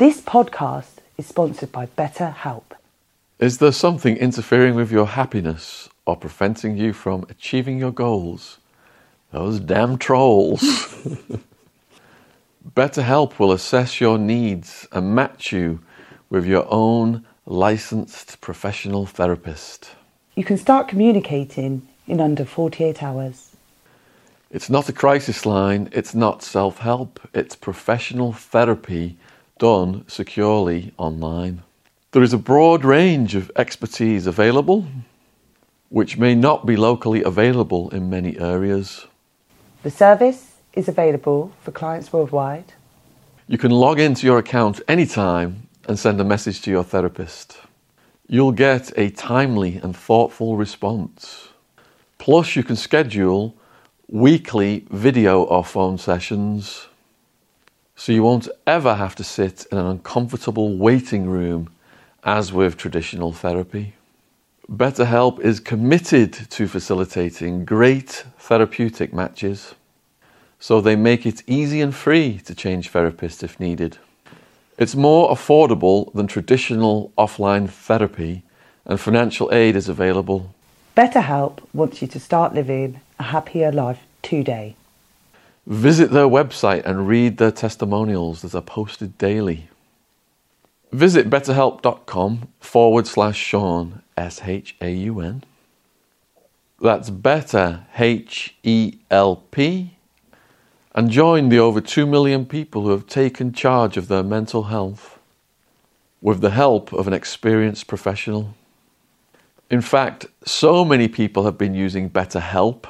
This podcast is sponsored by BetterHelp. Is there something interfering with your happiness or preventing you from achieving your goals? Those damn trolls. BetterHelp will assess your needs and match you with your own licensed professional therapist. You can start communicating in under 48 hours. It's not a crisis line, it's not self help, it's professional therapy done securely online. There is a broad range of expertise available, which may not be locally available in many areas. The service is available for clients worldwide. You can log into your account anytime and send a message to your therapist. You'll get a timely and thoughtful response. Plus, you can schedule weekly video or phone sessions so you won't ever have to sit in an uncomfortable waiting room as with traditional therapy. BetterHelp is committed to facilitating great therapeutic matches, so they make it easy and free to change therapists if needed. It's more affordable than traditional offline therapy, and financial aid is available. BetterHelp wants you to start living a happier life today. Visit their website and read their testimonials that are posted daily. Visit betterhelp.com forward slash Shaun, S H A U N. That's better, H E L P. And join the over 2 million people who have taken charge of their mental health with the help of an experienced professional. In fact, so many people have been using BetterHelp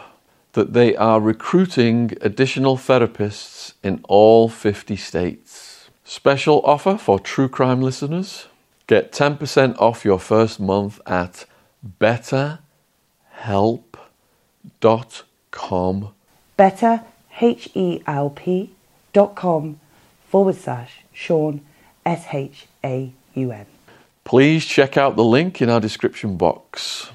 that they are recruiting additional therapists in all 50 states. Special offer for true crime listeners get 10% off your first month at betterhelp.com. Better, H E L P dot com forward slash Shaun, S H A U N. Please check out the link in our description box.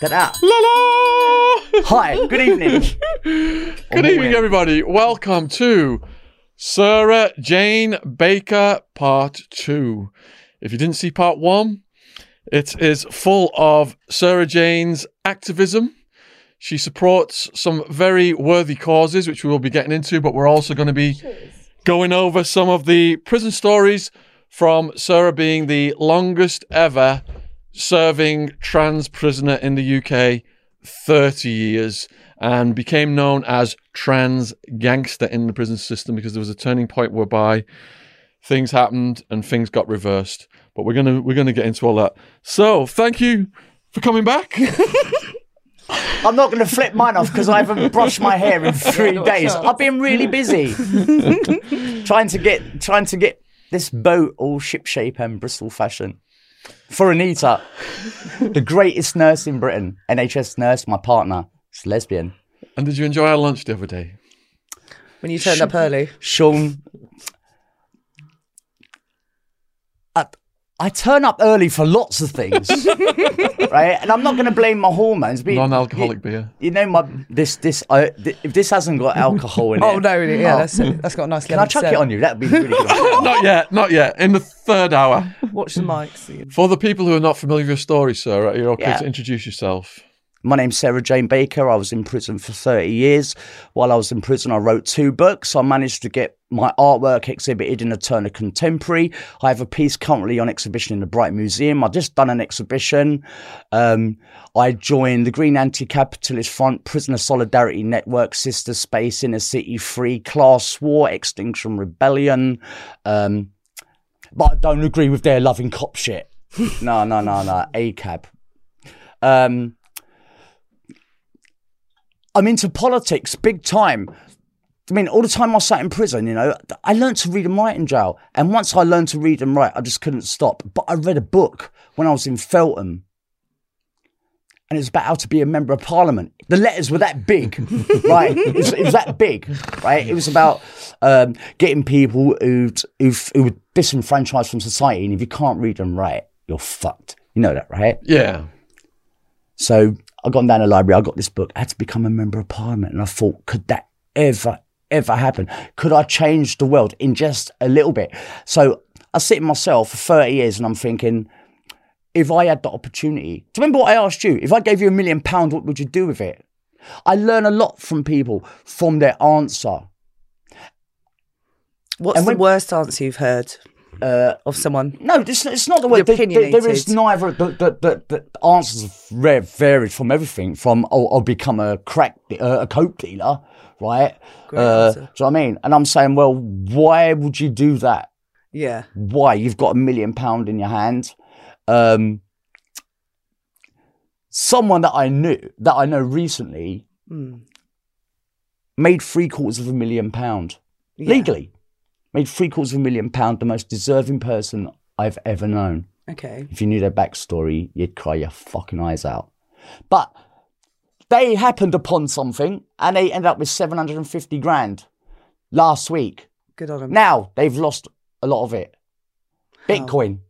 Ta-da. La la! Hi, good evening. Good evening, everybody. Welcome to Sarah Jane Baker Part 2. If you didn't see Part 1, it is full of Sarah Jane's activism. She supports some very worthy causes, which we will be getting into, but we're also going to be going over some of the prison stories from Sarah being the longest ever serving trans prisoner in the UK 30 years and became known as trans gangster in the prison system because there was a turning point whereby things happened and things got reversed. But we're going to we're going to get into all that. So thank you for coming back. I'm not going to flip mine off because I haven't brushed my hair in three days. I've been really busy. Trying to get trying to get this boat all shipshape and Bristol fashion for Anita, the greatest nurse in Britain, NHS nurse, my partner. She's lesbian. and did you enjoy our lunch the other day When you turned up early. Shaun, I, I turn up early for lots of things, right? And I'm not going to blame my hormones. But non-alcoholic you, beer You know, my this this I, th- if this hasn't got alcohol in oh, it. Oh no, yeah, Oh. that's that's got a nice. Can I chuck it on you? That'd be really good. not yet not yet in the third hour Watch the mics. for the people who are not familiar with your story Sarah you're okay Yeah. to introduce yourself My name's Sarah Jane Baker. I was in prison for 30 years. While I was in prison, I wrote two books. I managed to get my artwork exhibited in the Turner Contemporary. I have a piece currently on exhibition in the Bright Museum. I've just done an exhibition. Um, I joined the Green Anti-Capitalist Front, Prisoner Solidarity Network, Sister Space, Inner City Free, Class War, Extinction Rebellion. Um, but I don't agree with their loving cop shit. no, no, no, no. ACAB. Um, I'm into politics big time. I mean, all the time I sat in prison, you know, I learned to read and write in jail. And once I learned to read and write, I just couldn't stop. But I read a book when I was in Feltham. and it was about how to be a member of parliament. The letters were that big, right? It was, it was that big, right? It was about um, getting people who'd, who've, who were disenfranchised from society, and if you can't read and write, you're fucked. You know that, right? Yeah. So I got down the library, I got this book, I had to become a member of parliament. And I thought, could that ever, ever happen? Could I change the world in just a little bit? So I sit in myself for 30 years and I'm thinking, if I had the opportunity, do you remember what I asked you? If I gave you a million pounds, what would you do with it? I learn a lot from people from their answer. What's And the when- worst answer you've heard uh, of someone? No, it's, it's not the way. There, there- there is neither. The, the, the, the answers have varied from everything from oh, I'll become a crack, uh, a coke dealer, right? Uh, do you know what I mean? And I'm saying, well, why would you do that? Yeah. Why? You've got a million pound in your hand. Um, someone that I knew, that I know recently, Mm. made three quarters of a million pound Yeah. legally. Made three quarters of a million pound, the most deserving person I've ever known. Okay. If you knew their backstory, you'd cry your fucking eyes out. But they happened upon something and they ended up with 750 grand last week. Good on them. Now they've lost a lot of it. Bitcoin.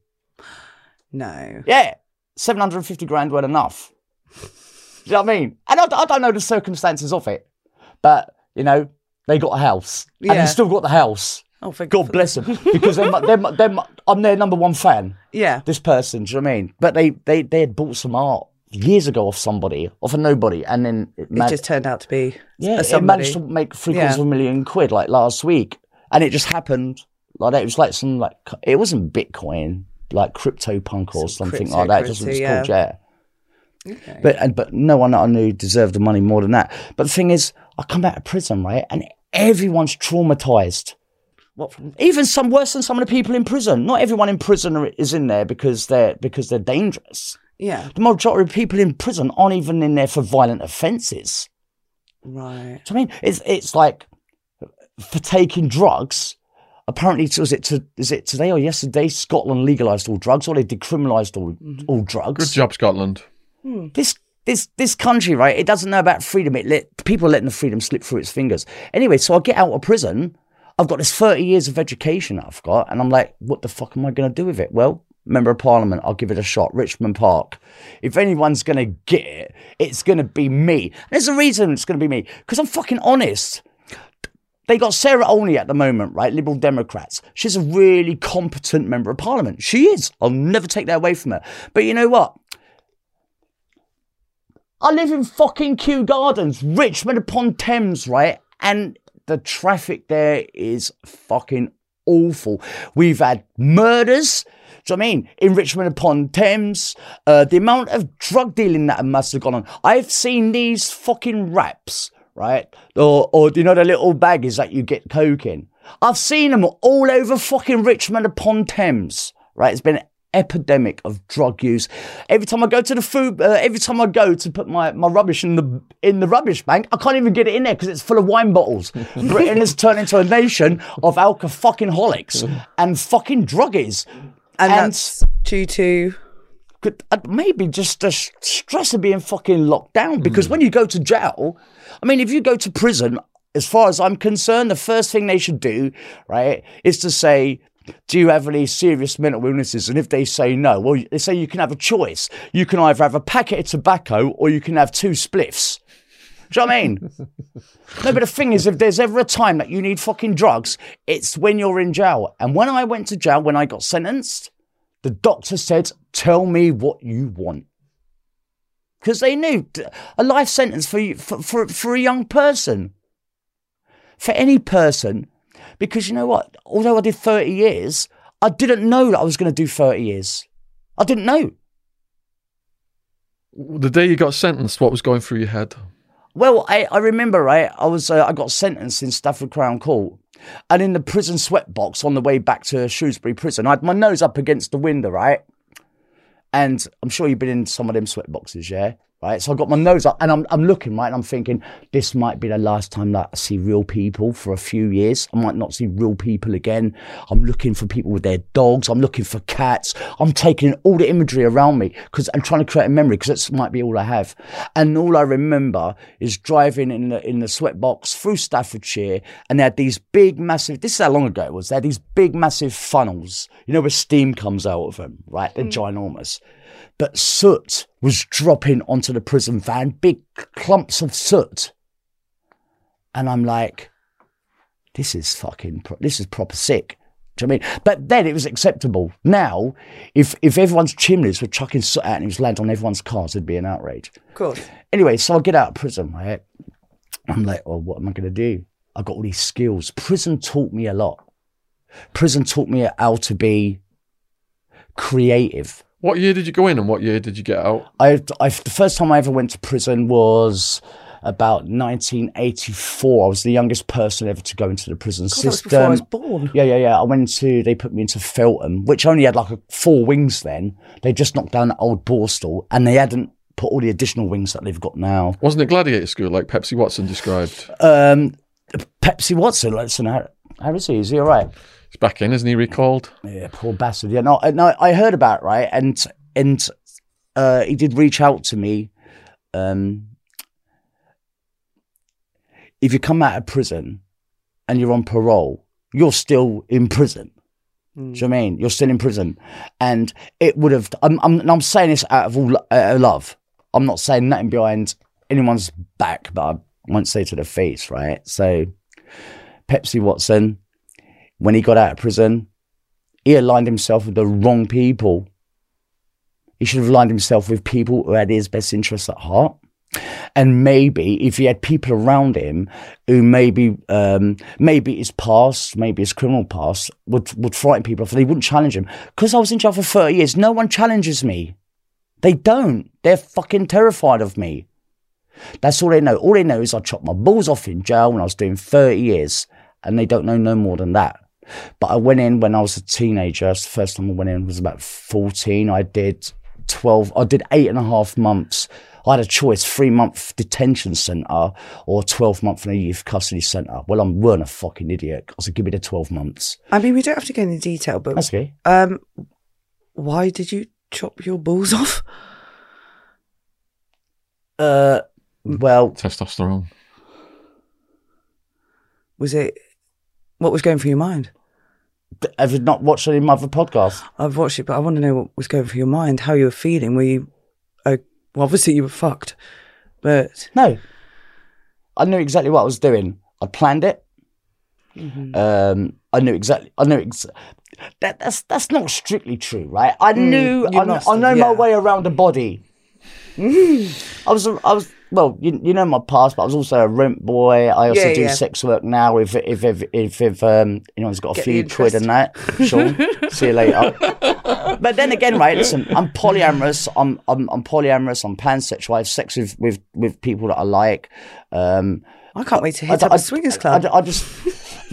No. Yeah, 750 grand weren't enough. Do you know what I mean? And I, I don't know the circumstances of it, but, you know, they got a house. And Yeah. they still got the house. Oh, thank God bless them. Because they're, my- they're, my- they're, my- I'm their number one fan. Yeah. this person. Do you know what I mean? But they they they had bought some art years ago off somebody, off a nobody, and then it, It just turned out to be yeah, a it managed to make three quarters Yeah. of a million quid like last week, and it just happened like that. It was like some like it wasn't Bitcoin, like crypto punk or Some something like that. Just what it's cryptocurrency, called, yeah. But and, but no one that I knew deserved the money more than that. But the thing is, I come out of prison right, and everyone's traumatized. What from? Even some worse than some of the people in prison. Not everyone in prison is in there because they're because they're dangerous. Yeah. The majority of people in prison aren't even in there for violent offences. Right. Do you know what I mean? It's it's like for taking drugs. Apparently, was it to, is it today or yesterday? Scotland legalised all drugs, or they decriminalised all mm-hmm. all drugs. Good job, Scotland. Hmm. This this this country, right? It doesn't know about freedom. It let people are letting the freedom slip through its fingers. Anyway, so I get out of prison. I've got this thirty years of education that I've got, and I'm like, what the fuck am I going to do with it? Well, member of parliament, I'll give it a shot. Richmond Park. If anyone's going to get it, it's going to be me. And there's a reason it's going to be me because I'm fucking honest. They got Sarah Olney at the moment, right? Liberal Democrats. She's a really competent member of parliament. She is. I'll never take that away from her. But you know what? I live in fucking Kew Gardens, Richmond upon Thames, right? And the traffic there is fucking awful. We've had murders. Do you know I mean? In Richmond upon Thames, uh, the amount of drug dealing that must have gone on. I've seen these fucking wraps, right? Or, or you know the little baggies that you get coke in. I've seen them all over fucking Richmond upon Thames, right? It's been an epidemic of drug use. Every time I go to the food, uh, every time I go to put my, my rubbish in the in the rubbish bank, I can't even get it in there because it's full of wine bottles. Britain has turned into a nation of alcohol fucking holics and fucking druggies. And, And- that's due to could uh, maybe just the s- stress of being fucking locked down because when you go to jail, I mean, if you go to prison, as far as I'm concerned, the first thing they should do, right, is to say, do you have any serious mental illnesses? And if they say no, well, they say you can have a choice. You can either have a packet of tobacco or you can have two spliffs. Do know what I mean? no, but the thing is, if there's ever a time that you need fucking drugs, it's when you're in jail. And when I went to jail, when I got sentenced, the doctor said, Tell me what you want. Because they knew a life sentence for, for, for, for a young person. For any person. Because you know what? Although I did 30 years, I didn't know that I was going to do 30 years. I didn't know. The day you got sentenced, what was going through your head? Well, I, I remember, right? I was uh, I got sentenced in Stafford Crown Court, and in the prison sweatbox on the way back to Shrewsbury Prison, I had my nose up against the window, right? And I'm sure you've been in some of them sweatboxes, yeah. Right? So I got my nose up and I'm, I'm looking, right? And I'm thinking, this might be the last time that I see real people for a few years. I might not see real people again. I'm looking for people with their dogs. I'm looking for cats. I'm taking all the imagery around me because I'm trying to create a memory because this might be all I have. And all I remember is driving in the, in the sweatbox through Staffordshire and they had these big, massive, this is how long ago it was. They had these big, massive funnels, you know, where steam comes out of them, right? They're mm. ginormous but soot was dropping onto the prison van, big clumps of soot. And I'm like, this is fucking, pro- this is proper sick. Do you know what I mean? But then it was acceptable. Now, if if everyone's chimneys were chucking soot out and it was landing on everyone's cars, it'd be an outrage. Of course. Anyway, so I get out of prison, right? I'm like, well, what am I going to do? I've got all these skills. Prison taught me a lot. Prison taught me how to be creative. What year did you go in and what year did you get out? I, I, the first time I ever went to prison was about 1984. I was the youngest person ever to go into the prison God, that was system. before I was born. Yeah, yeah, yeah. I went to, they put me into Feltham, which only had like a, four wings then. They just knocked down that old Borstal and they hadn't put all the additional wings that they've got now. Wasn't it Gladiator School like Pepsi Watson described? Um, Pepsi Watson, listen, how, how is he? Is he all right? He's back in, isn't he? Recalled. Yeah, poor bastard. Yeah, no, no, I heard about it, right, and and uh, he did reach out to me. Um, if you come out of prison and you're on parole, you're still in prison. Do you know I mean? You're still in prison, and it would have. I'm, I'm, I'm saying this out of all of love. I'm not saying nothing behind anyone's back, but I won't say to the face, right? So, Pepsi Watson, when he got out of prison, he aligned himself with the wrong people. He should have aligned himself with people who had his best interests at heart. And maybe if he had people around him who maybe um, maybe his past, maybe his criminal past would would frighten people off they wouldn't challenge him. Because I was in jail for 30 years, no one challenges me. They don't. They're fucking terrified of me. That's all they know. All they know is I chopped my balls off in jail when I was doing 30 years, and they don't know no more than that. But I went in when I was a teenager. That's the first time I went in was about 14. I did 12, I did eight and a half months. I had a choice, three month detention centre or 12 month in a youth custody centre. Well, I weren't a fucking idiot. I said, give me the 12 months. I mean, we don't have to go into detail, but That's okay. um, why did you chop your balls off? Uh, well, Testosterone. Was it what was going through your mind? Have you not watched any of my other podcasts? I've watched it, but I want to know what was going through your mind, how you were feeling. Were you, uh, well, obviously you were fucked, but No. I knew exactly what I was doing. I planned it. Um, I knew exactly. I knew ex- that. That's that's not strictly true, right? I knew. Mm, you I, kn- I know my yeah. way around a body. I was. I was. Well, you, you know my past, but I was also a rent boy. I also Yeah, do yeah. sex work now. If if if if, if um, anyone's got a Get few quid and that, Shaun, see you later. but then again, right? Listen, I'm polyamorous. I'm I'm, I'm polyamorous. I'm pansexual. I have sex with with, with people that I like. Um, I can't wait to hit I- up I- a swingers I- club. I, I just,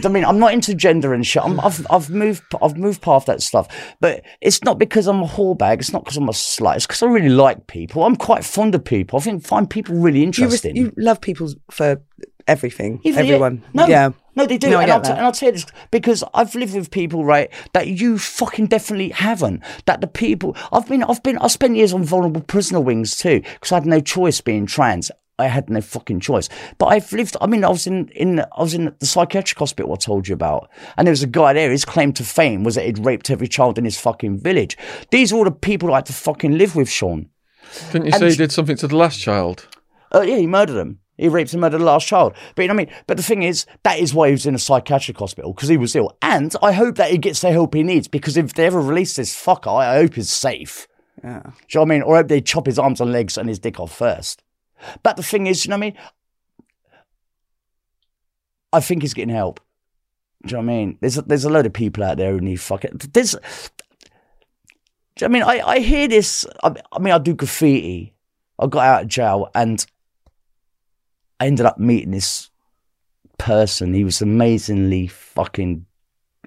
I mean, I'm not into gender and shit. I'm, I've, I've moved, I've moved past that stuff. But it's not because I'm a whore bag. It's not because I'm a slut. It's because I really like people. I'm quite fond of people. I think find people really you, res- interesting. you love people for everything, Even- everyone. No, yeah. no, they do. No, and, I'll t- and I'll tell you this because I've lived with people, right, that you fucking definitely haven't. That the people I've been, I've been, I spent years on vulnerable prisoner wings too because I had no choice being trans. I had no fucking choice. But I've lived. I mean, I was in, in, I was in the psychiatric hospital I told you about, and there was a guy there. His claim to fame was that he'd raped every child in his fucking village. These are all the people I had to fucking live with, Shaun. Didn't you say he did something to the last child? Uh, yeah, he murdered him. He raped and murdered the last child. But you know what I mean? But the thing is, that is why he was in a psychiatric hospital, because he was ill. And I hope that he gets the help he needs, because if they ever release this fucker, I hope he's safe. Yeah. Do you know what I mean? Or I hope they chop his arms and legs and his dick off first. But the thing is, you know what I mean? I think he's getting help. Do you know what I mean? There's a, there's a load of people out there who need fucking. There's. Do you know I mean? I, I hear this. I, I mean, I do graffiti. I got out of jail and I ended up meeting this person. He was amazingly fucking.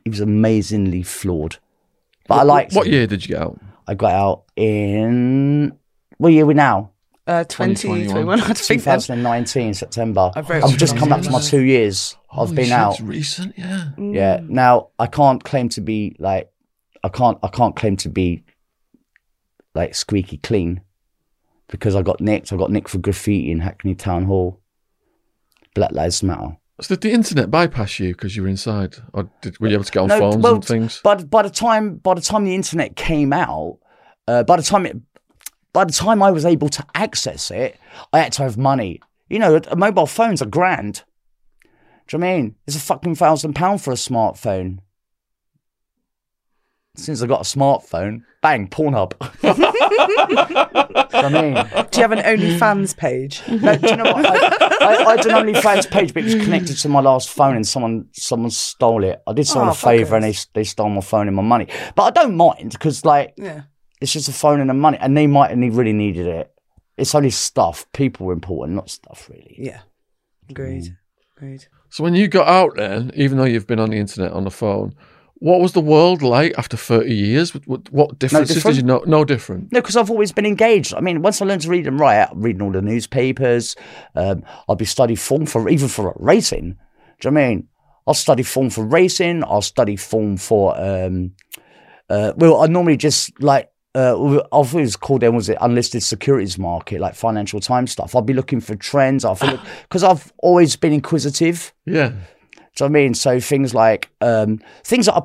He was amazingly flawed. But I liked What him. year did you get out? I got out in what year are we now? Uh, 2021. 2021. I think that's 2019 September. I've I've just come back to my two years. I've been shit, out. It's recent, yeah. Yeah. Now I can't claim to be like I can't I can't claim to be like squeaky clean because I got nicked. I got nicked for graffiti in Hackney Town Hall. Black Lives Matter. So did the internet bypass you because you were inside, or did, were you able to get on No, phones well, and things? But by the time by the time the internet came out, uh, by the time it by the time I was able to access it, I had to have money. You know, a mobile phone's a grand. Do you know what I mean? It's a fucking thousand pound for a smartphone. Since I got a smartphone, bang, Pornhub. Do you know what I mean? Do you have an OnlyFans page? No, do you know what? I, I, I had an OnlyFans page, but it was connected to my last phone, and someone someone stole it. I did someone Oh, a favour, and they they stole my phone and my money. But I don't mind because like Yeah. It's just a phone and the money, and they might and they really needed it. It's only stuff. People were important, not stuff, really. Yeah. Agreed. Agreed. So when you got out then, even though you've been on the internet on the phone, what was the world like after 30 years? What, what, what differences different. did you know? No different. No, because I've always been engaged. I mean, once I learned to read and write, reading all the newspapers, um, I'll be study form for even for racing. Do you know what I mean? I'll study form for racing. I'll study form for. Um, uh, well, I normally just like. Uh, I've always called them was it unlisted securities market, like Financial Times stuff. I'll be looking for trends. I feel because I've always been inquisitive. Yeah. Do you know I mean? So things like um, things that I,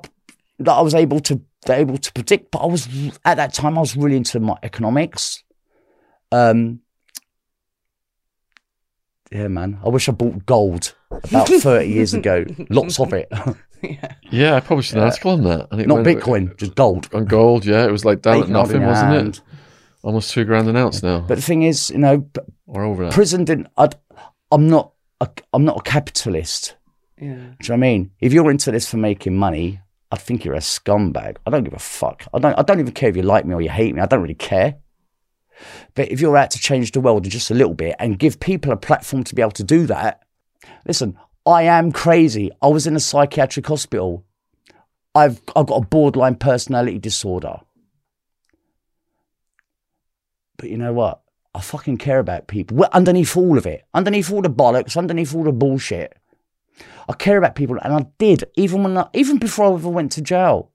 that I was able to able to predict, but I was at that time I was really into my economics. Um, yeah, man. I wish I bought gold about thirty years ago. Lots of it, Yeah, yeah, I published an article on that. Not went- Bitcoin, just gold. On gold, yeah. It was like down at it nothing, wasn't hand. it? Almost two grand an ounce now. But the thing is, you know, or over that. prison didn't. I'd, I'm not. A, I'm not a capitalist. Yeah. Do you know what I mean? If you're into this for making money, I think you're a scumbag. I don't give a fuck. I don't. I don't even care if you like me or you hate me. I don't really care. But if you're out to change the world just a little bit and give people a platform to be able to do that, listen. I am crazy. I was in a psychiatric hospital. I've I've got a borderline personality disorder. But you know what? I fucking care about people. Well, underneath all of it, underneath all the bollocks, underneath all the bullshit, I care about people, and I did even when I, even before I ever went to jail.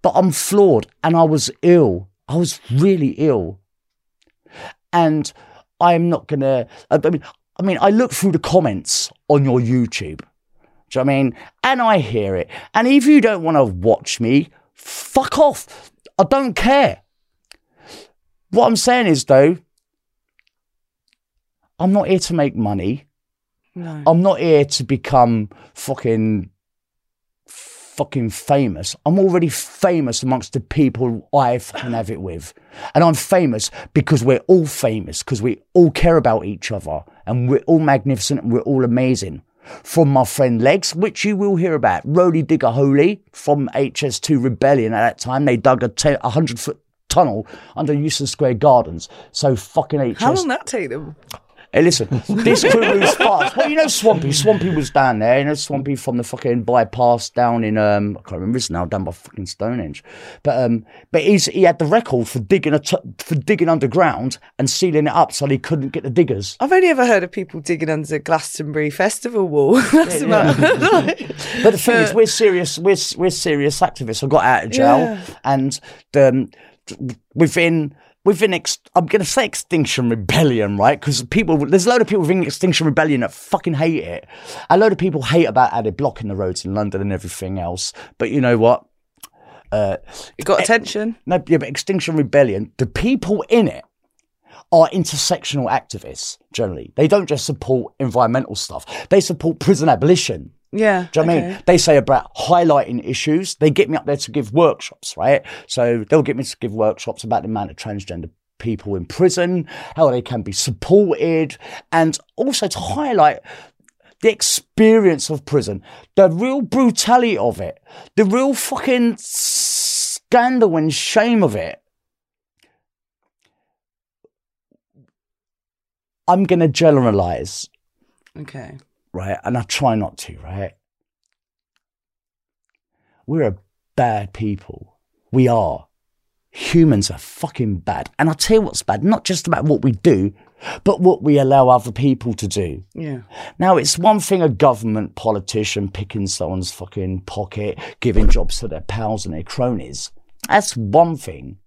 But I'm flawed, and I was ill. I was really ill, and I'm not gonna. I I mean, I mean, I look through the comments on your YouTube. Do you know what I mean? And I hear it. And if you don't want to watch me, fuck off. I don't care. What I'm saying is, though, I'm not here to make money. No. I'm not here to become fucking fucking famous. I'm already famous amongst the people I fucking have it with. And I'm famous because we're all famous, because we all care about each other and we're all magnificent and we're all amazing. From my friend Legs, which you will hear about, Rody Digger Holy from HS2 Rebellion at that time. They dug a 10 a 100 foot tunnel under Euston Square Gardens. So fucking HS. How long that take them? Hey, listen, this crew moves fast. Well, you know Swampy. Swampy was down there. You know Swampy from the fucking bypass down in um I can't remember it's now down by fucking Stonehenge. But um but he's he had the record for digging a t- for digging underground and sealing it up so they couldn't get the diggers. I've only ever heard of people digging under Glastonbury Festival wall. That's about But the thing is, we're serious. We're we're serious activists. I got out of jail, Yeah. and um, within within ex- I'm going to say Extinction Rebellion, right? Because people, there's a load of people within Extinction Rebellion that fucking hate it. A load of people hate about how they're blocking the roads in London and everything else. But you know what? Uh, it got attention. No, yeah, but Extinction Rebellion, the people in it are intersectional activists. Generally, they don't just support environmental stuff; they support prison abolition. Yeah. Do you know what I mean? They say about highlighting issues. They get me up there to give workshops, right? So they'll get me to give workshops about the amount of transgender people in prison, how they can be supported, and also to highlight the experience of prison, the real brutality of it, the real fucking scandal and shame of it. I'm going to generalize Okay. Right? And I try not to, right? We're a bad people. We are. Humans are fucking bad. And I'll tell you what's bad, not just about what we do, but what we allow other people to do. Yeah. Now, it's one thing a government politician picking someone's fucking pocket, giving jobs to their pals and their cronies. That's one thing.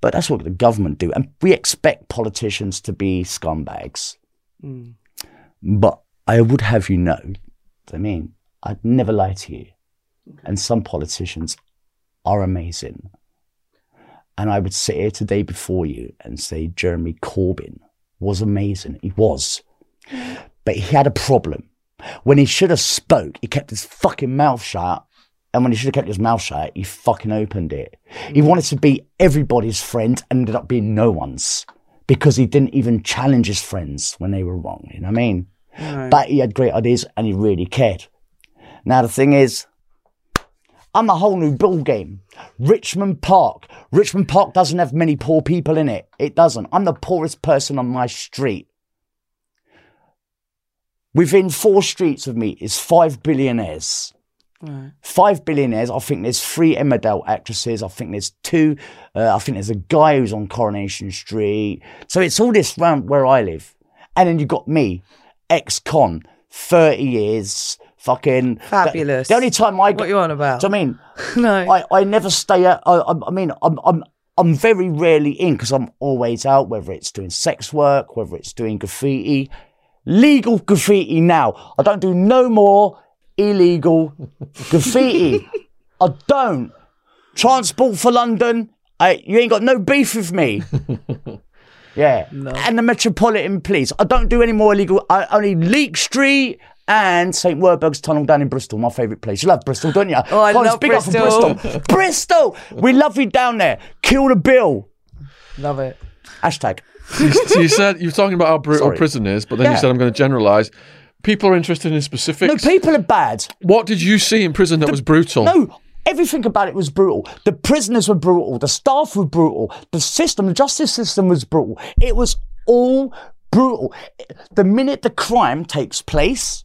But that's what the government do. And we expect politicians to be scumbags. Mm. But I would have you know, I mean, I'd never lie to you. And some politicians are amazing. And I would sit here today before you and say Jeremy Corbyn was amazing. He was. But he had a problem. When he should have spoke, he kept his fucking mouth shut. And when he should have kept his mouth shut, he fucking opened it. He mm. wanted to be everybody's friend and ended up being no one's because he didn't even challenge his friends when they were wrong. You know what I mean? But he had great ideas and he really cared. Now the thing is, I'm a whole new ball game. Richmond Park. Richmond Park doesn't have many poor people in it. It doesn't. I'm the poorest person on my street. Within four streets of me is five billionaires. Five billionaires. I think there's three Emmerdale actresses. I think there's two. Uh, I think there's a guy who's on Coronation Street. So it's all this round where I live. And then you've got me, ex-con, 30 years, fucking. Fabulous. The, the only time I What you on about? Do you know I mean? No. I, I never stay out. I, I, I mean, I'm, I'm, I'm very rarely in because I'm always out, whether it's doing sex work, whether it's doing graffiti. Legal graffiti now. I don't do no more illegal graffiti. I don't. Transport for London. I, you ain't got no beef with me. Yeah. And the Metropolitan Police. I don't do any more illegal. I only Leake Street and St. Werburgh's Tunnel down in Bristol, my favourite place. You love Bristol, don't you? Oh, I Collins, love big up for Bristol. Bristol. Bristol! We love you down there. Kill the bill. Love it. Hashtag. so you said you were talking about how brutal Sorry. prison is, but then you said I'm going to generalize. People are interested in specifics. No, people are bad. what did you see in prison that was brutal? No, everything about it was brutal. The prisoners were brutal. The staff were brutal. The system, the justice system was brutal. It was all brutal. The minute the crime takes place,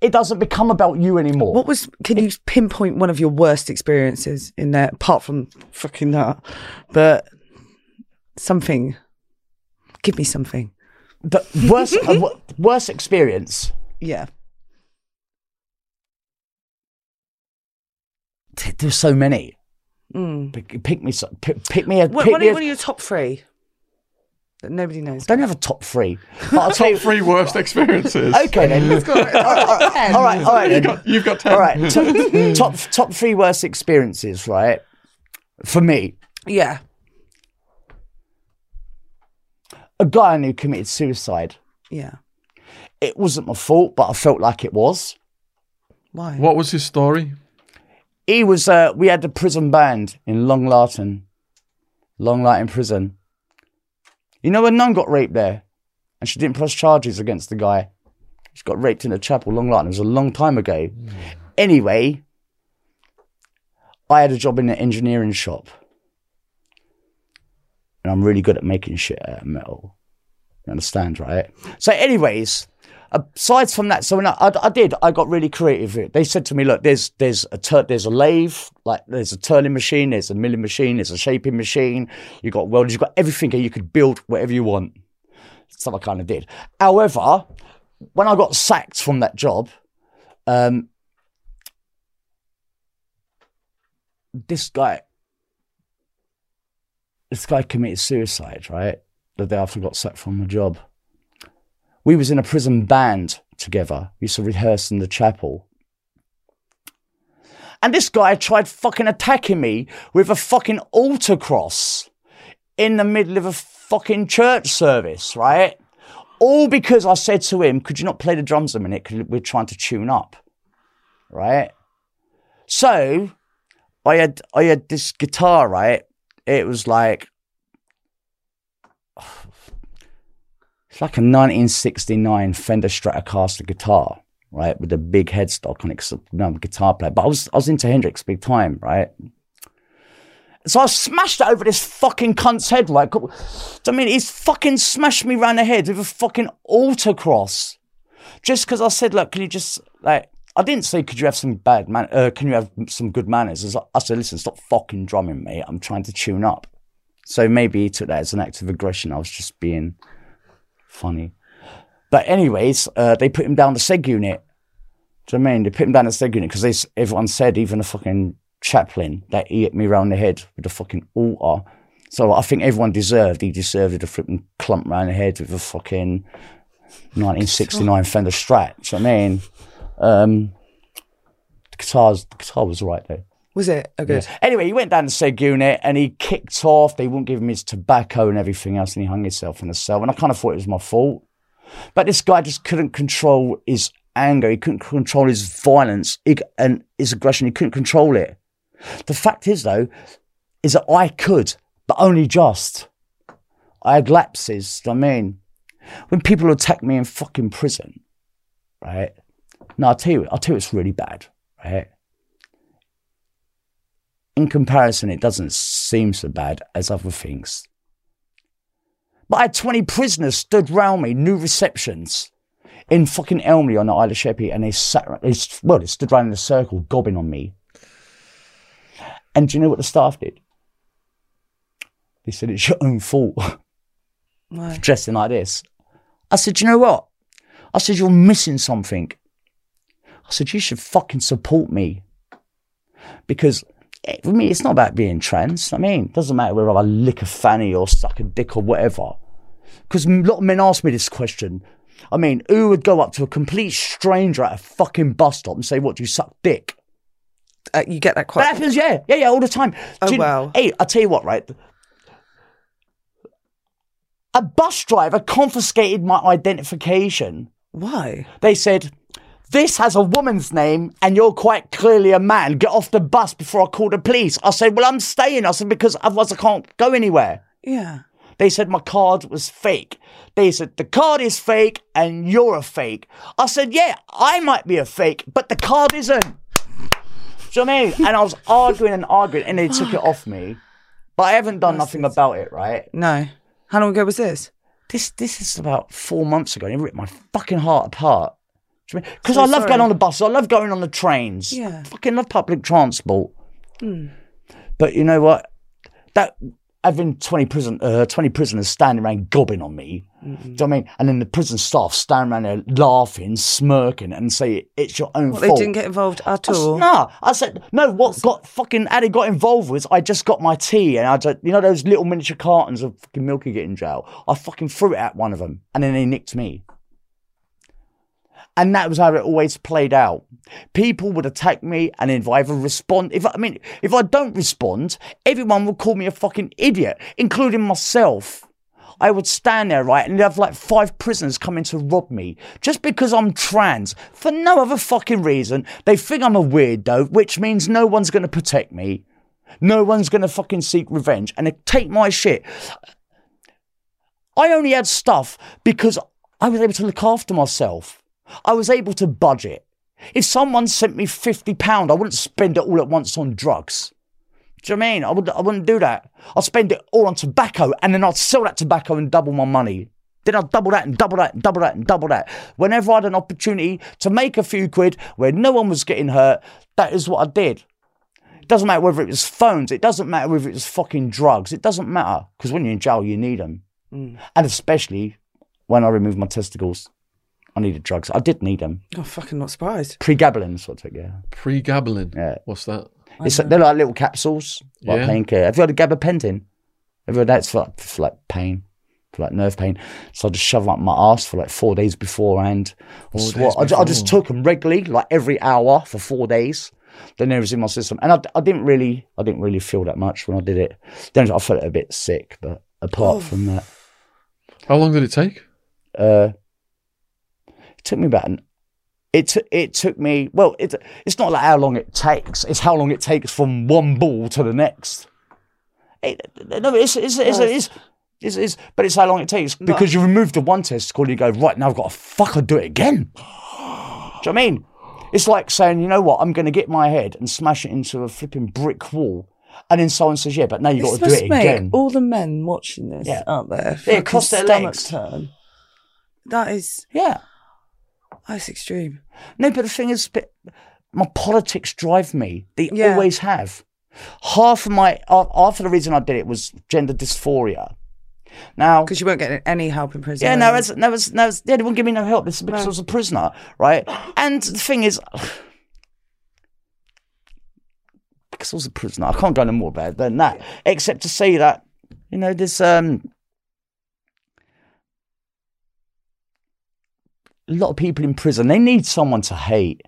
it doesn't become about you anymore. What was? Can you pinpoint one of your worst experiences in there, apart from fucking that? But something. Give me something. the worst, uh, worst experience. Yeah. T- There's so many. Hmm. Pick, pick me, pick, pick me a. What, pick what, me are, a what are your top three that nobody knows? don't have a top three. But I'll tell you. Three worst experiences. Okay then. all right, all right, all right. You've got, you've got ten. All right, top, top top three worst experiences, right? For me, Yeah. a guy I knew committed suicide. Yeah. It wasn't my fault, but I felt like it was. Why? What was his story? He was. Uh, we had the prison band in Long Lartin, Long Lartin prison. You know, a nun got raped there, and she didn't press charges against the guy. She got raped in a chapel, Long Lartin. It was a long time ago. Anyway, I had a job in an engineering shop, and I'm really good at making shit out of metal. You understand, right? So, anyways, aside from that, so when I, I, I did, I got really creative. They said to me, "Look, there's there's a tur- there's a lathe, like there's a turning machine, there's a milling machine, there's a shaping machine. You got welders, you got everything here. You could build whatever you want." So I kind of did. However, when I got sacked from that job, um, this guy, this guy committed suicide. Right, the day after I got sacked from the job we was in a prison band together. We used to rehearse in the chapel. And this guy tried fucking attacking me with a fucking altar cross in the middle of a fucking church service, right? All because I said to him, could you not play the drums a minute? Because we're trying to tune up, right? So I had I had this guitar, right? It was like It's like a 1969 Fender Stratocaster guitar, right, with a big headstock on it. I'm a guitar player, but I was I was into Hendrix big time, right. So I smashed it over this fucking cunt's head, right. I mean, he's fucking smashed me round the head with a fucking altar cross, just because I said, look, can you just like. I didn't say, could you have some bad man? Uh, can you have some good manners? I said, listen, stop fucking drumming me. I'm trying to tune up. So maybe he took that as an act of aggression. I was just being funny. But anyways, uh, they put him down the seg unit. Do you know I mean? They put him down the seg unit because everyone said, even the fucking chaplain, that he hit me round the head with a fucking altar. So I think everyone deserved, he deserved a flipping clump round the head with a fucking 1969 Fender Strat. Do you know what I mean? Um, the, guitars, the guitar was right though. Was it? Oh, good. Anyway, he went down to Segunit and he kicked off. They wouldn't give him his tobacco and everything else, and he hung himself in the cell. And I kind of thought it was my fault. But this guy just couldn't control his anger. He couldn't control his violence and his aggression. He couldn't control it. The fact is, though, is that I could, but only just. I had lapses. I mean, when people attack me in fucking prison, right? No, I'll tell you, I'll tell you, it's really bad, right? In comparison, it doesn't seem so bad as other things. But I had 20 prisoners stood round me, new receptions, in fucking Elmley on the Isle of Sheppey, and they sat, they, well, they stood round in a circle, gobbing on me. And do you know what the staff did? They said, it's your own fault. Why? Dressing like this. I said, you know what? I said, you're missing something. I said, you should fucking support me. Because for me, it's not about being trans. I mean, it doesn't matter whether I lick a fanny or suck a dick or whatever. Because a lot of men ask me this question. I mean, who would go up to a complete stranger at a fucking bus stop and say, What, do you suck dick? Uh, you get that quite. That happens, yeah. Yeah, yeah, all the time. Oh, Do you- wow. Hey, I'll tell you what, right? A bus driver confiscated my identification. Why? They said, This has a woman's name and you're quite clearly a man. Get off the bus before I call the police. I said, Well, I'm staying. I said, Because otherwise I can't go anywhere. Yeah. They said my card was fake. They said, The card is fake and you're a fake. I said, Yeah, I might be a fake, but the card isn't. Do you know what I mean? And I was arguing and arguing and they took it off me. But I haven't done nothing about it, right? No. How long ago was this? This this is about four months ago. and It ripped my fucking heart apart. Because So I love sorry. going on the bus. I love going on the trains. Yeah. Fucking love public transport. But you know what? That having twenty prison uh, twenty prisoners standing around gobbing on me. Do you know what I mean? And then the prison staff standing around there laughing, smirking, and say it's your own What, they didn't get involved at I all? Nah, I said no. What got fucking Addy got involved was I just got my tea and I just you know those little miniature cartons of fucking milk you get in jail. I fucking threw it at one of them and then they nicked me. And that was how it always played out. People would attack me, and if I ever respond, if I, mean, if I don't respond, everyone would call me a fucking idiot, including myself. I would stand there, right, and have like five prisoners coming to rob me just because I'm trans for no other fucking reason. They think I'm a weirdo, which means no one's going to protect me. No one's going to fucking seek revenge and take my shit. I only had stuff because I was able to look after myself. I was able to budget. If someone sent me £50, I wouldn't spend it all at once on drugs. Do you know what I mean? I, would, I wouldn't do that. I'd spend it all on tobacco and then I'd sell that tobacco and double my money. Then I'd double that and double that and double that and double that. Whenever I had an opportunity to make a few quid where no one was getting hurt, that is what I did. It doesn't matter whether it was phones, it doesn't matter whether it was fucking drugs, it doesn't matter. Because when you're in jail, you need them. Mm. And especially when I removed my testicles, I needed drugs. I did need them. Oh, fucking not surprised. Pregabalin, is what I took, yeah. Pre-gabalin. Yeah. What's that? It's, they're like little capsules, like Yeah. painkiller. Have you heard of gabapentin? Have you heard that's for like, for like pain, for like nerve pain? So I just shove 'em up my ass for like four days beforehand. I, Four swat- days I, ju- I just before. took them regularly, like every hour for four days. Then they was in my system, and I, I didn't really, I didn't really feel that much when I did it. Then I felt a bit sick, but apart Oh. from that, How long did it take? uh, it took me about an. It took it took me well. It it's not like how long it takes. It's how long it takes from one ball to the next. It, no, it's it's it's, it's, it's, it's but it's how long it takes because you remove the one testicle. And you go right now. I've got to fucking do it again. do you know what I mean? It's like saying, you know what? I'm going to get my head and smash it into a flipping brick wall, and then someone says, yeah, but now you've got to do it again. all the men watching this Yeah. out there. Yeah, fucking cross their legs. Turn. That is yeah. That's extreme. No, but the thing is, my politics drive me. They Yeah. always have. Half of my half of the reason I did it was gender dysphoria. Now, Because you weren't getting any help in prison. yeah, no, it's, no, it's, no, it's, yeah, they wouldn't give me no help. This is because I was a prisoner, right? And the thing is, because I was a prisoner, I can't go no more about it than that, except to say that, you know, there's um, a lot of people in prison. They need someone to hate.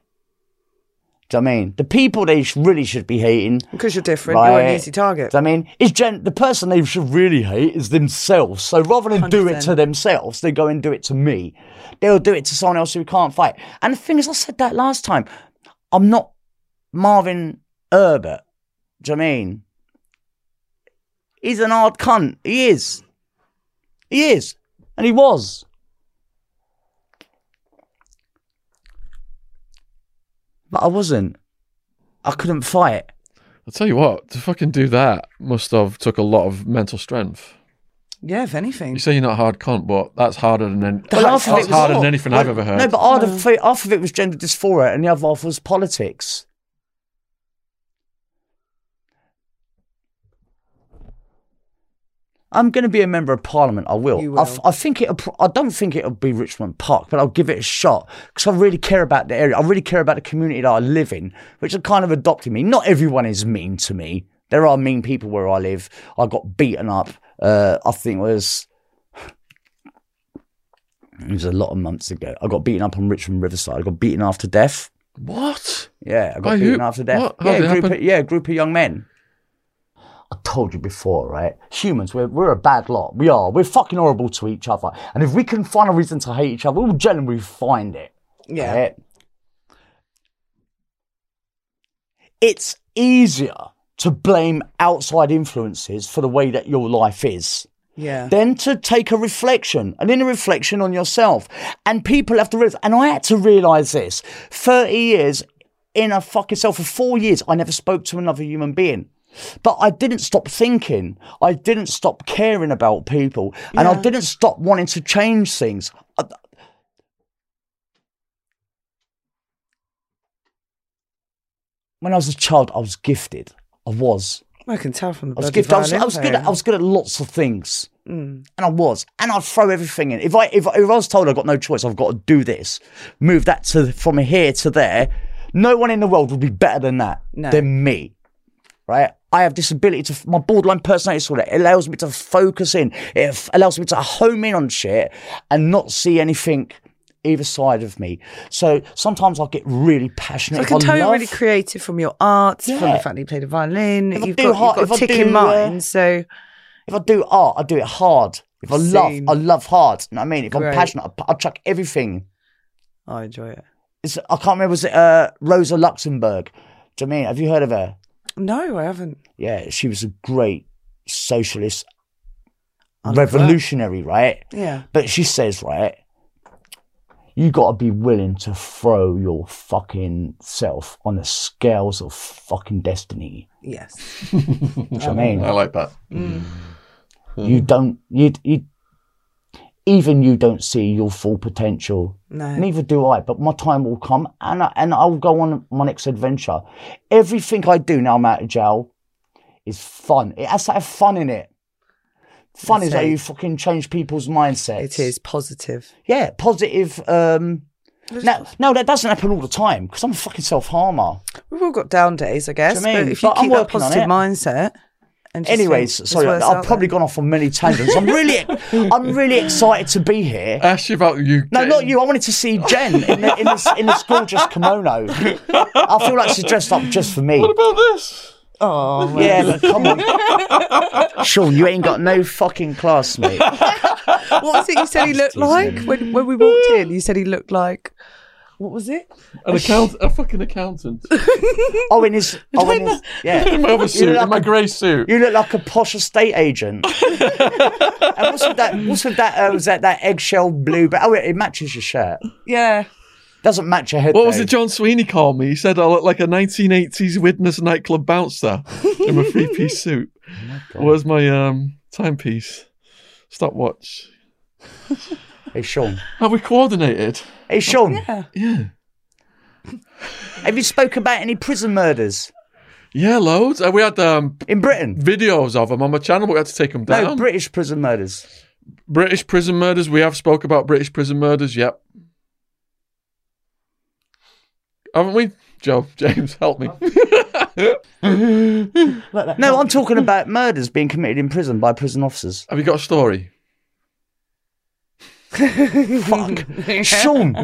Do you know I mean? The people they really should be hating Because you're different, you're an easy target. do you know I mean, is gen- the person they should really hate is themselves. So rather than do it to themselves, they go and do it to me. They'll do it to someone else who can't fight. And the thing is, I said that last time. I'm not Marvin Herbert. Do you know what I mean? He's an hard cunt. He is. He is. And he was. But I wasn't. I couldn't fight. I'll tell you what, to fucking do that must have took a lot of mental strength. yeah, if anything. You say you're not a hard cunt, but that's harder than any, Well, half that's of it was- harder than anything I've ever heard. No, but half of, it, half of it was gender dysphoria and the other half was politics. I'm going to be a member of parliament. I will. You I, will. f- I think it. I don't think it'll be Richmond Park, but I'll give it a shot because I really care about the area. I really care about the community that I live in, which are kind of adopting me. Not everyone is mean to me. There are mean people where I live. I got beaten up. Uh, I think it was it was a lot of months ago. I got beaten up on Richmond Riverside. I got beaten after death. what? Yeah, I got By beaten who? after death. What? How Yeah, it group of, yeah, group of young men. I told you before, right? Humans, we're, we're a bad lot. We are. We're fucking horrible to each other. And if we can find a reason to hate each other, we'll generally find it. Yeah. right? It's easier to blame outside influences for the way that your life is Yeah. then to take a reflection, an inner reflection on yourself. And people have to realize, and I had to realize this 30 years in a fucking self, for four years, I never spoke to another human being. But I didn't stop thinking. I didn't stop caring about people. And I didn't stop wanting to change things. I- When I was a child, I was gifted. I was. I can tell from the I was gifted. I was, I was good. At. I was good at lots of things, Mm. and I was. And I'd throw everything in. If I if, I- if I was told I've got no choice, I've got to do this, move that to from here to there. No one in the world would be better than that No. than me, right? I have this ability to my borderline personality disorder. It allows me to focus in. It allows me to home in on shit and not see anything either side of me. So sometimes I get really passionate. I if can tell you're really creative from your art, from Yeah. the fact that you play the violin. If I You've do got, hard- you've got if I ticking do, uh, mind. So If I do art, I do it hard. If I love, I love hard. You know what I mean? If Great. I'm passionate, I, I chuck everything. I enjoy it. It's, I can't remember, was it uh, Rosa Luxemburg? Do you know I mean? Have you heard of her? No, I haven't. Yeah, she was a great socialist, I love that. revolutionary, right? Yeah. But she says, right, you got to be willing to throw your fucking self on the scales of fucking destiny. Yes. Do you know what I mean? I like that. Mm. Mm. You don't, you, you, even you don't see your full potential. No. Neither do I, but my time will come and, I, and I'll go on my next adventure. Everything I do now I'm out of jail is fun. It has to have fun in it. Fun That's is how you fucking change people's mindsets. It is positive. Yeah, positive. Um, now, no, that doesn't happen all the time because I'm a fucking self harmer. We've all got down days, I guess. You mean? But if you But I'm keep that working on positive it. mindset, Anyways, think, sorry, worth I've probably there. gone off on many tangents. I'm really, I'm really excited to be here. I asked you about you. No, getting- not you. I wanted to see Jen in, the, in, this, in this gorgeous kimono. I feel like she's dressed up just for me. What about this? Oh, well. Yeah, but come on. Shaun, you ain't got no fucking class, mate. what was it you said he looked like when, when we walked in? You said he looked like. What was it? An account, a fucking accountant. Oh, in his, oh, in his, yeah. in my other suit, look in my grey suit. You look like a posh estate agent. and what's with that? What's with that? Uh, was that that eggshell blue? But oh, it, it matches your shirt. Yeah. Doesn't match your head. What was it John Sweeney called me? He said I look like a 1980s Widnes nightclub bouncer in my three-piece suit. Where's my um timepiece? Stopwatch. Hey, Shaun. Have we coordinated? Hey, Shaun. Yeah. Yeah. Have you spoke about any prison murders? Yeah, loads. Uh, we had um, In Britain. videos of them on my channel, but we had to take them down. No. British prison murders. British prison murders. We have spoke about British prison murders. Yep. Haven't we? Joe, James, help me. No, I'm talking about murders being committed in prison by prison officers. have you got a story? Fuck. Shaun.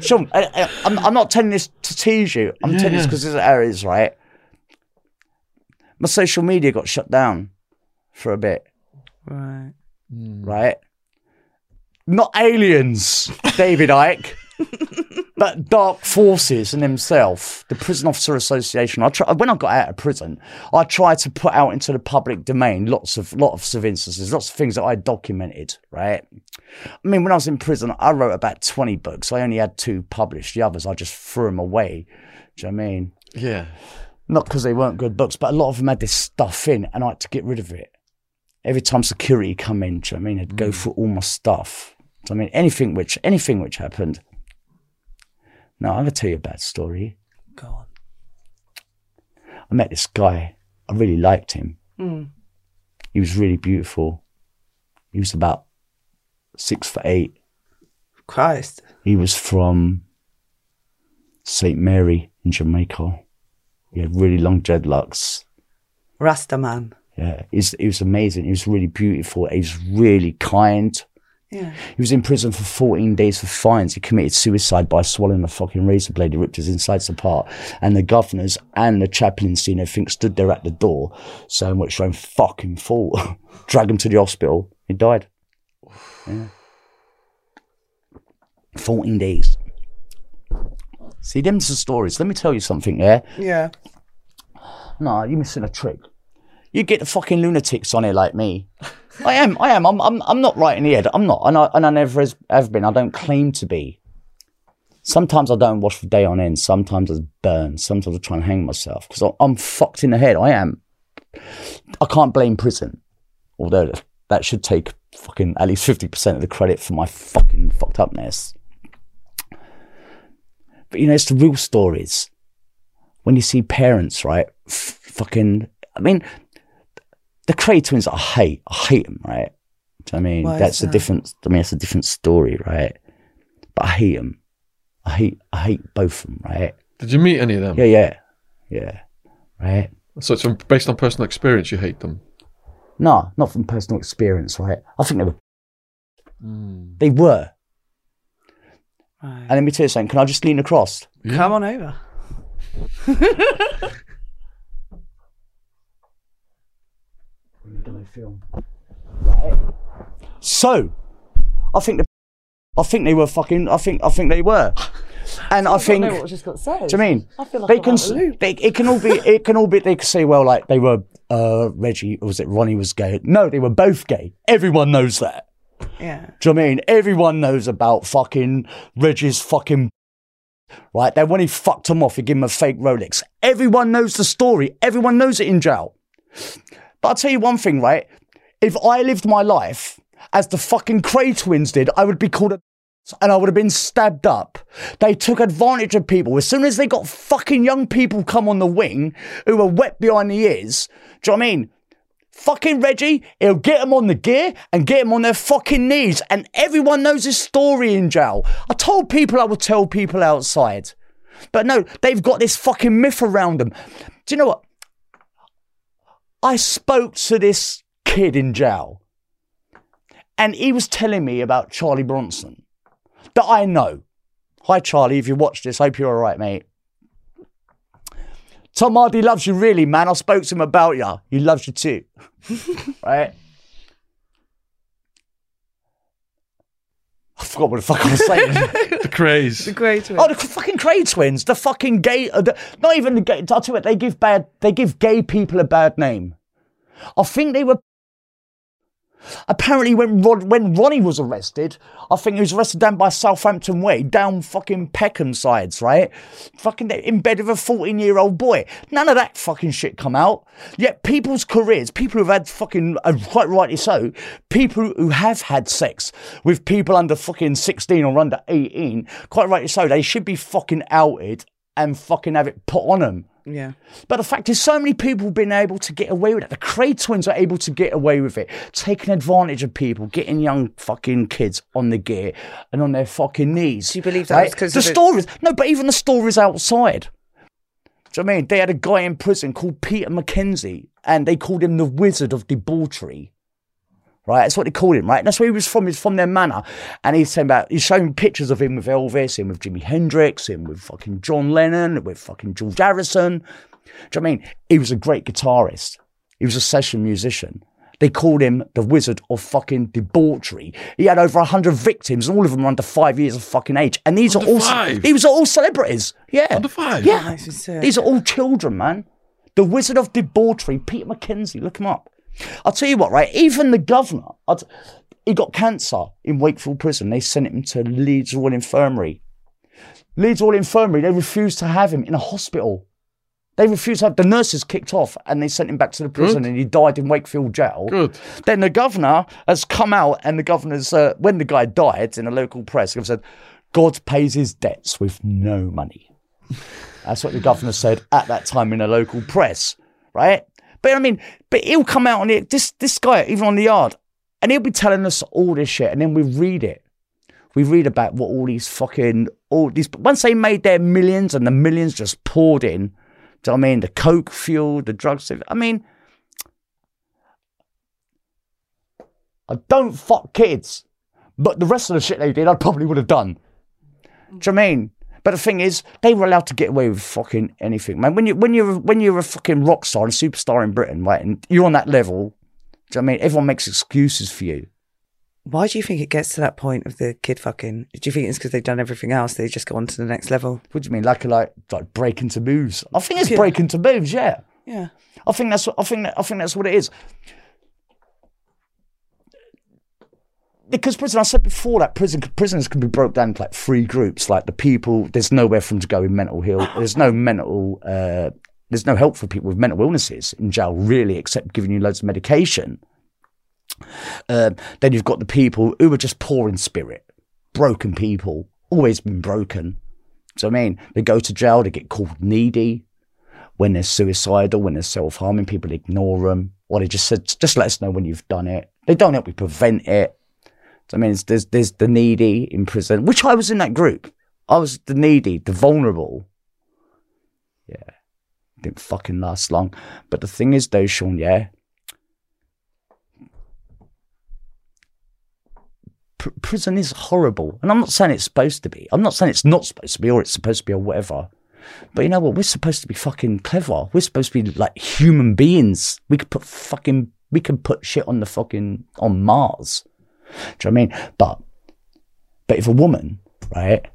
Shaun, I, I, I'm, I'm not telling this to tease you. I'm telling this because this is how right? My social media got shut down for a bit, Right. right? Not aliens, David Icke, but dark forces and himself, the Prison Officer Association. I try, when I got out of prison, I tried to put out into the public domain lots of lots of instances, lots of things that I documented, right? I mean, when I was in prison, I wrote about 20 books. I only had two published. The others, I just threw them away. Do you know what I mean? Yeah. Not because they weren't good books, but a lot of them had this stuff in, and I had to get rid of it. Every time security come in, do you know what I mean? I'd go hmm. through all my stuff. Do you know what I mean? Anything which, anything which happened. Now, I'm going to tell you a bad story. Go on. I met this guy. I really liked him. Mm. He was really beautiful. He was about six foot eight. Christ. He was from St. Mary in Jamaica. He had really long dreadlocks. Rasta man. Yeah, he was, he was amazing. He was really beautiful. He was really kind. Yeah. He was in prison for 14 days for fines. He committed suicide by swallowing a fucking razor blade. He ripped his insides apart. And the governors and the chaplaincy and everything stood there at the door saying, what's your own fucking fault? Drag him to the hospital. He died. Yeah. 14 days. See, them's the stories. Let me tell you something, yeah? Yeah. No, you're missing a trick. You get the fucking lunatics on it like me. I am, I am. I'm, I'm, I'm not right in the head. I'm not, and I, and I never has, ever been. I don't claim to be. Sometimes I don't wash for day on end. Sometimes I burn. Sometimes I try and hang myself because I'm fucked in the head. I am. I can't blame prison, although that- should take fucking at least fifty percent of the credit for my fucking fucked upness. But you know, it's the real stories when you see parents, right? F- fucking, I mean, the Kray twins, I hate, I hate them, right? Do you know I mean? Why is that's a that? different. I mean, that's a different story, right? But I hate them. I hate, I hate both of them, right? Did you meet any of them? Yeah, yeah, yeah, right. So it's from- based on personal experience. You hate them. No, not from personal experience, right? I think they were. Hmm. They were. Right. And let me tell you something. Can I just lean across? Come on over. So, I think the, I think they were fucking. I think I think they were, and I think. know what I just got said. Do you mean I feel like they I'm can? out of the loop. They, it can all be. It can all be. They can say, well, like they were. Uh, Reggie or was it Ronnie was gay? No, they were both gay. Everyone knows that. Yeah. Do you know I mean? Everyone knows about fucking Reggie's fucking. Right, then when he fucked him off, he gave him a fake Rolex. Everyone knows the story. Everyone knows it in jail. But I'll tell you one thing, right? If I lived my life as the fucking Kray twins did, I would be called a and I would have been stabbed up. They took advantage of people. As soon as they got fucking young people come on the wing who were wet behind the ears, do you know what I mean? Fucking Reggie, he'll get them on the gear and get them on their fucking knees. And everyone knows his story in jail. I told people I would tell people outside. But no, they've got this fucking myth around them. Do you know what? I spoke to this kid in jail, and he was telling me about Charlie Bronson that I know. Hi, Charlie, if you watch this, hope you're all right, mate. Tom Hardy loves you, really, man. I spoke to him about you. He loves you too. right? I forgot what the fuck I was saying. The Krays. Great. Oh, the fucking Kray twins, the fucking gay, uh, the, not even the gay. I'll tell you what, they give bad, they give gay people a bad name. I think they were. Apparently, when Rod, when Ronnie was arrested, I think he was arrested down by Southampton Way, down fucking Peckham sides, right? Fucking in bed with a fourteen-year-old boy. None of that fucking shit come out. Yet people's careers, people who've had fucking, uh, quite rightly so, people who have had sex with people under fucking sixteen or under eighteen, quite rightly so, they should be fucking outed and fucking have it put on them. Yeah. But the fact is, so many people have been able to get away with it. The Kray twins are able to get away with it, taking advantage of people, getting young fucking kids on the gear and on their fucking knees. Do you believe that was 'cause the stories? No, but even the stories outside. Do you know what I mean? They had a guy in prison called Peter Mackenzie, and they called him the Wizard of Debauchery. Right, that's what they called him. Right, that's where he was from. He's from their manor, and he's saying about he's showing pictures of him with Elvis, him with Jimi Hendrix, him with fucking John Lennon, with fucking George Harrison. Do you know what I mean? He was a great guitarist. He was a session musician. They called him the Wizard of fucking Debauchery. He had over hundred victims, and all of them were under five years of fucking age. And these Under are all five? these are all celebrities. Yeah, Under five? Yeah, Nice these are all children, man. The Wizard of Debauchery, Peter McKenzie, look him up. I'll tell you what, right? Even the governor, I'd, he got cancer in Wakefield Prison. They sent him to Leeds Royal Infirmary. Leeds Royal Infirmary, they refused to have him in a hospital. They refused to have the nurses kicked off and they sent him back to the prison and he died in Wakefield jail. Good. Then the governor has come out and the governor's, uh, when the guy died in a local press, he said, God pays his debts with no money. That's what the governor said at that time in a local press, right? But I mean, but he'll come out on it, this, this guy, even on the yard, and he'll be telling us all this shit and then we read it. We read about what all these fucking, all these, once they made their millions and the millions just poured in, do you know what I mean? The coke fuel, the drugs. I mean, I don't fuck kids, but the rest of the shit they did, I probably would have done. Do you know I mean? But the thing is, they were allowed to get away with fucking anything, man. When you when you're when you're a fucking rock star and superstar in Britain, right, and you're on that level, do you know what I mean? Everyone makes excuses for you. Why do you think it gets to that point of the kid fucking? Do you think it's because they've done everything else? They just go on to the next level? What do you mean, like like like breaking taboos? I think it's Yeah. breaking taboos, yeah. Yeah. I think that's what I think that, I think that's what it is. Because prison, I said before that prison prisons can be broke down into like three groups. Like the people, there's nowhere for them to go in mental health. There's no mental, uh, there's no help for people with mental illnesses in jail, really, except giving you loads of medication. Um, then you've got the people who are just poor in spirit, broken people, always been broken. So I mean, they go to jail, they get called needy when they're suicidal, when they're self harming, people ignore them, or they just said, just let us know when you've done it. They don't help you prevent it. I mean, there's there's the needy in prison, which I was in that group. I was the needy, the vulnerable. Yeah, didn't fucking last long. But the thing is, though, Shaun, yeah. Pr- prison is horrible, and I'm not saying it's supposed to be. I'm not saying it's not supposed to be, or it's supposed to be, or whatever. But you know what? We're supposed to be fucking clever. We're supposed to be like human beings. We could put fucking, we can put shit on the fucking, on Mars. Do you know what I mean? But, but if a woman, right,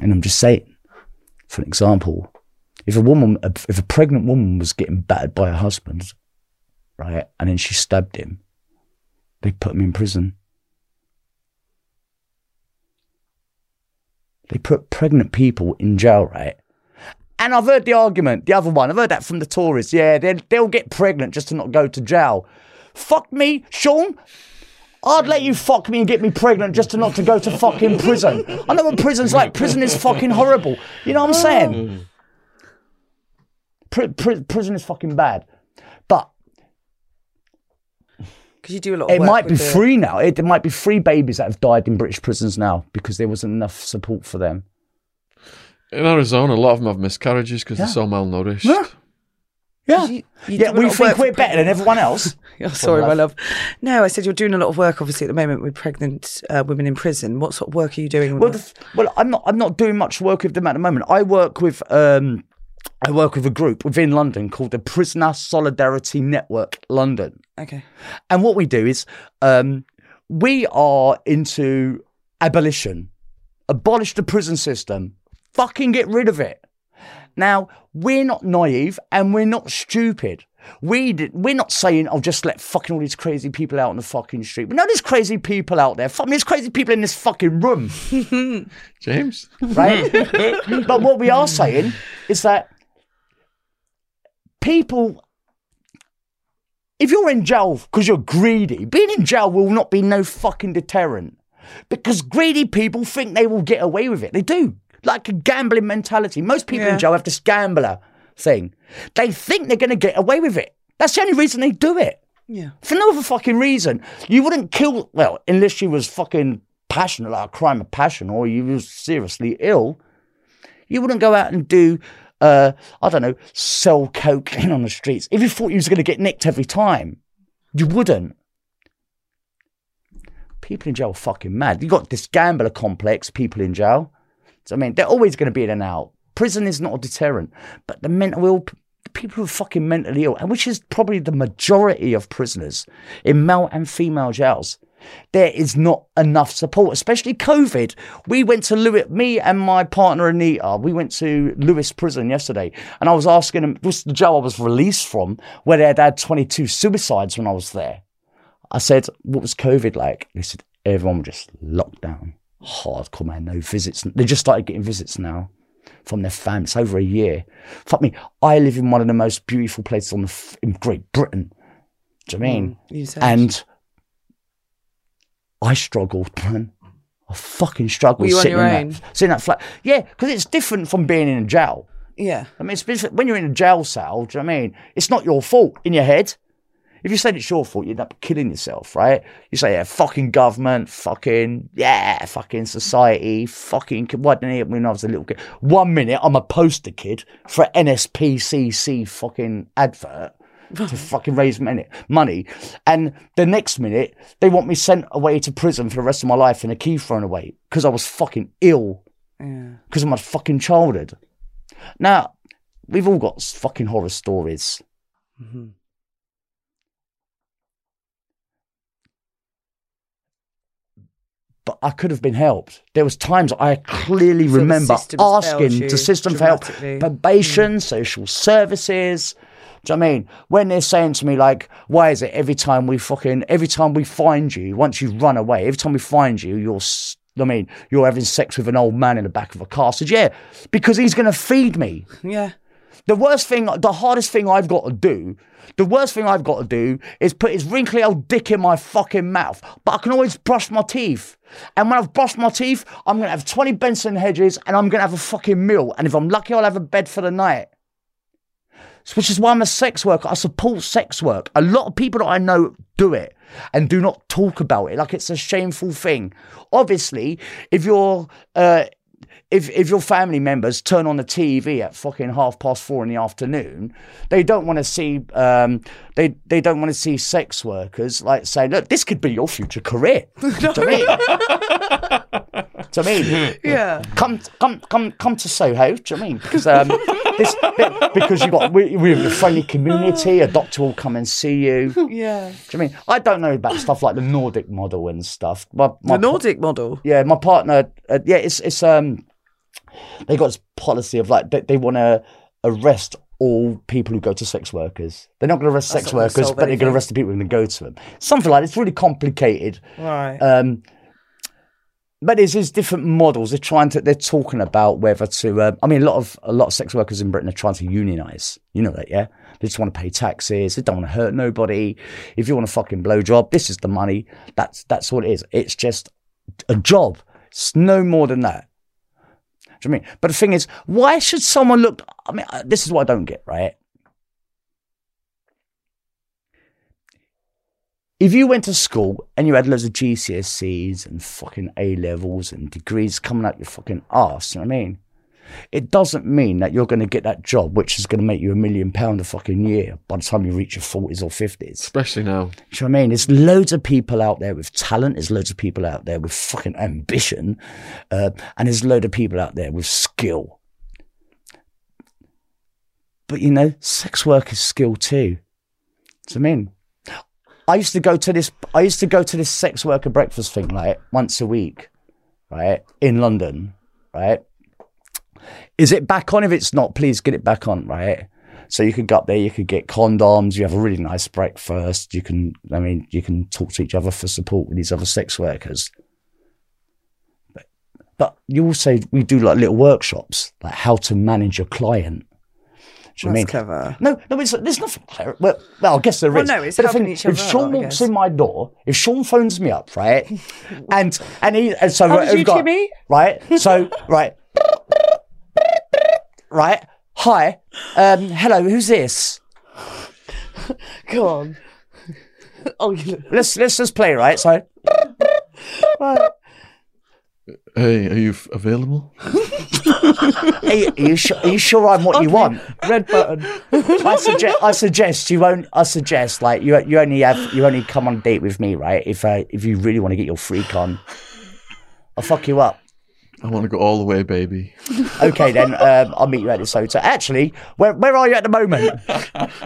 and I'm just saying, for an example, if a woman, if a pregnant woman was getting battered by her husband, right, and then she stabbed him, they put him in prison. They put pregnant people in jail, right? And I've heard the argument, the other one, I've heard that from the Tories. Yeah, they'll, they'll get pregnant just to not go to jail. Fuck me, Shaun. I'd let you fuck me and get me pregnant just to not to go to fucking prison. I know what prison's like. Prison is fucking horrible. You know what I'm saying? Mm. Pri- pri- prison is fucking bad. But Because you do a lot of it work might be with the- free now. It, there might be free babies that have died in British prisons now because there wasn't enough support for them. In Arizona, a lot of them have miscarriages because Yeah. they're so malnourished. Yeah. Yeah, You- you yeah. We think we're better than everyone else. Oh, sorry, my love. No, I said you're doing a lot of work, obviously, at the moment with pregnant uh, women in prison. What sort of work are you doing? With Well, the, well, I'm not. I'm not doing much work with them at the moment. I work with. Um, I work with a group within London called the Prisoner Solidarity Network London. okay. And what we do is um, we are into abolition, abolish the prison system, fucking get rid of it. Now we're not naive and we're not stupid. We did, we're not saying I'll just let fucking all these crazy people out on the fucking street. We know there's crazy people out there. Fuck, me, there's crazy people in this fucking room, James? right? but what we are saying is that people if you're in jail because you're greedy, being in jail will not be no fucking deterrent. Because greedy people think they will get away with it. They do. Like a gambling mentality. Most people Yeah. in jail have this gambler thing. They think they're going to get away with it. That's the only reason they do it. Yeah. For no other fucking reason. You wouldn't kill, well, unless you was fucking passionate, like a crime of passion, or you was seriously ill. You wouldn't go out and do, uh, I don't know, sell cocaine on the streets. If you thought you was going to get nicked every time, you wouldn't. People in jail are fucking mad. You got this gambler complex, people in jail. I mean, they're always going to be in and out. Prison is not a deterrent, but the mental ill, the people who are fucking mentally ill, and which is probably the majority of prisoners in male and female jails, there is not enough support, especially COVID. We went to Lewes, me and my partner Anita, we went to Lewes Prison yesterday, and I was asking them, this is the jail I was released from, where they had had 22 suicides when I was there. I said, what was COVID like? They said, everyone was just locked down. Hardcore, man. No visits. They just started getting visits now from their fam. It's over a year. Fuck me. I live in one of the most beautiful places on the f- in Great Britain. Do you know I mean? Mm, said. And I struggled, man. I fucking struggled Were you on sitting your in own? that sitting in that flat. Yeah, because it's different from being in a jail. yeah. I mean, it's when you're in a jail cell. Do you know what I mean? It's not your fault in your head. If you said it's your fault, you'd end up killing yourself, right? You say, yeah, fucking government, fucking, yeah, fucking society, fucking, why didn't it when I was a little kid? One minute, I'm a poster kid for NSPCC fucking advert to fucking raise money, money. And the next minute, they want me sent away to prison for the rest of my life and a key thrown away because I was fucking ill Yeah. because of my fucking childhood. Now, we've all got fucking horror stories. Mm-hmm. But I could have been helped. There was times I clearly So remember asking the system for help, probation, social services. Do you know what I mean? When they're saying to me like, "Why is it every time we fucking every time we find you, once you run away, every time we find you, you're." I mean, you're having sex with an old man in the back of a car. I said, yeah, because he's going to feed me. Yeah. The worst thing, the hardest thing I've got to do, the worst thing I've got to do is put his wrinkly old dick in my fucking mouth. But I can always brush my teeth. And when I've brushed my teeth, I'm going to have 20 Benson hedges and I'm going to have a fucking meal. And if I'm lucky, I'll have a bed for the night. Which is why I'm a sex worker. I support sex work. A lot of people that I know do it and do not talk about it like it's a shameful thing. Obviously, if you're uh, if if your family members turn on the TV at fucking half past four in the afternoon, they don't want to see um, they they don't want to see sex workers like saying, look, this could be your future career. to me, to me, Yeah. come come come come to Soho. Do you know I mean? Because um, this because you got we we have a friendly community. A doctor will come and see you. Yeah. Do you know I mean? I don't know about stuff like the Nordic model and stuff. My, my The Nordic model. yeah, my partner. Uh, yeah, it's it's um, they got this policy of like they, they want to arrest all people who go to sex workers. They're not going to arrest sex workers, but they're going to arrest the people who are going to go to them. Something like it's really complicated. Right. Um, but there's different models. They're trying to. They're talking about whether to. Um, I mean, a lot of a lot of sex workers in Britain are trying to unionize. You know that, yeah. They just want to pay taxes. They don't want to hurt nobody. If you want a fucking blowjob, this is the money. That's that's what it is. It's just a job. It's no more than that. Do you I mean? But the thing is, why should someone look? I mean, uh, this is what I don't get. Right? if you went to school and you had loads of GCSEs and fucking A levels and degrees coming out your fucking arse, you know what I mean? It doesn't mean that you're going to get that job, which is going to make you a million pound a fucking year by the time you reach your 40s or 50s. Especially now. Do you know what I mean? There's loads of people out there with talent. There's loads of people out there with fucking ambition. Uh, and there's loads of people out there with skill. But you know, sex work is skill too. Do you know I mean? I used to go to this. I used to go to this sex worker breakfast thing like once a week, right in London, right. Is it back on? If it's not, please get it back on, right? So you could go up there, you could get condoms, you have a really nice breakfast. You can, I mean, you can talk to each other for support with these other sex workers. But, but you also we do like little workshops, like how to manage a client. Do you That's mean? clever. No, no, it's, there's nothing clever. Well, well, I guess there is. Well, no, it's but helping thing- each If Shaun walks in my door, if Shaun phones me up, right, and and he and so oh, How did we've you, got right, so right, right, Hi. Um, hello. Who's this? Go on. Oh, you look Let's let's just play, right? So, right. Hey, are you f- available? are you, are you sure? Are you sure I'm what you want? Red button. I suggest. I suggest you won't. I suggest like you. You only have. You only come on a date with me, right? If uh, if you really want to get your freak on, I'll fuck you up. I want to go all the way, baby. Okay, then um, I'll meet you at this hotel. Actually, where where are you at the moment?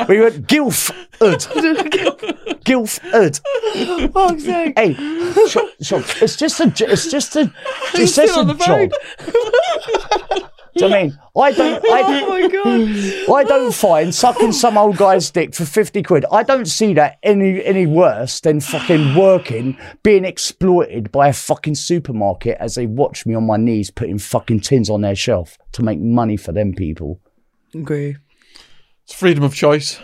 we were at Guildford. Guildford. Fuck's sake. Hey, sure, sure. It's just a, It's just a. It's just a the job. Do you know I mean? I don't. I, Oh my god. I don't find sucking some old guy's dick for 50 quid. I don't see that any any worse than fucking working, being exploited by a fucking supermarket as they watch me on my knees putting fucking tins on their shelf to make money for them people. Agree. It's freedom of choice.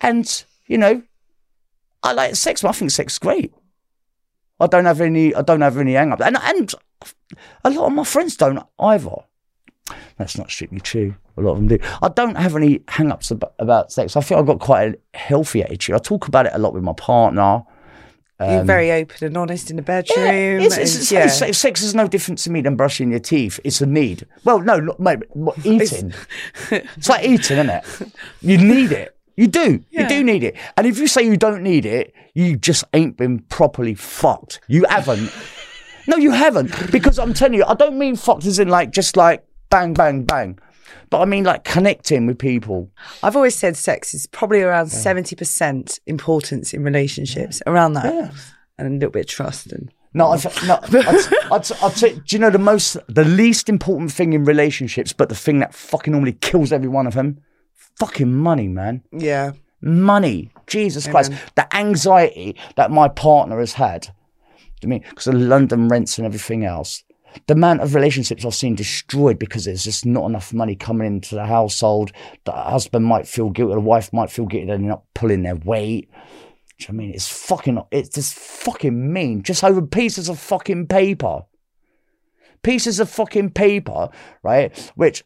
And, you know, I like sex, I think sex is great. I don't have any I don't have any hang ups. And and a lot of my friends don't either. That's not strictly true. A lot of them do. I don't have any hang ups about, about sex. I think I've got quite a healthy attitude. I talk about it a lot with my partner. You're very open and honest in the bedroom. Um, It's, it's, it's, yeah. sex is no different to me than brushing your teeth. It's a need. Well, no, not, what, eating. it's like eating, isn't it? You need it. You do. You do need it. And if you say you don't need it, you just ain't been properly fucked. You haven't. no, you haven't. Because I'm telling you, I don't mean fucked as in like just like bang, bang, bang. But I mean like connecting with people. I've always said sex is probably around seventy percent importance in relationships, around that, and a little bit of trust and No, I've, no, I'd, I'd, I'd say, do you know the most, the least important thing in relationships, but the thing that fucking normally kills every one of them? Fucking money, man. yeah. Money. Jesus Christ. The anxiety that my partner has had. I mean, because of London rents and everything else. The amount of relationships I've seen destroyed because there's just not enough money coming into the household. The husband might feel guilty, the wife might feel guilty, they're not pulling their weight. What I mean? It's fucking, it's just fucking mean. Just over pieces of fucking paper. Pieces of fucking paper, right? Which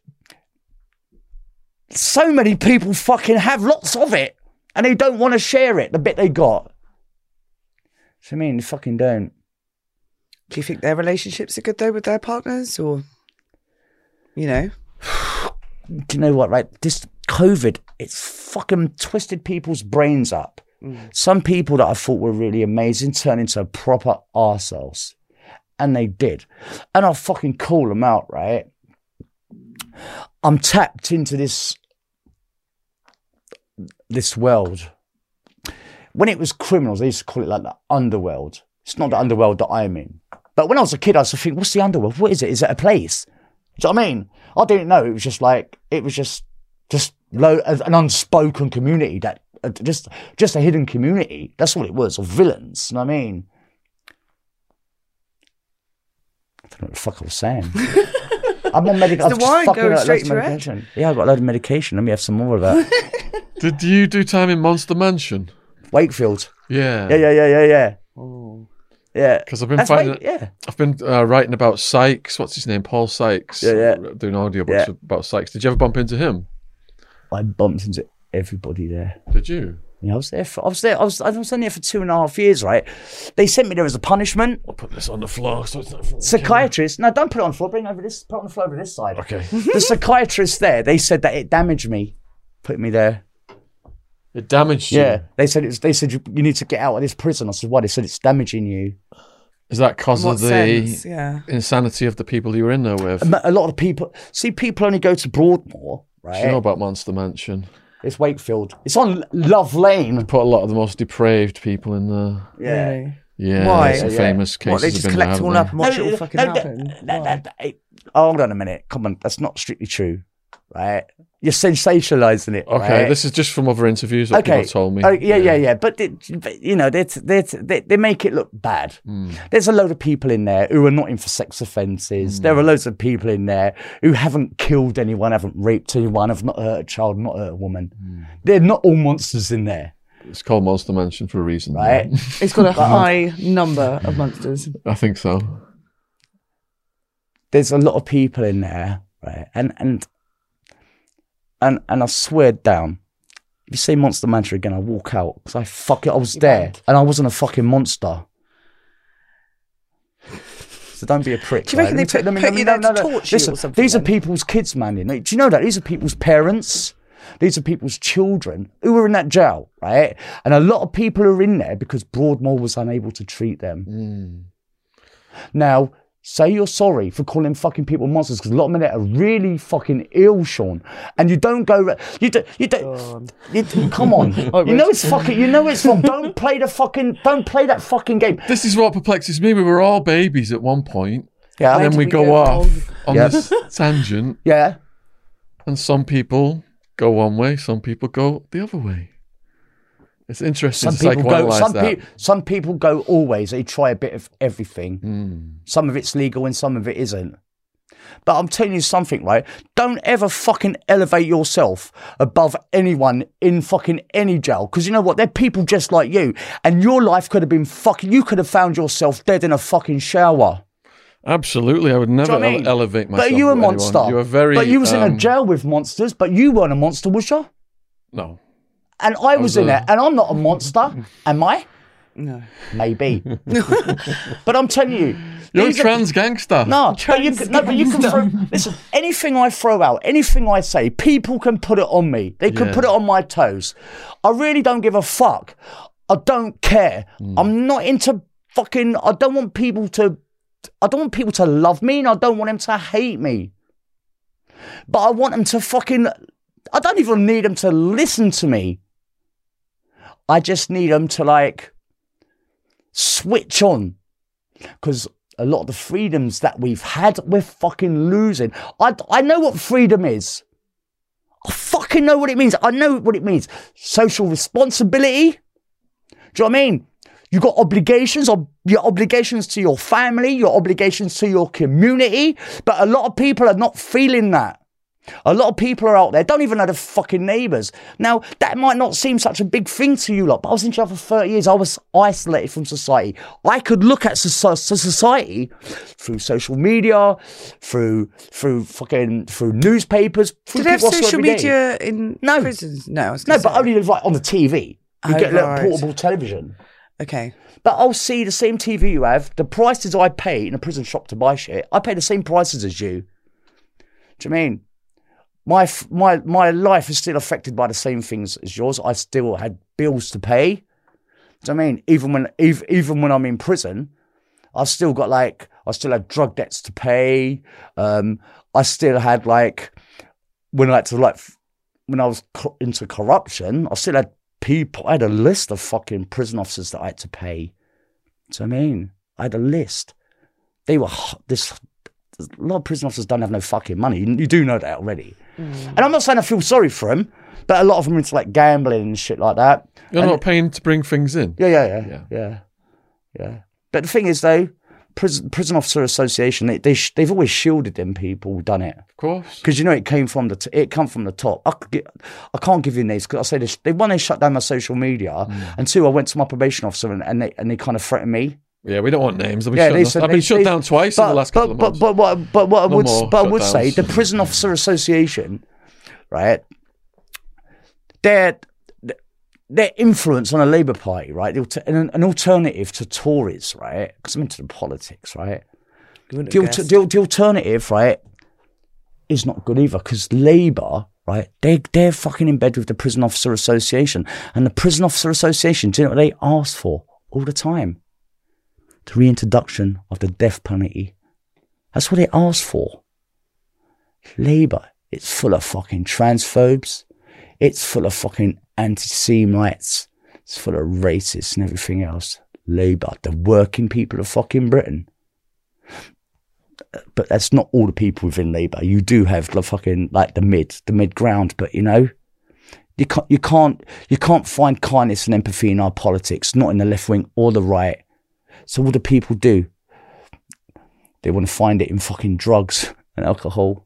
so many people fucking have lots of it and they don't want to share it, the bit they got. So I mean, they fucking don't. Do you think their relationships are good though with their partners, or you know? Do you know what, right? This COVID, it's fucking twisted people's brains up. Mm. Some people that I thought were really amazing turn into proper arseholes. And they did. And I'll fucking call them out, right? I'm tapped into this this world. When it was criminals, they used to call it like the underworld. It's not the underworld that I'm in. But when I was a kid, I used to think, what's the underworld? What is it? Is it a place? Do you know what I mean? I didn't know. It was just like it was just just low, an unspoken community that uh, just just a hidden community. That's what it was of villains. You know what I mean? I don't know what the fuck I was saying. I'm on medication. It's the wine going straight to your head. medication. Yeah, I've got a load of medication. Let me have some more of that. Did you do time in Monster Mansion? Wakefield. Yeah. Yeah, yeah, yeah, yeah, yeah. Yeah. Because I've been That's finding, Wake- yeah. I've been uh, writing about Sykes. What's his name? Paul Sykes. Yeah, yeah. Doing audiobooks Yeah. about Sykes. Did you ever bump into him? I bumped into everybody there. Did you? Yeah, I was there. For, I was there. I was. I was only there for two and a half years. Right? They sent me there as a punishment. I'll put this on the floor so it's not. for the Psychiatrist. No, don't put it on the floor. Bring it over this. Put it on the floor over this side. Okay. the psychiatrist there. They said that it damaged me. Put me there. It damaged you. Yeah. They said it's. They said you, you need to get out of this prison. I said why? They said it's damaging you. Is that because of the sense? Yeah. insanity of the people you were in there with? A a lot of people. See, people only go to Broadmoor. Do Right. you know about Monster Mansion? It's Wakefield. It's on Love Lane. Put a lot of the most depraved people in there. Yeah. Really? Yeah, Why? some Yeah. famous cases. What they just collect there, all up and watch it all fucking no, happen? that- that- that- that- oh, hold on a minute. Come on, that's not strictly true, right? You're sensationalizing it. Okay, right? this is just from other interviews that okay. people told me. Oh, yeah, yeah, yeah. But, they, but you know, they, they, they, they make it look bad. Hmm. There's a load of people in there who are not in for sex offences. Hmm. There are loads of people in there who haven't killed anyone, haven't raped anyone, have not hurt a child, not hurt a woman. Hmm. They're not all monsters in there, It's called Monster Mansion for a reason, right? It's got a high number of monsters. I think so. there's a lot of people in there, right? And and and and I swear down. If you say Monster Mantra again, I walk out because I fuck it. I was there and I wasn't a fucking monster. So don't be a prick. Do you reckon right? they Let me put- let me- you no, there no, to no. torture you Listen, something These are people's kids, man. You know, do you know that these are people's parents? These are people's children who were in that jail, right? And a lot of people are in there because Broadmoor was unable to treat them. Mm. Now, say you're sorry for calling fucking people monsters because a lot of men are really fucking ill, Shaun. And you don't go, ra- you don't, you don't, you, come on. you know it's fucking, you know it's wrong. Don't play the fucking, don't play that fucking game. This is what perplexes me. We were all babies at one point, Yeah. and then we we go go off on Yeah. this tangent, yeah. and some people go one way, some people go the other way. It's interesting Some people go. Some, pe- some people go always. They try a bit of everything. Some of it's legal and some of it isn't. But I'm telling you something, right? Don't ever fucking elevate yourself above anyone in fucking any jail. Because you know what? They're people just like you. And your life could have been fucking. You could have found yourself dead in a fucking shower. Absolutely, I would never you know I mean? elevate myself. But you were a monster. You were very. But you was in a um, jail with monsters. But you weren't a monster, was you? No, And I was, was in it. And I'm not a monster. Am I? No. Maybe. but I'm telling you. you're a these are- trans gangster. No, but you can, no, but you can throw. Listen, anything I throw out, anything I say, people can put it on me. They can Yeah. put it on my toes. I really don't give a fuck. I don't care. Hmm. I'm not into fucking. I don't want people to. I don't want people to love me, and I don't want them to hate me. But I want them to fucking. I don't even need them to listen to me. I just need them to like switch on because a lot of the freedoms that we've had, we're fucking losing. I, I know what freedom is. I fucking know what it means. I know what it means. Social responsibility. Do you know what I mean? You got obligations, ob- your obligations to your family, your obligations to your community, but a lot of people are not feeling that. A lot of people are out there, don't even know the fucking neighbours. Now, that might not seem such a big thing to you lot, but I was in jail for 30 years. I was isolated from society. I could look at society through social media, through through fucking through newspapers. Through Do they have people I saw social day. media in No. prisons? No, No, but only like on the TV. You Oh, get like oh, right. portable television. Okay. But I'll see the same TV you have, the prices I pay in a prison shop to buy shit, I pay the same prices as you. Do you mean? My my my life is still affected by the same things as yours. I still had bills to pay. Do I mean? Even when even, even when I'm in prison, I've still got like I still had drug debts to pay. Um, I still had like when I had to like when I was into corruption, I still had people. I had a list of fucking prison officers that I had to pay. Do I mean? I had a list. They were this. A lot of prison officers don't have no fucking money. You do know that already. Mm. And I'm not saying I feel sorry for them, but a lot of them are into like gambling and shit like that. You're And- not paying to bring things in. yeah, yeah, yeah, Yeah. yeah, yeah, But the thing is, though, prison, prison officer association, they, they sh- they've always shielded them people who done it Of course. because you know it came from the t- it come from the top. I could get, I can't give you names because I say this. They one they shut down my social media, mm. and two I went to my probation officer and, and they and they kind of threatened me. Yeah, we don't want names. I've been, Yeah, shut, they down- said I've been shut down twice but, in the last but, couple of but, months. But, what but what I No would but I would say the prison officer association, right? Their their influence on a Labour Party, right? The An, an alternative to Tories, right? Because I'm into the politics, right? The, alter- the, the alternative, right, is not good either because Labour, right, they, they're fucking in bed with the Prison Officer Association. And the Prison Officer Association, do you know what they ask for all the time? The reintroduction of the death penalty. That's what they ask for. Labour, it's full of fucking transphobes. It's full of fucking anti-Semites. It's full of racists and everything else. Labour, the working people of fucking Britain but that's not all the people within Labour. You do have the fucking like the mid, the mid ground, but you know, you can't, you can't, you can't find kindness and empathy in our politics, not in the left wing or the right. So what do people do? They want to find it in fucking drugs and alcohol,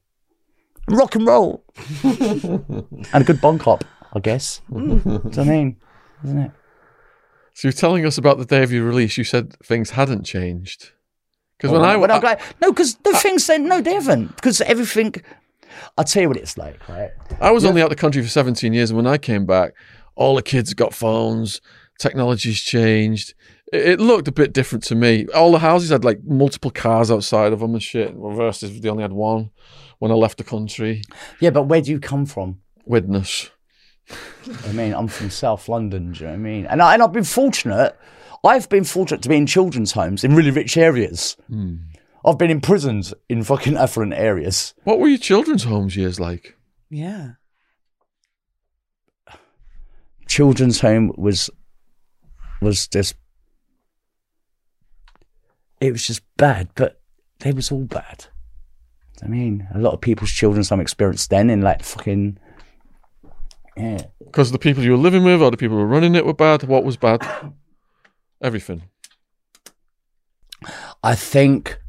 and rock and roll, and a good bunk up, I guess. Do you know what I mean? Isn't it? So you're telling us about the day of your release. You said things hadn't changed. Because oh, when I, When I'm like, no, because the things then, no, they haven't. Because everything, I'll tell you what it's like, right? I was only out the country for 17 years, and when I came back, all the kids got phones. Technology's changed. It, it looked a bit different to me. All the houses had like multiple cars outside of them and shit. Versus they only had one when I left the country. Yeah, but where do you come from? Widnes. I mean, I'm from South London. Do you know what I mean? And, I, and I've been fortunate. I've been fortunate to be in children's homes in really rich areas. Hmm. I've been imprisoned in fucking affluent areas. What were your children's homes years like? Yeah. Children's home was was just it was just bad, but they was all bad. I mean, a lot of people's children, some experience then in like fucking yeah. Because the people you were living with or the people who were running it were bad. What was bad? Everything. I think.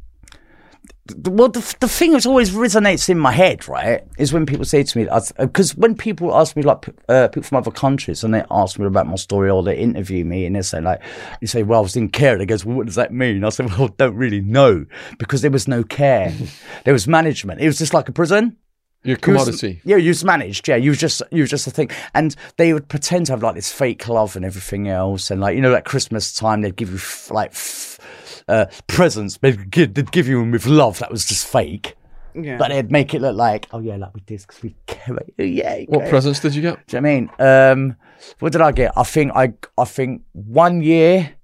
Well, the, the thing that always resonates in my head, right, is when people say to me, because when people ask me, like uh, people from other countries, and they ask me about my story or they interview me, and they say, like, you say, well, I was in care. They goes, well, what does that mean? I said, well, I don't really know because there was no care, there was management. It was just like a prison. Your You was- commodity. yeah, you was managed. Yeah, you was just you was just a thing, and they would pretend to have like this fake love and everything else, and like you know, at Christmas time they'd give you f- like f- uh, presents. They'd give, they'd give you them with love. That was just fake, Yeah. but they'd make it look like, oh yeah, like we did because we care. about you. Yeah. What okay. presents did you get? Do you know what I mean? Um, what did I get? I think I I think one year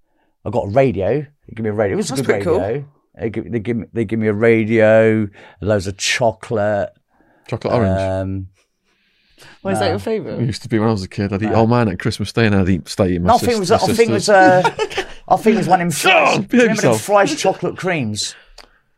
I got a radio. They give me a radio. It was a That's good pretty cool. radio. They give, they give me they give me a radio, loads of chocolate. Chocolate orange. Um, Why is that your favourite? It favourite? used to be when I was a kid. I'd eat all mine at Christmas Day and I'd eat, stay eating my No, I think it was. my I think it was. sisters. Uh, I think it was one of them Fry's. You remember them Fry's chocolate creams?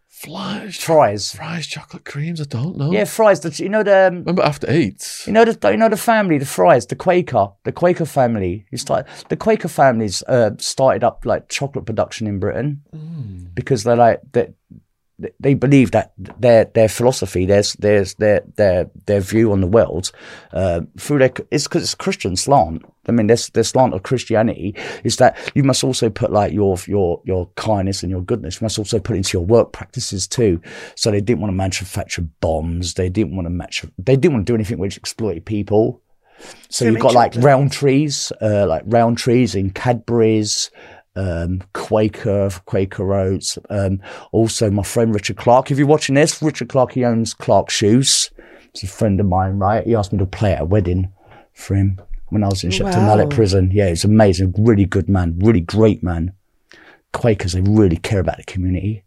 Flies. Fry's. Fry's, chocolate creams. I don't know. Yeah, Fry's. The, you know the. Um, Remember after eight? you know the. You know the family, the Fry's, the Quaker, the Quaker family. You start the Quaker families uh, started up like chocolate production in Britain because they're like that. They believe that their their philosophy, their their their their their view on the world, uh, through their it's because it's Christian slant. I mean, their their slant of Christianity is that you must also put like your your your kindness and your goodness. You must also put into your work practices too. So they didn't want to manufacture bombs. They didn't want to match. They didn't want to do anything which exploited people. So they you've got like Rowntree's, uh, like Rowntree's in Cadbury's, um, Quaker, Quaker Oats. Um, also, my friend Richard Clark. If you're watching this, Richard Clark, he owns Clark Shoes. He's a friend of mine, right? He asked me to play at a wedding for him when I was in Shepton Wow. Mallet prison. Yeah, he's amazing, really good man, really great man. Quakers, they really care about the community.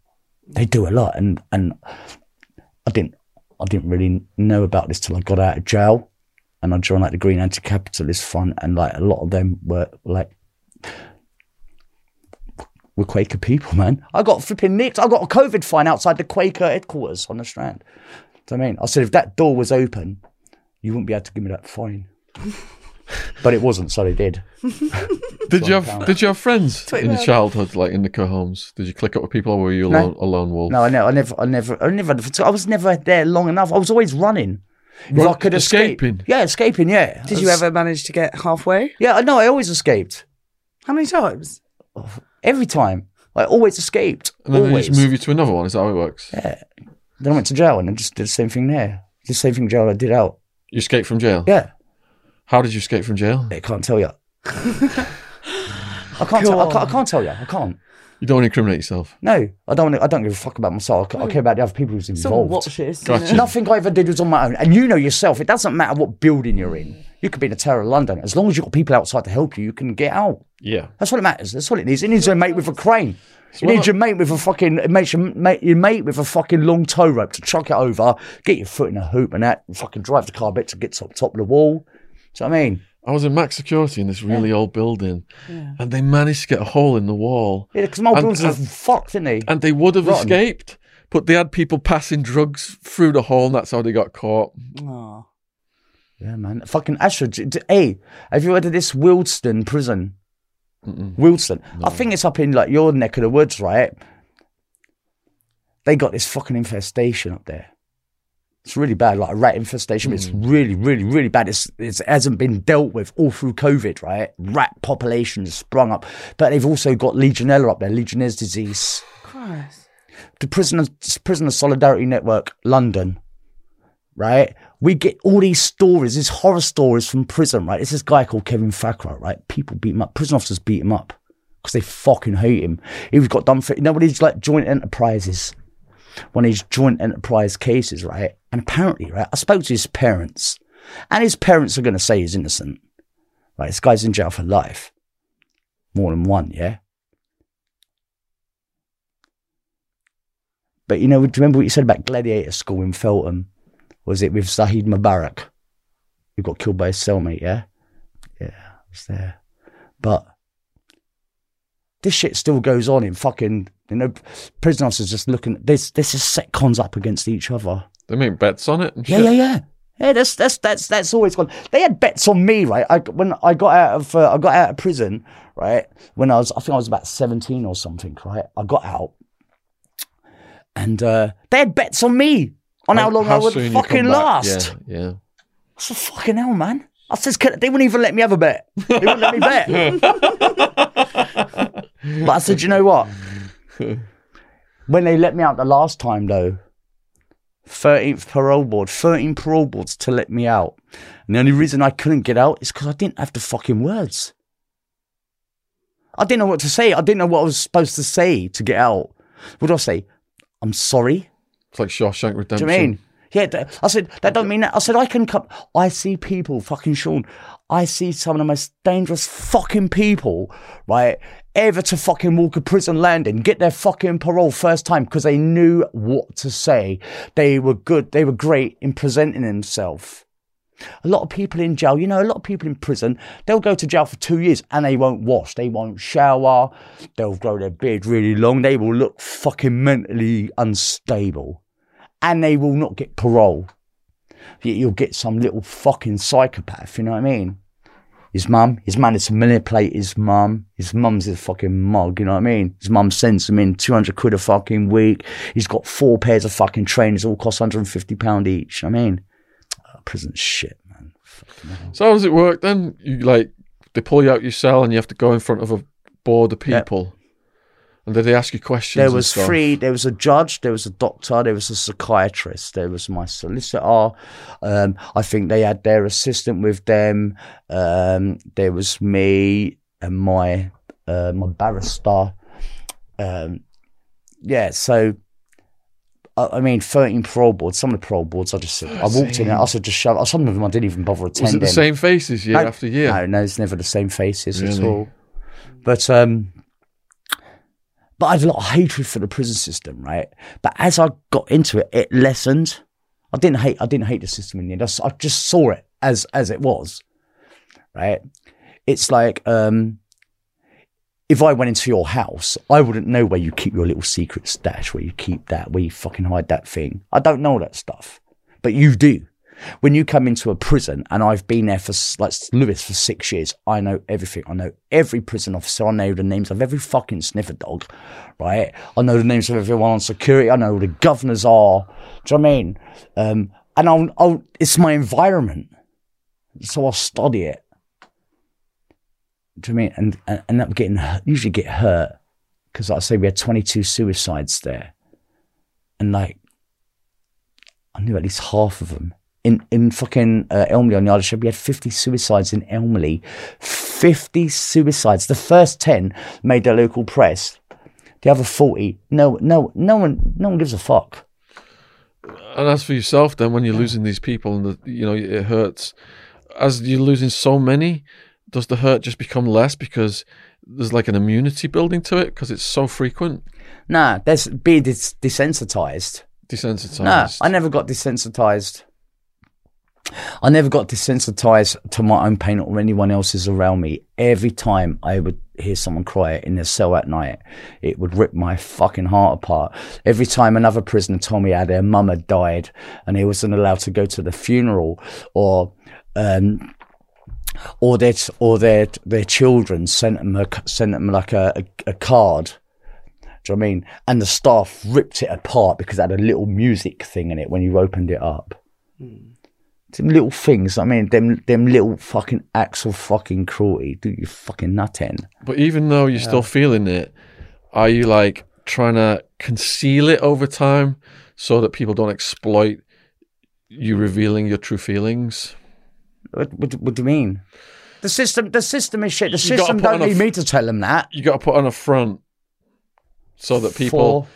They do a lot, and and I didn't I didn't really know about this till I got out of jail, and I joined like the Green Anti-Capitalist Front, and like a lot of them were like were Quaker people, man. I got flipping nicked. I got a COVID fine outside the Quaker headquarters on the Strand. Do you know what I mean? I said if that door was open, you wouldn't be able to give me that fine. but it wasn't, so they did. Did you have pound. Did you have friends Twenty in your childhood, like in the care homes? Did you click up with people, or were you a No. lone, a lone wolf? No, I never, I never, I never, I never, I was never there long enough. I was always running. If Run- I could escape. escaping? Yeah, escaping, yeah. Did you ever manage to get halfway? Yeah, I know, I always escaped. How many times? Oh, every time. I always escaped. And then they always. just move you to another one. Is that how it works? Yeah. Then I went to jail and I just did the same thing there. The same thing jail I did out. You escaped from jail. Yeah. How did you escape from jail? I can't tell you. I can't, tell, I, can't, I can't tell you. I can't. You don't want to incriminate yourself. No, I don't. Wanna, I don't give a fuck about myself. I, I care about the other people who's Someone involved. watches. Gotcha. Nothing I ever did was on my own. And you know yourself, it doesn't matter what building you're in. You could be in the Tower of London. As long as you've got people outside to help you, you can get out. Yeah. That's what it matters. That's what it needs. It needs a mate with a crane. You what need your mate with a fucking it makes your mate, your mate with a fucking long tow rope to chuck it over, get your foot in a hoop and that, and fucking drive the car a bit to get to the top of the wall. Do you know what I mean? I was in max security in this really old building, and they managed to get a hole in the wall, Yeah, because my buildings are and- fucked, didn't they? and they would have Rotten. escaped, but they had people passing drugs through the hole, and that's how they got caught. Aw. Yeah, man. Fucking Ashford. Hey, have you heard of this Wealstun prison? Wealstun. I think it's up in like your neck of the woods, right? They got this fucking infestation up there. It's really bad, like a rat infestation. It's hmm. really, really, really bad. It's, it's, it hasn't been dealt with all through COVID, right? Rat populations sprung up, but they've also got Legionella up there, Legionnaire's disease. Christ. The Prisoner, Prisoner Solidarity Network, London. right? We get all these stories, these horror stories from prison, right? It's this guy called Kevin Thakrar, right? People beat him up. Prison officers beat him up because they fucking hate him. He was got done for, you know these like joint enterprises? One of these joint enterprise cases, right? And apparently, right, I spoke to his parents, and his parents are going to say he's innocent. Right, this guy's in jail for life. More than one, yeah? But you know, do you remember what you said about Gladiator School in Feltham? Was it with Zahid Mubarak? Who got killed by his cellmate, yeah? Yeah, I was there. But this shit still goes on in fucking, you know, prison officers just looking, this, this is set cons up against each other. They make bets on it. And Yeah, shit. yeah, yeah. Yeah, that's that's that's that's always gone. They had bets on me, right? I when I got out of uh, I got out of prison, right? When I was I think I was about seventeen or something, right? I got out, and uh, they had bets on me on how, long I would fucking last. Yeah, yeah. I said, fucking hell, man. I said, "Can- they wouldn't even let me have a bet. They wouldn't let me bet. but I said, you know what? When they let me out the last time, though, 13th parole board, 13 parole boards to let me out. And the only reason I couldn't get out is because I didn't have the fucking words. I didn't know what to say. I didn't know what I was supposed to say to get out. What do I say? I'm sorry. It's like Shawshank Redemption. Do you mean? Yeah, I said that don't mean that. I said I can come. I see people, fucking Shaun. I see some of the most dangerous fucking people, right, ever to fucking walk a prison landing, get their fucking parole first time because they knew what to say. They were good. They were great in presenting themselves. A lot of people in jail, you know, a lot of people in prison, they'll go to jail for two years and they won't wash, they won't shower, they'll grow their beard really long, they will look fucking mentally unstable and they will not get parole. You'll get some little fucking psychopath, you know what I mean? His mum, his managed to manipulate his mum. His mum's a fucking mug, you know what I mean? His mum sends him in 200 quid a fucking week. He's got four pairs of fucking trainers, all cost 150 pound each. I mean, ah, oh, prison's shit, man. So how does it work then? You like they pull you out your cell and you have to go in front of a board of Yep. And did they ask you questions? There was three. There was a judge. There was a doctor. There was a psychiatrist. There was my solicitor. Um, I think they had their assistant with them. Um, there was me and my uh, my barrister. Um, yeah. So. I I mean, 13 parole boards. Some of the parole boards, I just I walked in and I said, just shove. Some of them I didn't even bother Was attending. it the same faces year No, after year? No, no, it's never the same faces at all. But um, but I had a lot of hatred for the prison system, right? But as I got into it, it lessened. I didn't hate. I didn't hate the system in the end. I just saw it as as it was, right? It's like um, if I went into your house, I wouldn't know where you keep your little secret stash, where you keep that, where you fucking hide that thing. I don't know that stuff, but you do. When you come into a prison, and I've been there for like Lewes for six years, I know everything. I know every prison officer. I know the names of every fucking sniffer dog, right? I know the names of everyone on security. I know who the governors are. Do you know what I mean? Um, and I'll, I'll, it's my environment, so I'll study it. Do you I mean? And, and up getting usually get hurt because, like I say, we had twenty two suicides there, and like I knew at least half of them. In, in fucking uh, Elmley on the Isle of we had 50 suicides in Elmley. 50 suicides. The first 10 made the local press. The other 40, no, no, no one, no one gives a fuck. And as for yourself, then when you're losing these people and the, you know it hurts, as you're losing so many, does the hurt just become less because there's like an immunity building to it because it's so frequent, Nah, there's be dis- desensitized. desensitized? Nah, I never got desensitized. I never got desensitized to my own pain or anyone else's around me. Every time I would hear someone cry in their cell at night, it would rip my fucking heart apart. Every time another prisoner told me how their mum had died and he wasn't allowed to go to the funeral or, um, or their, or their, their children sent them, a, sent them like a, a, a card. Do you know I mean? And the staff ripped it apart because it had a little music thing in it when you opened it up. Them little things, I mean, them them little fucking acts of fucking cruelty. Do you fucking nutting? But even though you're still feeling it, are you like trying to conceal it over time so that people don't exploit you revealing your true feelings. What, what, what do you mean? The system, the system is shit. The You system don't need f- me to tell them that. You got to put on a front so that people For-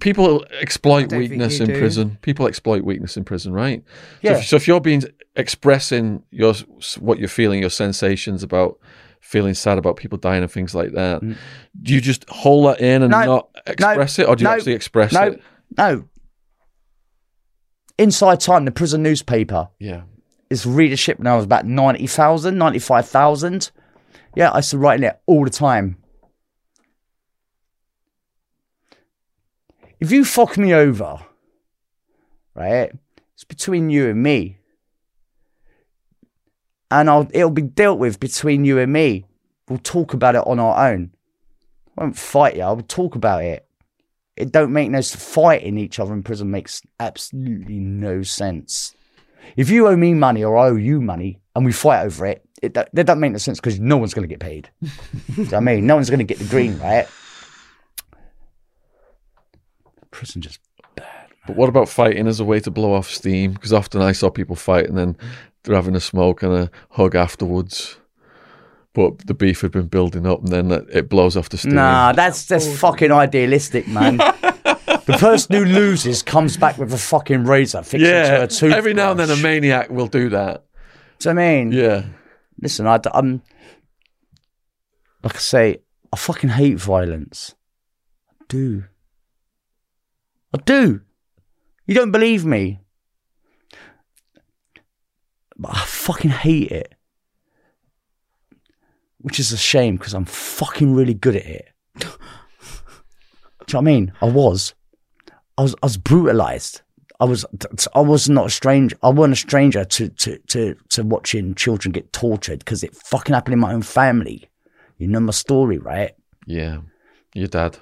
people exploit weakness in do. prison. People exploit weakness in prison, right? So Yeah. if, so if you're being expressing your what you're feeling, your sensations about feeling sad about people dying and things like that, do you just hold that in and Mm. No, not express it, or do you no, actually express no, it? no. Inside Time, the prison newspaper, Yeah. its readership now is about 90,000, 95,000. Yeah, I used to write in it all the time. If you fuck me over, right, it's between you and me. And I'll, it'll be dealt with between you and me. We'll talk about it on our own. I won't fight you, I'll talk about it. It don't make no sense. fighting each other in prison makes absolutely no sense. If you owe me money or I owe you money and we fight over it, it that, that doesn't make no sense because no one's going to get paid. You know I mean? No one's going to get the green, right? Prison just bad. But what about fighting as a way to blow off steam? Because often I saw people fight and then they're having a smoke and a hug afterwards. But the beef had been building up and then it- it blows off the steam. Nah, that's just oh. fucking idealistic, man. the person who loses comes back with a fucking razor fixed into yeah. a toothbrush. Every now and then a maniac will do that. Do you know I mean? Yeah. Listen, I, am like I say, I fucking hate violence. I do. I do. You don't believe me, but I fucking hate it. Which is a shame because I'm fucking really good at it. Do you know what I mean? I was. I was. I was brutalized. I was. I was not a stranger. I wasn't a stranger to to to to watching children get tortured because it fucking happened in my own family. You know my story, right? Yeah. Your dad.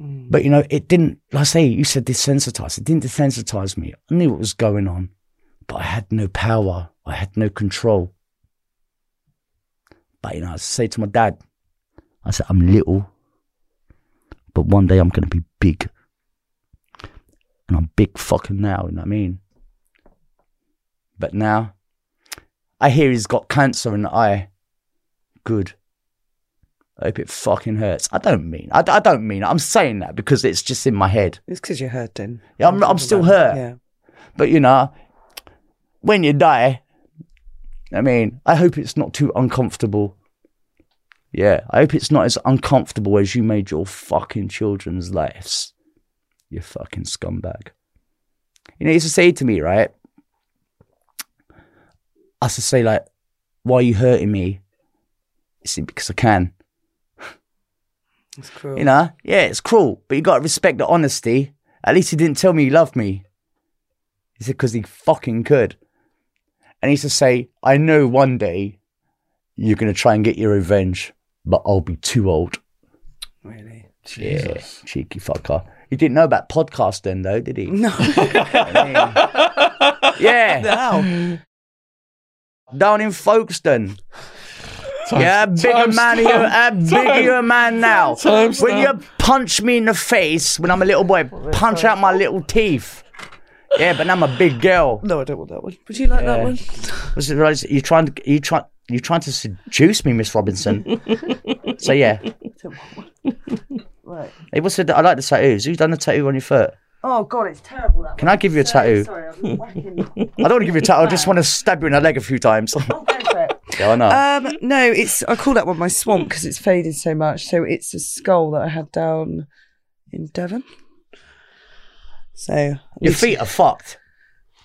Mm. But you know, it didn't. Like I say, you said desensitize. It didn't desensitize me. I knew what was going on, but I had no power. I had no control. But you know, I say to my dad, I said, I'm little, but one day I'm going to be big, and I'm big fucking now. You know what I mean? But now, I hear he's got cancer in the eye. Good. I hope it fucking hurts. I don't mean. I, I don't mean. I'm saying that because it's just in my head. It's because you're hurting. Yeah, I'm, I'm still hurt. Yeah. But you know, when you die, I mean, I hope it's not too uncomfortable. Yeah, I hope it's not as uncomfortable as you made your fucking children's lives. You fucking scumbag. You know, he used to say to me, right? I used to say, like, why are you hurting me? See, because I can. It's cruel. You know, yeah, it's cruel, but you got to respect the honesty. At least he didn't tell me he loved me. He said because he fucking could. And he used to say, "I know one day you're gonna try and get your revenge, but I'll be too old." Really? Yeah, cheeky fucker. He didn't know about podcasting then, though, did he? No. yeah, down in Folkestone. Yeah, bigger time's man, you, time. a bigger man now. Time's when time. you punch me in the face when I'm a little boy, punch out my little teeth. Yeah, but now I'm a big girl. No, I don't want that one. Would you like that one? Was it right? You trying to you try you're trying to seduce me, Miss Robinson? so yeah. Right. Hey, what's the? I like the tattoos. Who's done the tattoo on your foot? Oh god, it's terrible. That Can I give you a tattoo? Sorry, I'm whacking. I don't want to give you a tattoo. I just want to stab you in the leg a few times. Oh, yeah, I know. Um, no, it's I call that one my swamp because it's faded so much. So it's a skull that I had down in Devon. So your feet are fucked.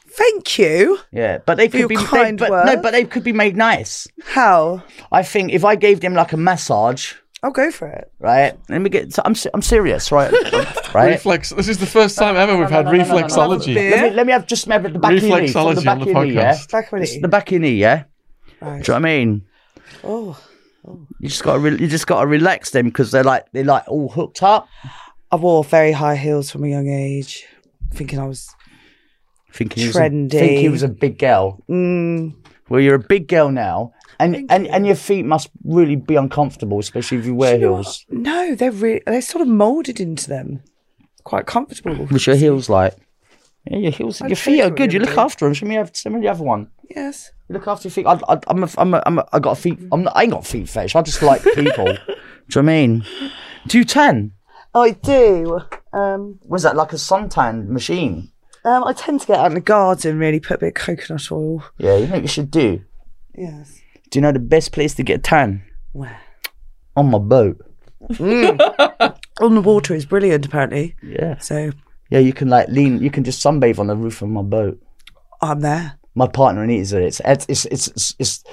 Thank you. Yeah, but they could your be. They, kind but, no, but they could be made nice. How? I think if I gave them like a massage, I'll go for it. right? Let me get. I'm I'm serious, right? right. Reflex. This is the first time ever we've had reflexology. Let me, let me have just maybe the back of your knee. Reflexology the back on the your knee, yeah? podcast. Back when Just the back of your knee, yeah. Do you know what I mean? Oh, You just got to re- you just got to relax them because they're like they're like all hooked up. I wore very high heels from a young age, thinking I was. Thinking he was a, Trendy. thinking he was a big girl. Mm, Well, you're a big girl now, and and, and your feet must really be uncomfortable, especially if you wear you heels. No, they're re- they're sort of molded into them. Quite comfortable. What's your heels like? Yeah, your heels, I'd your feet are good. You look after them. Show me, have, show me the other one. Yes. You look after your feet. I, I, I'm, a, I'm, a, I'm a, I got a feet. I'm not, I ain't got feet fetish. I just like people. Do you know I mean? Do you tan? I do. Um, Was that like a suntan machine? um, I tend to get out in the garden, really, put a bit of coconut oil. Yeah, you know what you should do? Yes. Do you know the best place to get a tan? Where? On my boat. On the water is brilliant, apparently. Yeah. So Yeah, you can like lean, you can just sunbathe on the roof of my boat. I'm there. My partner Anita, it's, it's, it's, it's, it's, it's,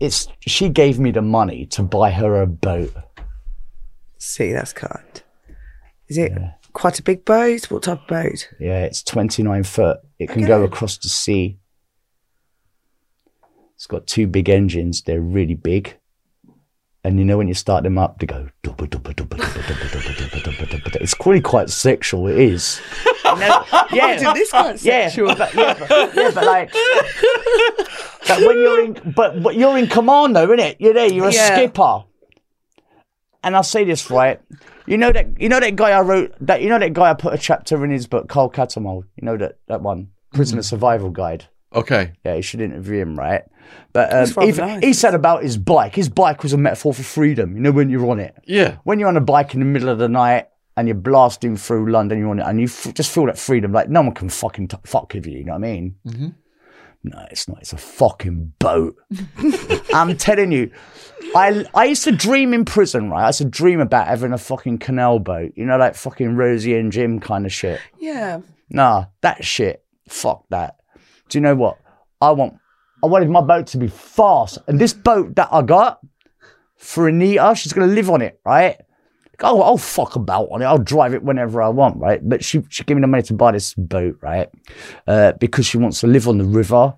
it's, she gave me the money to buy her a boat. See, that's kind. Is it quite a big boat? What type of boat? Yeah, it's 29 foot. It can go across the sea. It's got two big engines. They're really big. And you know when you start them up, they go. It's really quite sexual. It is. Yeah, oh, this quite sexual. Yeah, but, like, but when you're in, but, but you're in command though, isn't it? You're there. You're a skipper. And I'll say this right. You know that you know that guy I wrote that you know that guy I put a chapter in his book, Carl Cattermole. You know that that one, Prisoner Survival Guide. Okay. Yeah, you should interview him, right? But um, rather even- nice. he said about his bike. His bike was a metaphor for freedom. You know when you're on it, Yeah. when you're on a bike in the middle of the night and you're blasting through London, you're on it, and you f- just feel that freedom. Like no one can fucking t- fuck with you. You know what I mean? Mm-hmm. No, it's not. It's a fucking boat. I'm telling you. I I used to dream in prison, right? I used to dream about having a fucking canal boat. You know, like fucking Rosie and Jim kind of shit. Yeah. Nah, that shit. Fuck that. Do you know what? I want I wanted my boat to be fast. And this boat that I got for Anita, she's gonna live on it, right? Oh, I'll fuck about on it. I'll drive it whenever I want, right? But she she gave me the money to buy this boat, right? Uh, because she wants to live on the river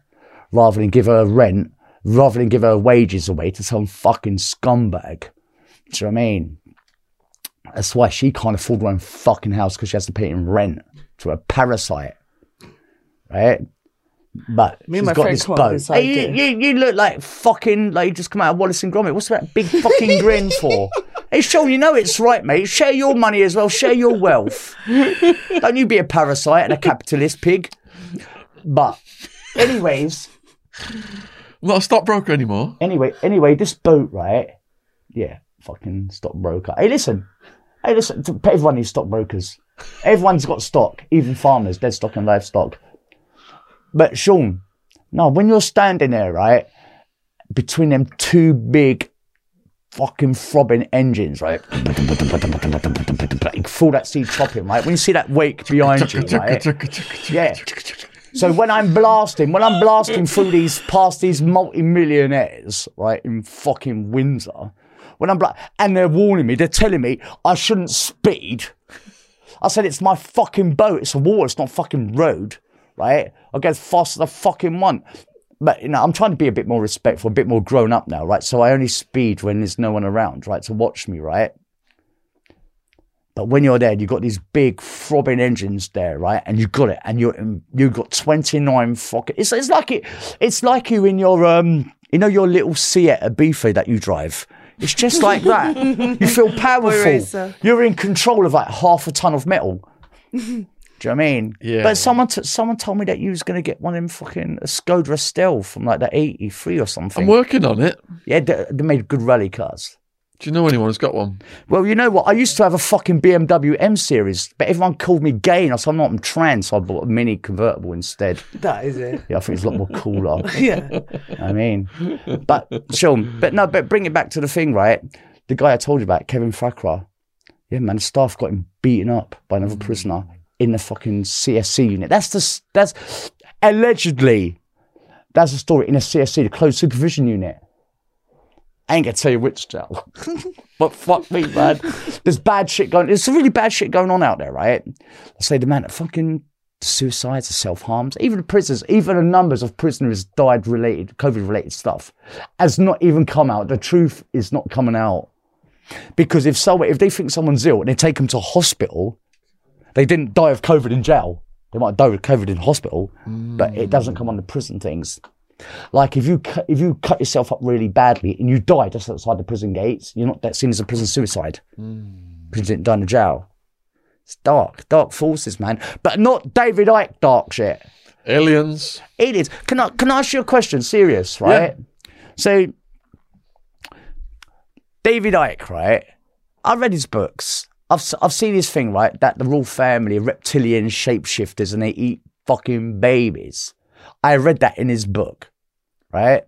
rather than give her rent, rather than give her wages away to some fucking scumbag. Do you know what I mean? That's why she can't afford her own fucking house because she has to pay in rent to a parasite, right? But Me she's and my got friend this come up with boat. this Hey, you, you, you look like fucking like you just come out of Wallace and Gromit. What's that big fucking grin for? Hey, Shaun, you know it's right, mate. Share your money as well. Share your wealth. Don't you be a parasite and a capitalist pig. But, anyways, I'm not a stockbroker anymore. anyway, anyway, this boat, right? Yeah, fucking stockbroker. Hey, listen. Hey, listen. Everyone needs stockbrokers. Everyone's got stock, even farmers, dead stock and livestock. But Shaun, no, when you're standing there, right, between them two big fucking throbbing engines, right? You feel that sea chopping, right? When you see that wake behind you, right? Yeah. So when I'm blasting, when I'm blasting through these past these multi-millionaires, right, in fucking Windsor, when I'm bla- and they're warning me, they're telling me I shouldn't speed. I said it's my fucking boat, it's a water, it's not fucking road, right? I go as fast as I fucking want. But you know, I'm trying to be a bit more respectful, a bit more grown up now, right? So I only speed when there's no one around, right, to watch me, right? But when you're there, you've got these big throbbing engines there, right? And you've got it, and you're you've got 29 fucking. It's it's like it. It's like you in your um, you know, your little Seat Ibiza that you drive. It's just like that. you feel powerful. You're in control of like half a ton of metal. Do you know what I mean? Yeah. But someone t- someone told me that you was gonna get one in fucking a Skoda Estelle from like the 83 or something. I'm working on it. yeah, they, they made good rally cars. Do you know anyone who's got one? Well, you know what? I used to have a fucking BMW M series, but everyone called me gay, and I said I'm not. I'm trans, so I bought a mini convertible instead. That is it. Yeah, I think it's a lot more cooler. Yeah. I mean, but Shaun, but no, but bring it back to the thing, right? The guy I told you about, Kevin Thakrar. Yeah, man, the staff got him beaten up by another mm. prisoner in the fucking CSC unit. That's the that's allegedly that's the story in a CSC, the closed supervision unit. I ain't gonna tell you which jail, but fuck me, man. There's bad shit going. There's some really bad shit going on out there, right? I say the amount of fucking suicides, self harms, even the prisoners, even the numbers of prisoners died related, COVID related stuff, has not even come out. The truth is not coming out because if someone, if they think someone's ill and they take them to hospital, they didn't die of COVID in jail. They might die of COVID in hospital, but it doesn't come on the prison things. Like if you cut, if you cut yourself up really badly and you die just outside the prison gates, you're not that seen as a prison suicide hmm. because you didn't die in the jail. It's dark, dark forces, man. But not David Icke dark shit. Aliens. Aliens. Can I can I ask you a question? Serious, right? Yeah. So David Icke, right? I read his books. I've I've seen his thing, right? That the royal family are reptilian shapeshifters and they eat fucking babies. I read that in his book, right?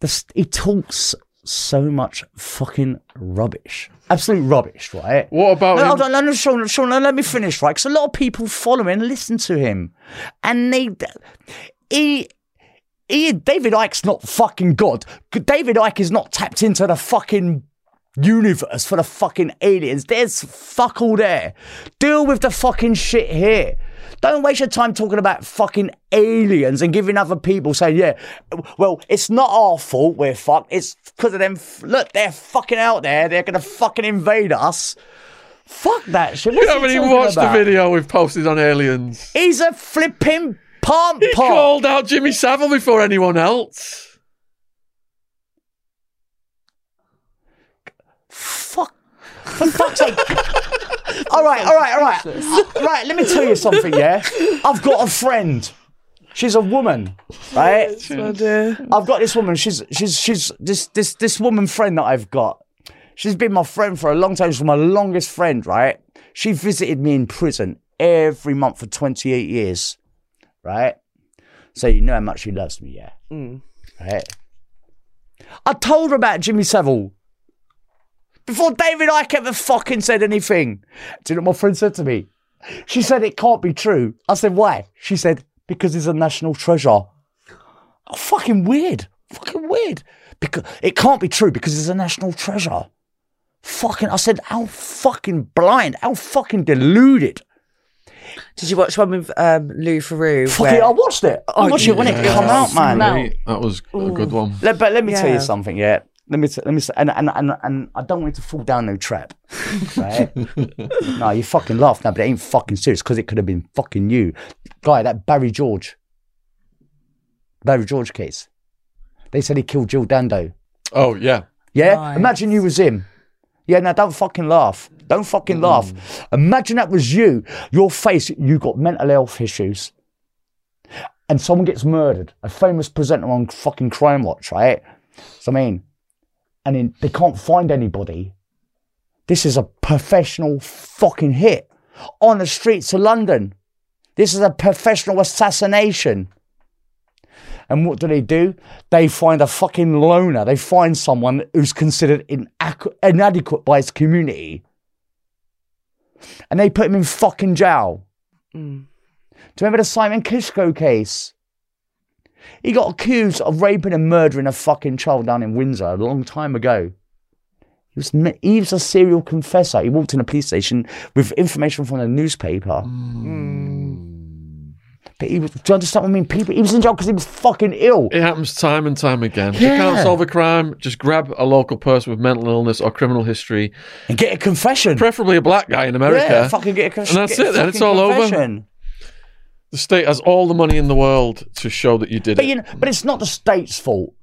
The, he talks so much fucking rubbish. Absolute rubbish, right? What about No, him? hold on, no, no, Shaun, Shaun, no, let me finish, right? Because a lot of people follow him and listen to him. And they, he, he, David Icke's not fucking God. David Icke is not tapped into the fucking universe for the fucking aliens. There's fuck all there. Deal with the fucking shit here. Don't waste your time talking about fucking aliens and giving other people saying, yeah, well, it's not our fault we're fucked. It's because of them. Look, they're fucking out there. They're going to fucking invade us. Fuck that shit. You What's he haven't even watched about? the video we've posted on aliens. He's a flipping pump He pot. called out Jimmy Savile before anyone else. Fuck. For fuck's sake. all right, all right, all right. Right, let me tell you something, yeah? I've got a friend. She's a woman, right? I've got this woman. She's she's she's this this this woman friend that I've got. She's been my friend for a long time. She's my longest friend, right? She visited me in prison every month for 28 years, right? So you know how much she loves me, yeah? Mm. Right? I told her about Jimmy Savile before David Icke ever fucking said anything. Do you know what my friend said to me? She said it can't be true. I said, why? She said, because he's a national treasure. Oh, fucking weird. Fucking weird. Because it can't be true because he's a national treasure. Fucking, I said, how fucking blind, how fucking deluded. Did you watch one with um, Louis Theroux? Fuck where- it, I watched it. I watched it when it Yeah. came out, man. Mate, that was a good one. Let, but let me tell you something, yeah. Let me, t- let me, s- and, and, and, and I don't want you to fall down no trap, right? no, you fucking laugh now, but it ain't fucking serious because it could have been fucking you, guy. That Barry George, Barry George case. They said he killed Jill Dando. Oh, yeah. Yeah, Nice. imagine you was him. Yeah, now don't fucking laugh. Don't fucking mm. laugh. Imagine that was you. Your face, you got mental health issues. And someone gets murdered. A famous presenter on fucking Crime Watch, right? So I mean, and then they can't find anybody. This is a professional fucking hit on the streets of London. This is a professional assassination. And what do they do? They find a fucking loner. They find someone who's considered inac- inadequate by his community. And they put him in fucking jail. Mm. Do you remember the Simon Kiszko case? He got accused of raping and murdering a fucking child down in Windsor a long time ago. He was, he was a serial confessor. He walked in a police station with information from a newspaper. Mm. Mm. But he was, do you understand what I mean? People, he was in jail because he was fucking ill. It happens time and time again. If you Yeah. can't solve a crime, just grab a local person with mental illness or criminal history, And get a confession. preferably a black guy in America. Yeah, fucking get a confession. And that's it, then. It's all over. The state has all the money in the world to show that you did But it. you know, but it's not the state's fault.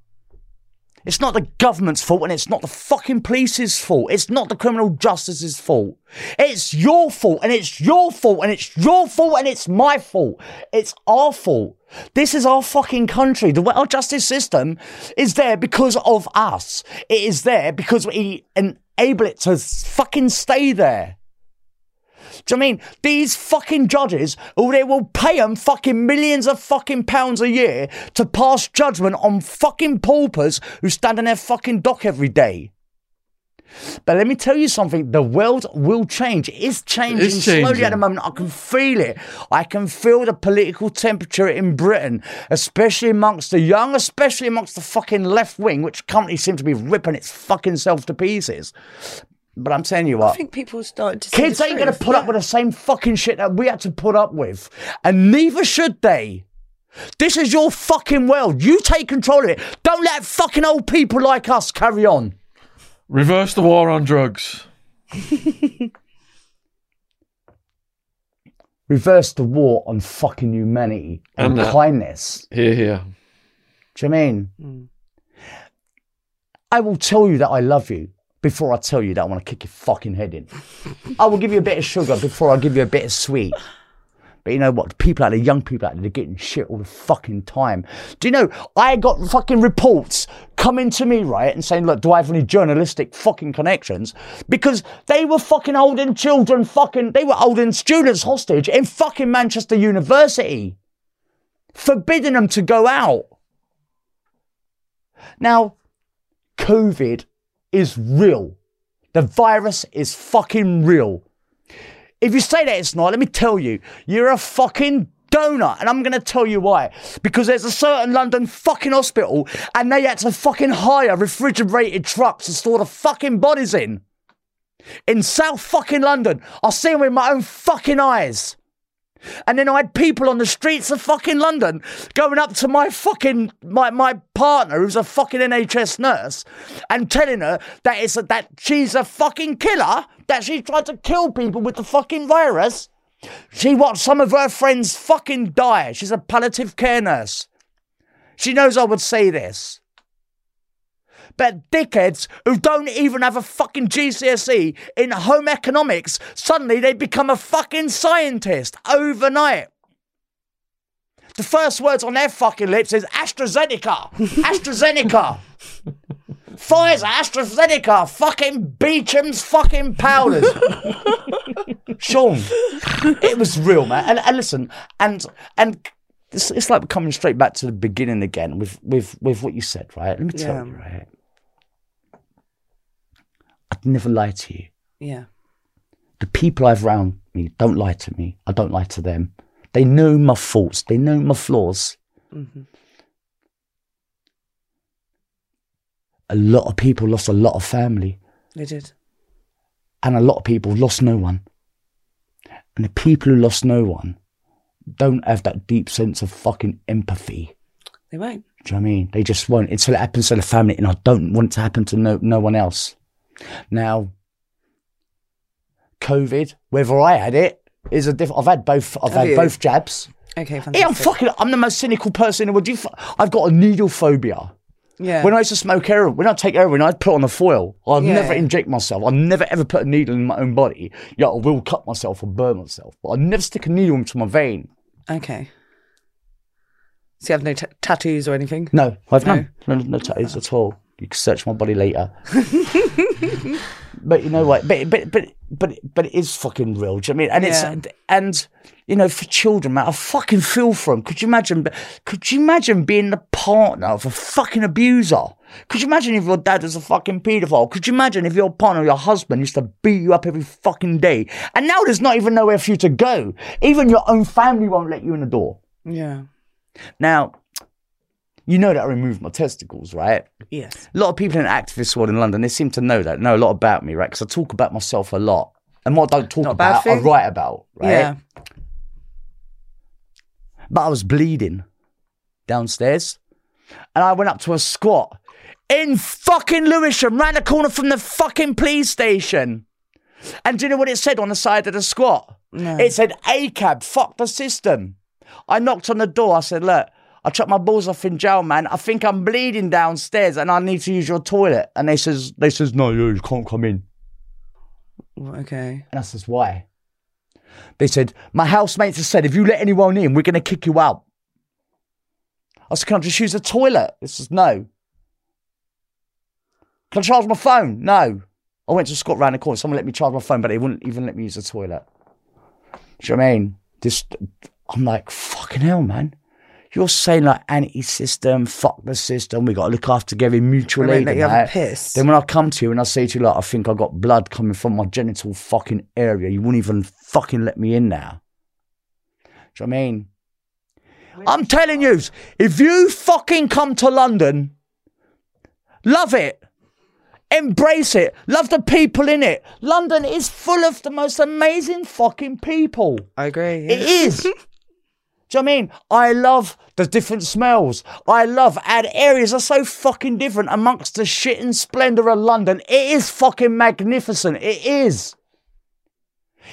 It's not the government's fault, and it's not the fucking police's fault. It's not the criminal justice's fault. It's your fault, and it's your fault, and it's your fault, and it's my fault. It's our fault. This is our fucking country. The our justice system is there because of us. It is there because we enable it to fucking stay there. Do you know I mean these fucking judges who they will pay them fucking millions of fucking pounds a year to pass judgment on fucking paupers who stand in their fucking dock every day? But let me tell you something, the world will change. It is changing, It's slowly at the moment. I can feel it. I can feel the political temperature in Britain, especially amongst the young, especially amongst the fucking left wing, which currently seems to be ripping its fucking self to pieces. But I'm telling you what. I think people started to see Kids the ain't gonna truth. put up with the same fucking shit that we had to put up with. And neither should they. This is your fucking world. You take control of it. Don't let fucking old people like us carry on. Reverse the war on drugs. Reverse the war on fucking humanity and, And uh, kindness. Here, here. Do you know what I mean? Hmm. I will tell you that I love you before I tell you that I want to kick your fucking head in. I will give you a bit of sugar before I give you a bit of sweet. But you know what? People out there, young people out there, they're getting shit all the fucking time. Do you know? I got fucking reports coming to me, right, and saying, look, do I have any journalistic fucking connections? Because they were fucking holding children, fucking, they were holding students hostage in fucking Manchester University, forbidding them to go out. Now, COVID is real. The virus is fucking real. If you say that it's not, let me tell you, you're a fucking donut. And I'm going to tell you why. Because there's a certain London fucking hospital and they had to fucking hire refrigerated trucks to store the fucking bodies in. In South fucking London. I see them with my own fucking eyes. And then I had people on the streets of fucking London going up to my fucking my my partner who's a fucking NHS nurse and telling her that it's a, that she's a fucking killer, that she tried to kill people with the fucking virus. She watched some of her friends fucking die. She's a palliative care nurse. She knows I would say this. But dickheads who don't even have a fucking GCSE in home economics, suddenly they become a fucking scientist overnight. The first words on their fucking lips is AstraZeneca. AstraZeneca. Pfizer, AstraZeneca, fucking Beecham's fucking powders. Shaun, it was real, man. And, and listen, and and it's, it's like coming straight back to the beginning again with with with what you said, right? Let me tell Yeah. you, right? I'd never lie to you. Yeah. The people I've around me don't lie to me. I don't lie to them. They know my faults. They know my flaws. Mm-hmm. A lot of people lost a lot of family, They did. and a lot of people lost no one. And the people who lost no one don't have that deep sense of fucking empathy. They won't. Do you know what I mean? They just won't until it happens to the family, and I don't want it to happen to no no one else. Now, COVID, whether I had it, is a different. I've had both. I've Have had you? both jabs. Okay, fantastic. Yeah, I'm fucking. I'm the most cynical person in the world. Do You, I've got a needle phobia. Yeah. When I used to smoke heroin, when I take heroin, I'd put on a foil. I'd Yeah. never inject myself. I'd never ever put a needle in my own body. Yeah, I will cut myself or burn myself, but I'd never stick a needle into my vein. okay. So you have no t- tattoos or anything? No, I've No? none. No, no, tattoos at all. You can search my body later. but you know what? But but but but but it is fucking real. Do you know what I mean? And Yeah. it's and you know for children, man, I fucking feel for them. Could you imagine? Could you imagine being the partner of a fucking abuser? Could you imagine if your dad was a fucking paedophile? Could you imagine if your partner, your husband, used to beat you up every fucking day? And now there's not even nowhere for you to go. Even your own family won't let you in the door. Yeah. Now, you know that I removed my testicles, right? Yes. A lot of people in the activist world in London, they seem to know that, know a lot about me, right? Because I talk about myself a lot. And what I don't talk Not about, I write about, right? Yeah. But I was bleeding downstairs. And I went up to a squat in fucking Lewisham, round the corner from the fucking police station. And do you know what it said on the side of the squat? No. It said ACAB, fuck the system. I knocked on the door. I said, look, I chopped my balls off in jail, man. I think I'm bleeding downstairs and I need to use your toilet. And they says, they says, no, you can't come in. Okay. And I says, why? They said, my housemates have said, if you let anyone in, we're going to kick you out. I said, can I just use the toilet? They says, no. Can I charge my phone? No. I went to Scott round the corner. Someone let me charge my phone, but they wouldn't even let me use the toilet. Do you know what I mean? Just, I'm like, fucking hell, man. You're saying like anti-system, fuck the system. We got to look after together, mutual aid. let you have a piss. Then when I come to you and I say to you, like, I think I got blood coming from my genital fucking area, you wouldn't even fucking let me in now. Do you know what I mean? I'm telling you, if you fucking come to London, love it. Embrace it. Love the people in it. London is full of the most amazing fucking people. I agree. It is. Do you know I mean? I love the different smells. I love and areas are so fucking different amongst the shit and splendour of London. It is fucking magnificent. It is.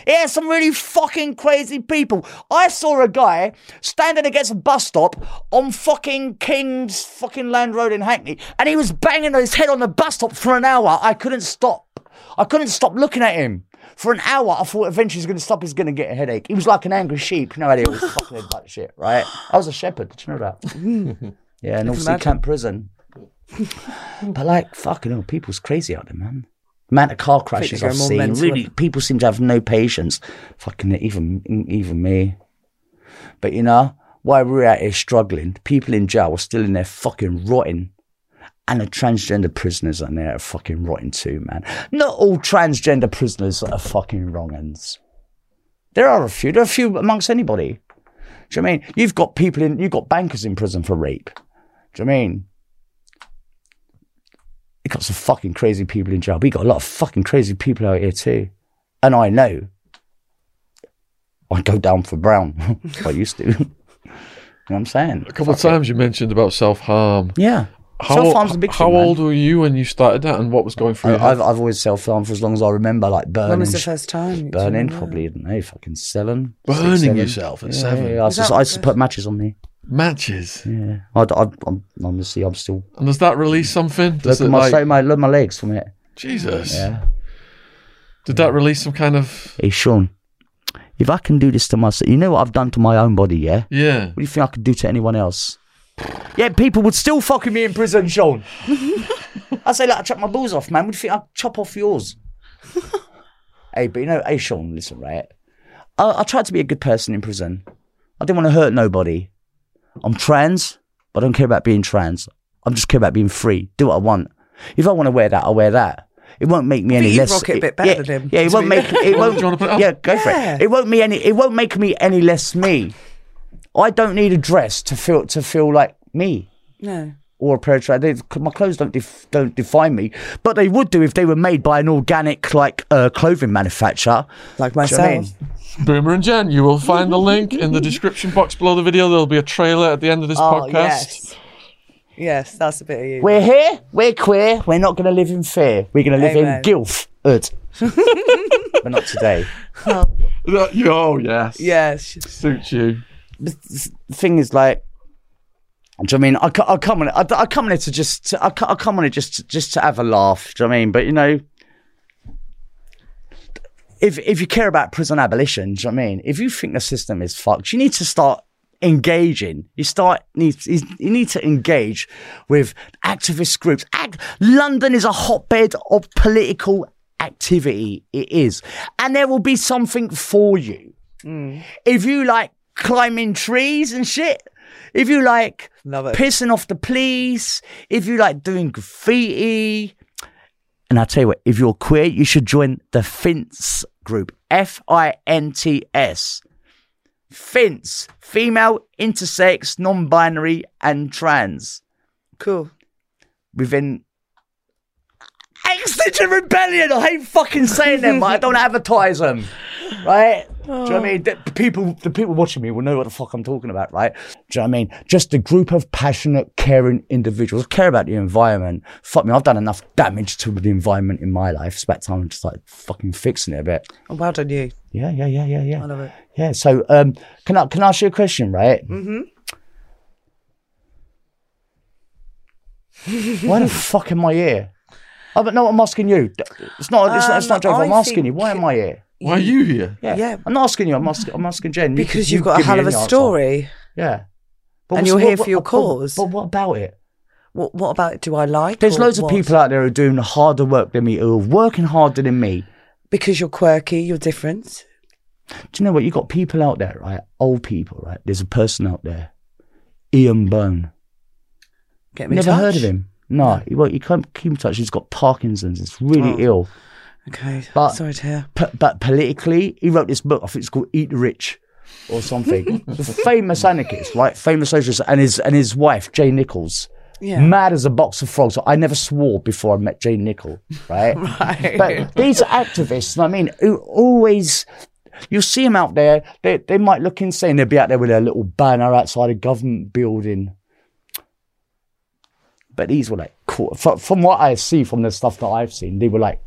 It has some really fucking crazy people. I saw a guy standing against a bus stop on fucking King's fucking Land Road in Hackney, and he was banging his head on the bus stop for an hour. I couldn't stop. I couldn't stop looking at him. For an hour, I thought eventually he's going to stop. He's going to get a headache. He was like an angry sheep. No idea was fucking head that shit, right? I was a shepherd. Did you know that? yeah, Sea imagine. Camp Prison. but like, fucking hell, people's crazy out there, man. Amount of car crashes I've seen. Really, people seem to have no patience. Fucking even, even me. But you know, while we're out here struggling, people in jail are still in there fucking rotting. And the transgender prisoners in there are fucking rotten too, man. Not all transgender prisoners are fucking wrong ends. There are a few. There are a few amongst anybody. Do you know what I mean? You've got people in, you've got bankers in prison for rape. Do you know what I mean? You got some fucking crazy people in jail. We got a lot of fucking crazy people out here too. And I know I go down for brown. I used to. you know what I'm saying? A couple of times you mentioned about self harm. Yeah. How, Self-harm's a big how thing, man. old were you when you started that, and what was going through I- your head? I've, I've always self harmed for as long as I remember, like burning. When was the first time? you Burning, remember? probably, I don't know, fucking seven. six, Burning seven. yourself at Yeah, seven? Yeah, yeah. I, used to, I used to put matches on me. Matches. Yeah. I, I, I'm, honestly, I'm still. And does that release something? Does Look it at my, like straight my, look at my legs from it. Jesus? Yeah. Did that release some kind of Hey, Shaun, if I can do this to myself, you know what I've done to my own body, yeah? yeah? What do you think I could do to anyone else? Yeah, people would still fucking me in prison, Shaun. I say, like, I chop my balls off, man. What do you think I'd chop off yours? hey, but you know, hey, Shaun, listen, right? I, I tried to be a good person in prison. I didn't want to hurt nobody. I'm trans, but I don't care about being trans. I'm just care about being free. Do what I want. If I want to wear that, I'll wear that. It won't make me any you less. rock it a bit better yeah, than him, Yeah, it won't make it won't. Do you wanna put it on? yeah, go for it. It won't me any. It won't make me any less me. I don't need a dress to feel to feel like me No. or a pair of trousers. They- My clothes don't def, don't define me, but they would do if they were made by an organic like uh, clothing manufacturer. Like Do you know I myself. mean? Boomer and Jen, you will find the link in the description box below the video. There'll be a trailer at the end of this Oh, podcast. yes. Yes, that's a bit of you. We're here. We're queer. We're not going to live in fear. We're going to live Amen. in gilf. Ud. but not today. Uh, Oh yes, yes. suits you. The thing is like do you know what I mean? I, I come on it. I, I come on it to just. I, I come on it just just to have a laugh. Do you know what I mean? But you know, if if you care about prison abolition, do you know what I mean? If you think the system is fucked, you need to start engaging. You start need you need to engage with activist groups. Act, London is a hotbed of political activity. It is, and there will be something for you mm. if you like climbing trees and shit, if you like pissing off the police, if you like doing graffiti, and I tell you what, if you're queer, you should join the FINTS group. F I N T S. FINTS. Female, intersex, non binary, and trans. Cool. Within Extinction Rebellion. I hate fucking saying them, but I don't advertise them. Right? Do you know what I mean? The people, the people watching me will know what the fuck I'm talking about, right? Do you know what I mean? Just a group of passionate, caring individuals care about the environment. Fuck me, I've done enough damage to the environment in my life. It's about time I'm just like fucking fixing it a bit. Oh, well done, you. Yeah, yeah, yeah, yeah, yeah. I love it. Yeah. So, um, can I can I ask you a question, right? Mm-hmm. Why the fuck am I here? Oh, but no, I'm asking you. It's not. It's, not, it's not Um, joke. I'm asking you. Why am I here? Why are you here? Yeah. Yeah. I'm not asking you. I'm asking. I'm asking Jen. Because you you've got a hell of a any answer. story. Yeah. But And you're what- here for your but- cause. But, what about it? What, what about it? Do I like? There's or loads of people out there who are doing harder work than me, who are working harder than me. Because you're quirky, you're different. Do you know what? You've got people out there, right? Old people, right? There's a person out there, Ian Bone. Get me Never touch. heard of him. No, he, well, you can't keep in touch. He's got Parkinson's. It's really Oh. ill. Okay. But- Sorry to hear. P- but politically, he wrote this book. I think it's called Eat the Rich or something. A famous anarchist, right? Famous socialist, and his and his wife Jane Nichols. Yeah. Mad as a box of frogs. I never swore before I met Jane Nichol, right? Right. But these activists, I mean, who always you see them out there. They they might look insane. They'll be out there with a little banner outside a government building. But these were like, cool. from, from what I see from the stuff that I've seen, they were like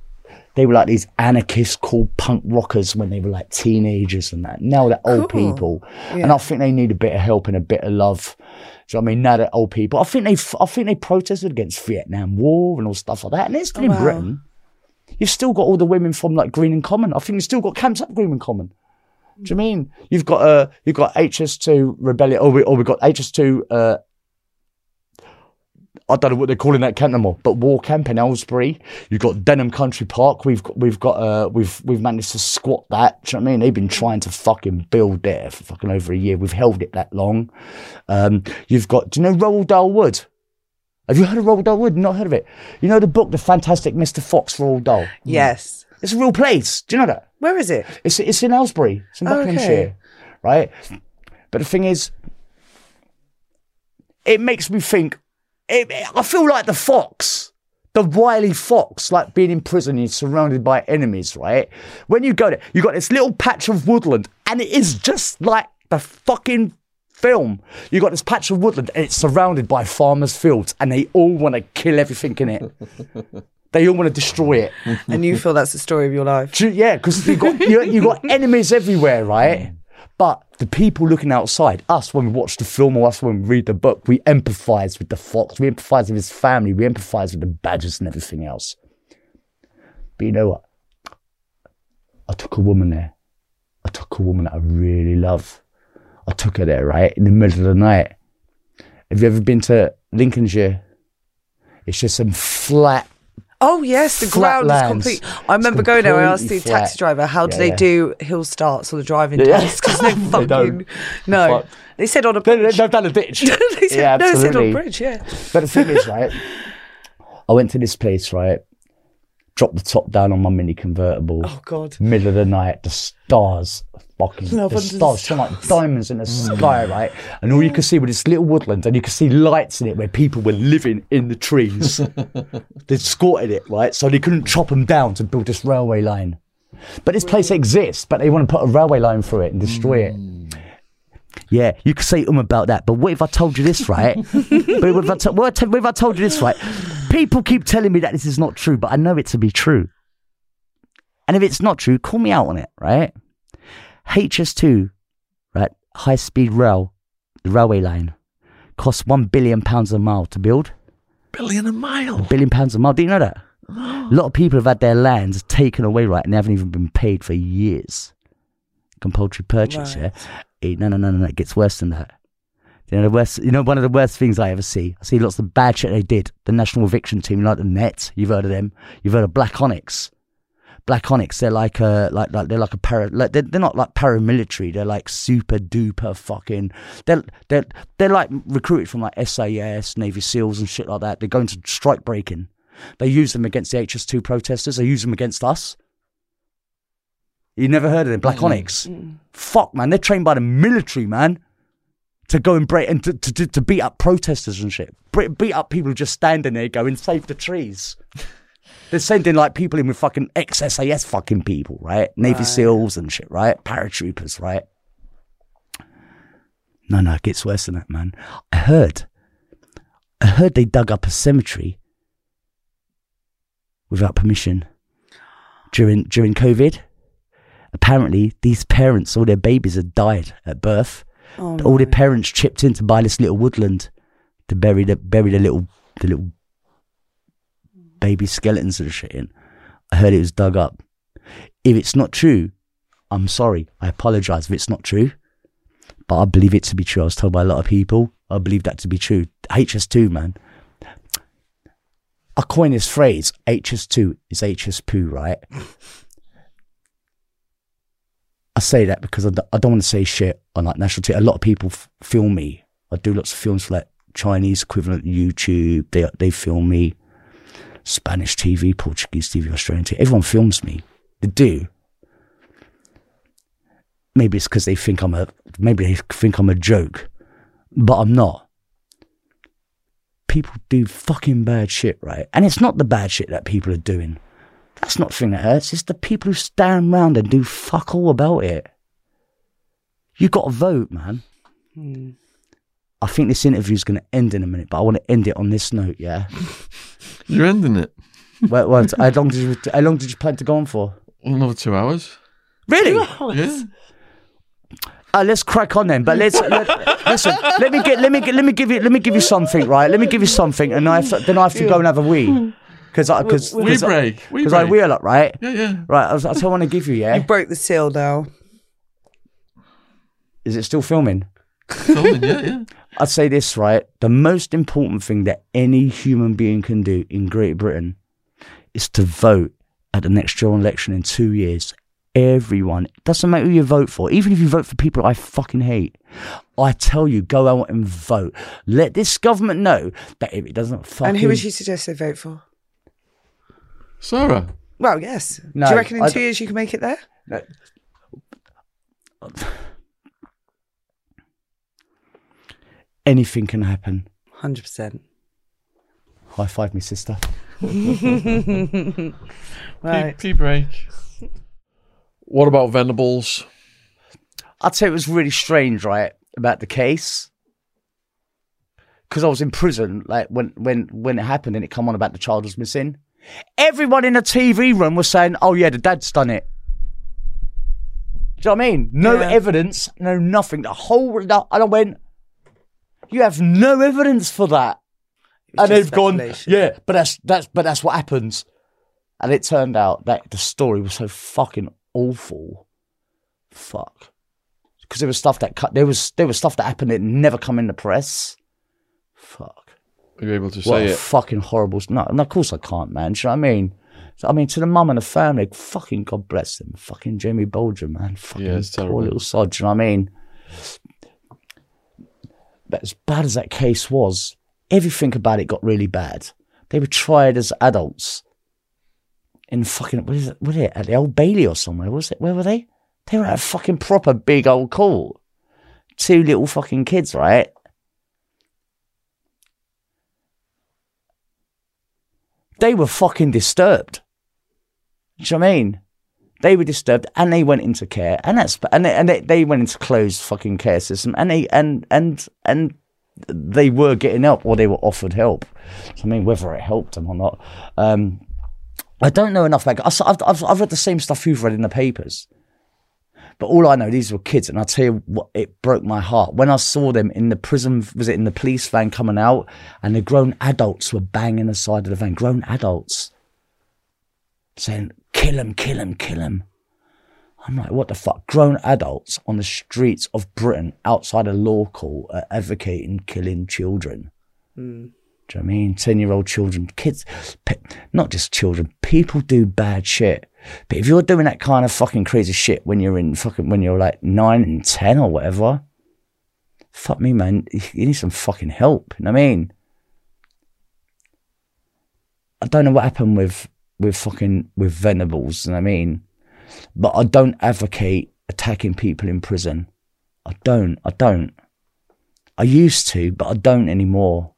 they were like these anarchist called punk rockers when they were like teenagers and that. Now they're old Cool. people, and I think they need a bit of help and a bit of love. Do you know I mean? Now they're old people. I think they, I think they protested against Vietnam War and all stuff like that. And it's still Oh, in wow. Britain. You've still got all the women from like Greenham Common. I think you've still got camps up Greenham Common. Do you mean you've got uh you've got HS2 rebellion or we or we got HS2 uh I don't know what they're calling that camp no more, but War Camp in Aylesbury. You've got Denham Country Park. We've got we've got uh we've we've managed to squat that. Do you know what I mean? They've been trying to fucking build there for fucking over a year. We've held it that long. Um, you've got do you know Roald Dahl Wood? Have you heard of Roald Dahl Wood? Not heard of it. You know the book, The Fantastic Mr. Fox, Roald Dahl. Yes. It's a real place. Do you know that? Where is it? It's it's in Aylesbury. It's in Okay. Buckinghamshire, right? But the thing is, it makes me think. It, I feel like the fox, the wily fox, like being in prison. You're surrounded by enemies, right? When you go there, you got this little patch of woodland, and it is just like the fucking film. You got this patch of woodland, and it's surrounded by farmers' fields, and they all want to kill everything in it. they all want to destroy it. And you feel that's the story of your life. Yeah, because you got you, you got enemies everywhere, right? But the people looking outside, us when we watch the film or us when we read the book, we empathise with the fox, we empathise with his family, we empathise with the badgers and everything else. But you know what? I took a woman there. I took a woman that I really love. I took her there, right, in the middle of the night. Have you ever been to Lincolnshire? It's just some flat Oh yes, the Flat ground lands. is complete. I remember going there. I asked the completely taxi driver, "How do Yeah, they yeah. do hill starts or the driving Yeah. test?" Because they They fucking don't. no. They said on a bridge. They've done a ditch. they said, yeah, no, they said on a bridge. Yeah. But the thing is, right? I went to this place, right? Dropped the top down on my mini convertible. Oh God. Middle of the night, the stars, fucking Love the stars, shine like diamonds in the sky, right? And all you could see was this little woodland, and you could see lights in it where people were living in the trees. They'd squatted it, right? So they couldn't chop them down to build this railway line. But this place exists, but they want to put a railway line through it and destroy it. Yeah, you could say um about that, but what if I told you this, right? but what if I, to- what if I- what if I told you this, right? People keep telling me that this is not true, but I know it to be true. And if it's not true, call me out on it, right? HS2, right, high speed rail, the railway line, costs one billion pounds a mile to build. Billion a mile. Billion pounds a mile. Do you know that? Oh. A lot of people have had their lands taken away, right, and they haven't even been paid for years. Compulsory purchase, Right. yeah. No, no, no, no, no. It gets worse than that. You know the worst. You know one of the worst things I ever see. I see lots of bad shit they did. The national eviction team, like the Nets. You've heard of them. You've heard of Black Onyx. Black Onyx. They're like a like like they're like a para. Like they're, they're not like paramilitary. They're like super duper fucking. They're they're they're like recruited from like SAS, Navy SEALs and shit like that. They're going to strike breaking. They use them against the HS2 protesters. They use them against us. You never heard of them, Black Onyx? Fuck, man, they're trained by the military, man, to go and break and to, to, to, beat up protesters and shit. Beat up people just standing there going, save the trees. They're sending like people in with fucking ex-SAS fucking people, right? Navy SEALs and shit, right? Paratroopers, right? No, no, it gets worse than that, man. I heard, I heard they dug up a cemetery without permission during during COVID. Apparently, these parents, all their babies had died at birth. Oh, All their parents chipped in to buy this little woodland to bury the bury the little the little baby skeletons and shit in. I heard it was dug up. If it's not true, I'm sorry. I apologize if it's not true. But I believe it to be true. I was told by a lot of people. I believe that to be true. HS2, man. I coined this phrase, HS2 is HS poo, right? I say that because I d- I don't want to say shit on like national TV. A lot of people f- film me. I do lots of films for like Chinese equivalent YouTube. They they film me. Spanish TV, Portuguese TV, Australian TV. Everyone films me. They do. Maybe it's because they think I'm a maybe they think I'm a joke, but I'm not. People do fucking bad shit, right? And it's not the bad shit that people are doing. That's not the thing that hurts. It's the people who stand around and do fuck all about it. You've got to vote, man. I think this interview is going to end in a minute, but I want to end it on this note, yeah? You're ending it. Well, well, how long did you how long did you plan to go on for? Another two hours. Really? Yeah. Uh, let's crack on then. But let's let, listen. Let me get. Let me get, let me give you. Let me give you something. Right. Let me give you something, and I have to, then I have to go and have a wee because I because We break. Because I break. wee a. Right. Yeah, yeah. Right. I, was, I want to give you. Yeah. You broke the seal now. Is it still filming? Filming, yeah, yeah. I'd say this, right? The most important thing that any human being can do in Great Britain is to vote at the next general election in two years. Everyone, it doesn't matter who you vote for, even if you vote for people I fucking hate. I tell you, go out and vote. Let this government know that if it doesn't fucking. And who would you suggest they vote for? Sarah. Well, yes. No, Do you reckon in I two d- years you can make it there? Anything can happen. Hundred percent. High five, me sister. Right. Pee, pee break. What about Venables? I'd say it was really strange, right, about the case. Because I was in prison, like when when when it happened and it come on about the child was missing. Everyone in the TV room was saying, "Oh yeah, the dad's done it." Do you know what I mean? No Yeah. evidence, no nothing. The whole and I went, "You have no evidence for that," and they've gone, "Yeah, but that's that's but that's what happens." And it turned out that the story was so fucking awful. Fuck because there was stuff that cut. There was there was stuff that happened that never come in the press. Fuck. Are you able to What say a it? fucking horrible. No, and of course I can't, man. Do you know what I mean? So, I mean, to the mum and the family, fucking God bless them. Fucking Jamie Bulger, man. Fucking Yeah, it's terrible. poor little sod. Do you know what I mean? But as bad as that case was, everything about it got really bad. They were tried as adults in fucking what is it? What is it? At the Old Bailey or somewhere? Was it? Where were they? They were at a fucking proper big old court. Two little fucking kids, right? They were fucking disturbed. Do you know I mean? They were disturbed and they went into care, and that's and they, and they, they went into closed fucking care system, and they and and and they were getting help or they were offered help. I mean, whether it helped them or not, um, I don't know enough about. I've, I've I've read the same stuff you've read in the papers. But all I know, these were kids, and I tell you what, it broke my heart when I saw them in the prison. Was it in the police van coming out, and the grown adults were banging the side of the van. Grown adults saying, "Kill him, kill him, kill him." I'm like, what the fuck? Grown adults on the streets of Britain, outside a law court, are advocating killing children. Hmm. Do you know what I mean? 10 year old children, kids, not just children, people do bad shit. But if you're doing that kind of fucking crazy shit when you're in fucking, when you're like nine and 10 or whatever, fuck me, man. You need some fucking help. You know what I mean? I don't know what happened with, with fucking, with Venables. You know what I mean? But I don't advocate attacking people in prison. I don't. I don't. I used to, but I don't anymore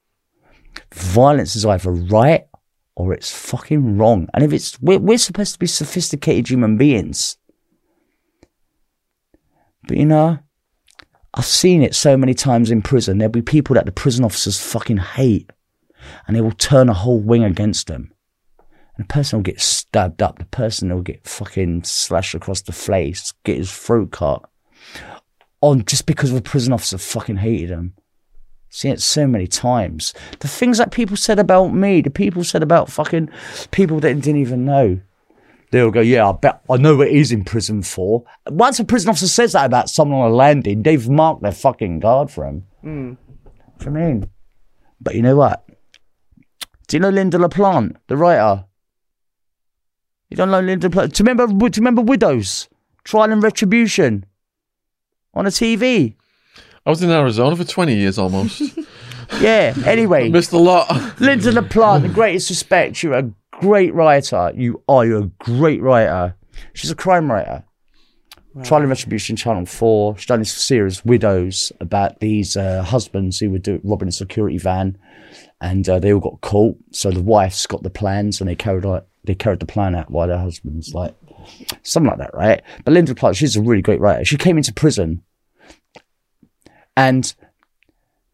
violence is either right or it's fucking wrong. And if it's, we're, we're supposed to be sophisticated human beings. But you know, I've seen it so many times in prison. There'll be people that the prison officers fucking hate and they will turn a whole wing against them. And the person will get stabbed up. The person will get fucking slashed across the face, get his throat cut. On just because the prison officer fucking hated him. Seen it so many times. The things that people said about me, the people said about fucking people that didn't even know. They'll go, yeah, I bet I know what he's in prison for. Once a prison officer says that about someone on a landing, they've marked their fucking guard for him. Mm. I mean, but you know what? Do you know Lynda La Plante, the writer? You don't know Lynda La Plante? Do you remember? Do you remember Widows? Trial and Retribution on a TV. I was in Arizona for 20 years almost. Yeah. Anyway, Missed a lot. Lynda La Plante, the greatest respect. You're a great writer. You are. You're a great writer. She's a crime writer. Trial and Retribution, Channel 4. She's done this series, Widows, about these uh, husbands who were do- robbing a security van and uh, they all got caught. So the wife's got the plans and they carried out, they carried the plan out while their husband's like, something like that, right? But Lynda La Plante, she's a really great writer. She came into prison and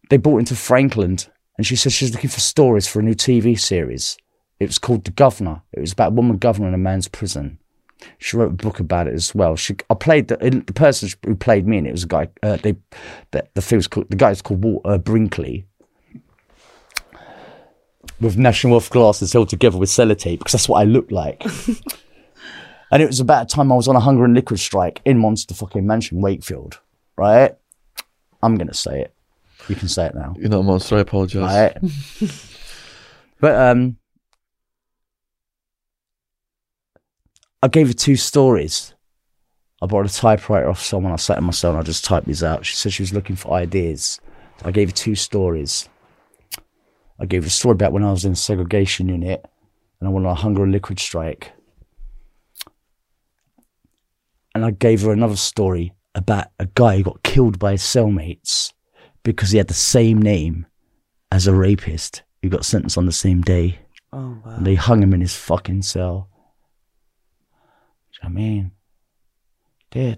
they brought into Frankland and she said she's looking for stories for a new TV series. It was called The Governor. It was about a woman governor in a man's prison. She wrote a book about it as well. She, I played the, the person who played me, and it was a guy. Uh, they, the, the was called the guy's called Walter Brinkley, with National Health glasses held together with sellotape because that's what I looked like. and it was about a time I was on a hunger and liquid strike in Monster fucking Mansion, Wakefield. Right? I'm gonna say it. You can say it now. You're not a monster. I apologise. Right? but um, I gave her two stories. I bought a typewriter off someone. I sat in my cell and I just typed these out. She said she was looking for ideas. I gave her two stories. I gave her a story about when I was in a segregation unit and I went on a hunger and liquid strike. And I gave her another story about a guy who got killed by his cellmates because he had the same name as a rapist who got sentenced on the same day. Oh wow. And they hung him in his fucking cell. Do you know what I mean? They're,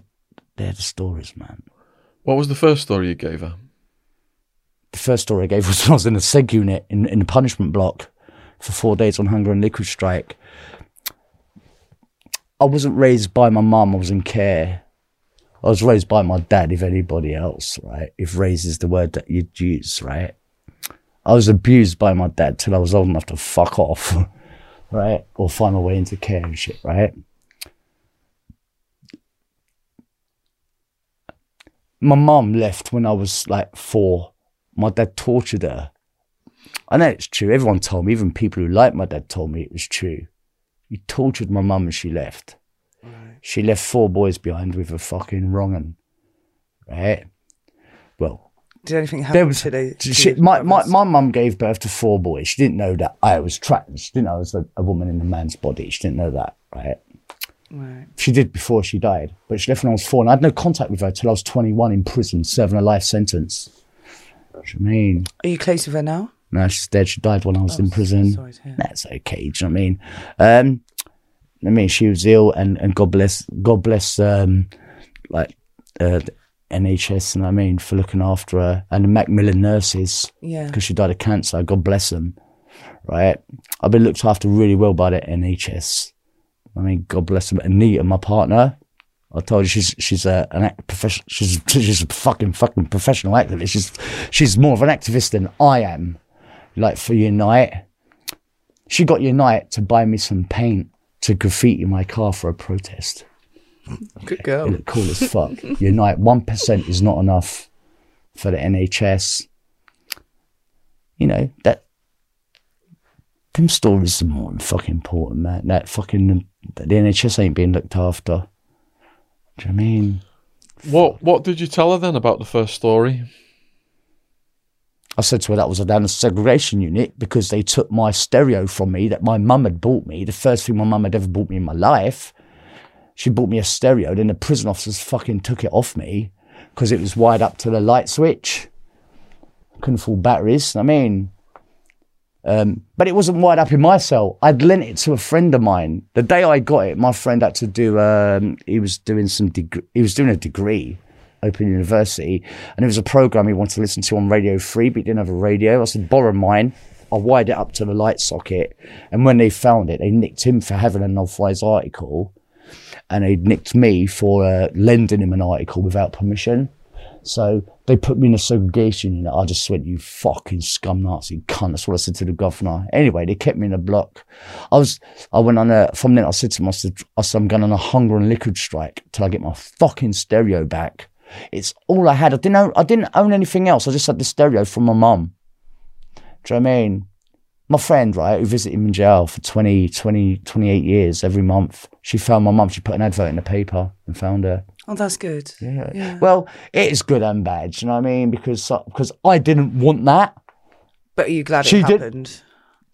they're the stories, man. What was the first story you gave her? The first story I gave was when I was in a seg unit in, in the punishment block for four days on hunger and liquid strike. I wasn't raised by my mum, I was in care. I was raised by my dad, if anybody else, right? If raised is the word that you'd use, right? I was abused by my dad till I was old enough to fuck off, right? Or find my way into care and shit, right? My mum left when I was like four. My dad tortured her. I know it's true. Everyone told me, even people who like my dad told me it was true. He tortured my mum and she left. She left four boys behind with a fucking wrong un. Right? Well, Did anything happen there was today? to she, my my my mum gave birth to four boys. She didn't know that I was trapped. She didn't know I was a, a woman in a man's body. She didn't know that, right? Right. She did before she died, but she left when I was four, and I had no contact with her till I was twenty one in prison, serving a life sentence. What do you mean? Are you close with her now? No, she's dead. She died when I was in prison. sorry. That's okay. Do you know what I mean? Um, I mean, she was ill, and, and God bless, God bless, um, like uh, the NHS, and I mean for looking after her, and the Macmillan nurses Yeah. because she died of cancer. God bless them. Right, I've been looked after really well by the NHS. I mean, God bless them. Anita, my partner, I told you she's she's a an act professional. She's she's a fucking fucking professional activist. She's she's more of an activist than I am. Like for Unite, she got Unite to buy me some paint to graffiti my car for a protest. Good It girl. looked cool as fuck. Unite one percent is not enough for the NHS. You know that. Them stories are more fucking important, man. That fucking the NHS ain't being looked after. Do you know what I mean? What What did you tell her then about the first story? I said to her that was a down segregation unit because they took my stereo from me that my mum had bought me. The first thing my mum had ever bought me in my life. She bought me a stereo. Then the prison officers fucking took it off me because it was wired up to the light switch. Couldn't fall batteries. I mean, um, but it wasn't wired up in my cell. I'd lent it to a friend of mine. The day I got it, my friend had to do. Um, he was doing some. Deg- he was doing a degree, Open University, and it was a program he wanted to listen to on Radio Free, but he didn't have a radio. I said, borrow mine. I wired it up to the light socket, and when they found it, they nicked him for having an authorised article, and they nicked me for uh, lending him an article without permission. So they put me in a segregation unit. I just went, you fucking scum Nazi cunt. That's what I said to the governor. Anyway, they kept me in a block. I was, I went on a, from then I said to myself, I said, I'm going on a hunger and liquid strike till I get my fucking stereo back. It's all I had. I didn't own, I didn't own anything else. I just had the stereo from my mum. Do you know what I mean? My friend, right, who visited him in jail for 20, 20, 28 years every month, she found my mum. She put an advert in the paper and found her. Oh, that's good. Yeah. Well, it is good and bad. do You know what I mean? Because because I didn't want that. But are you glad She it did- happened?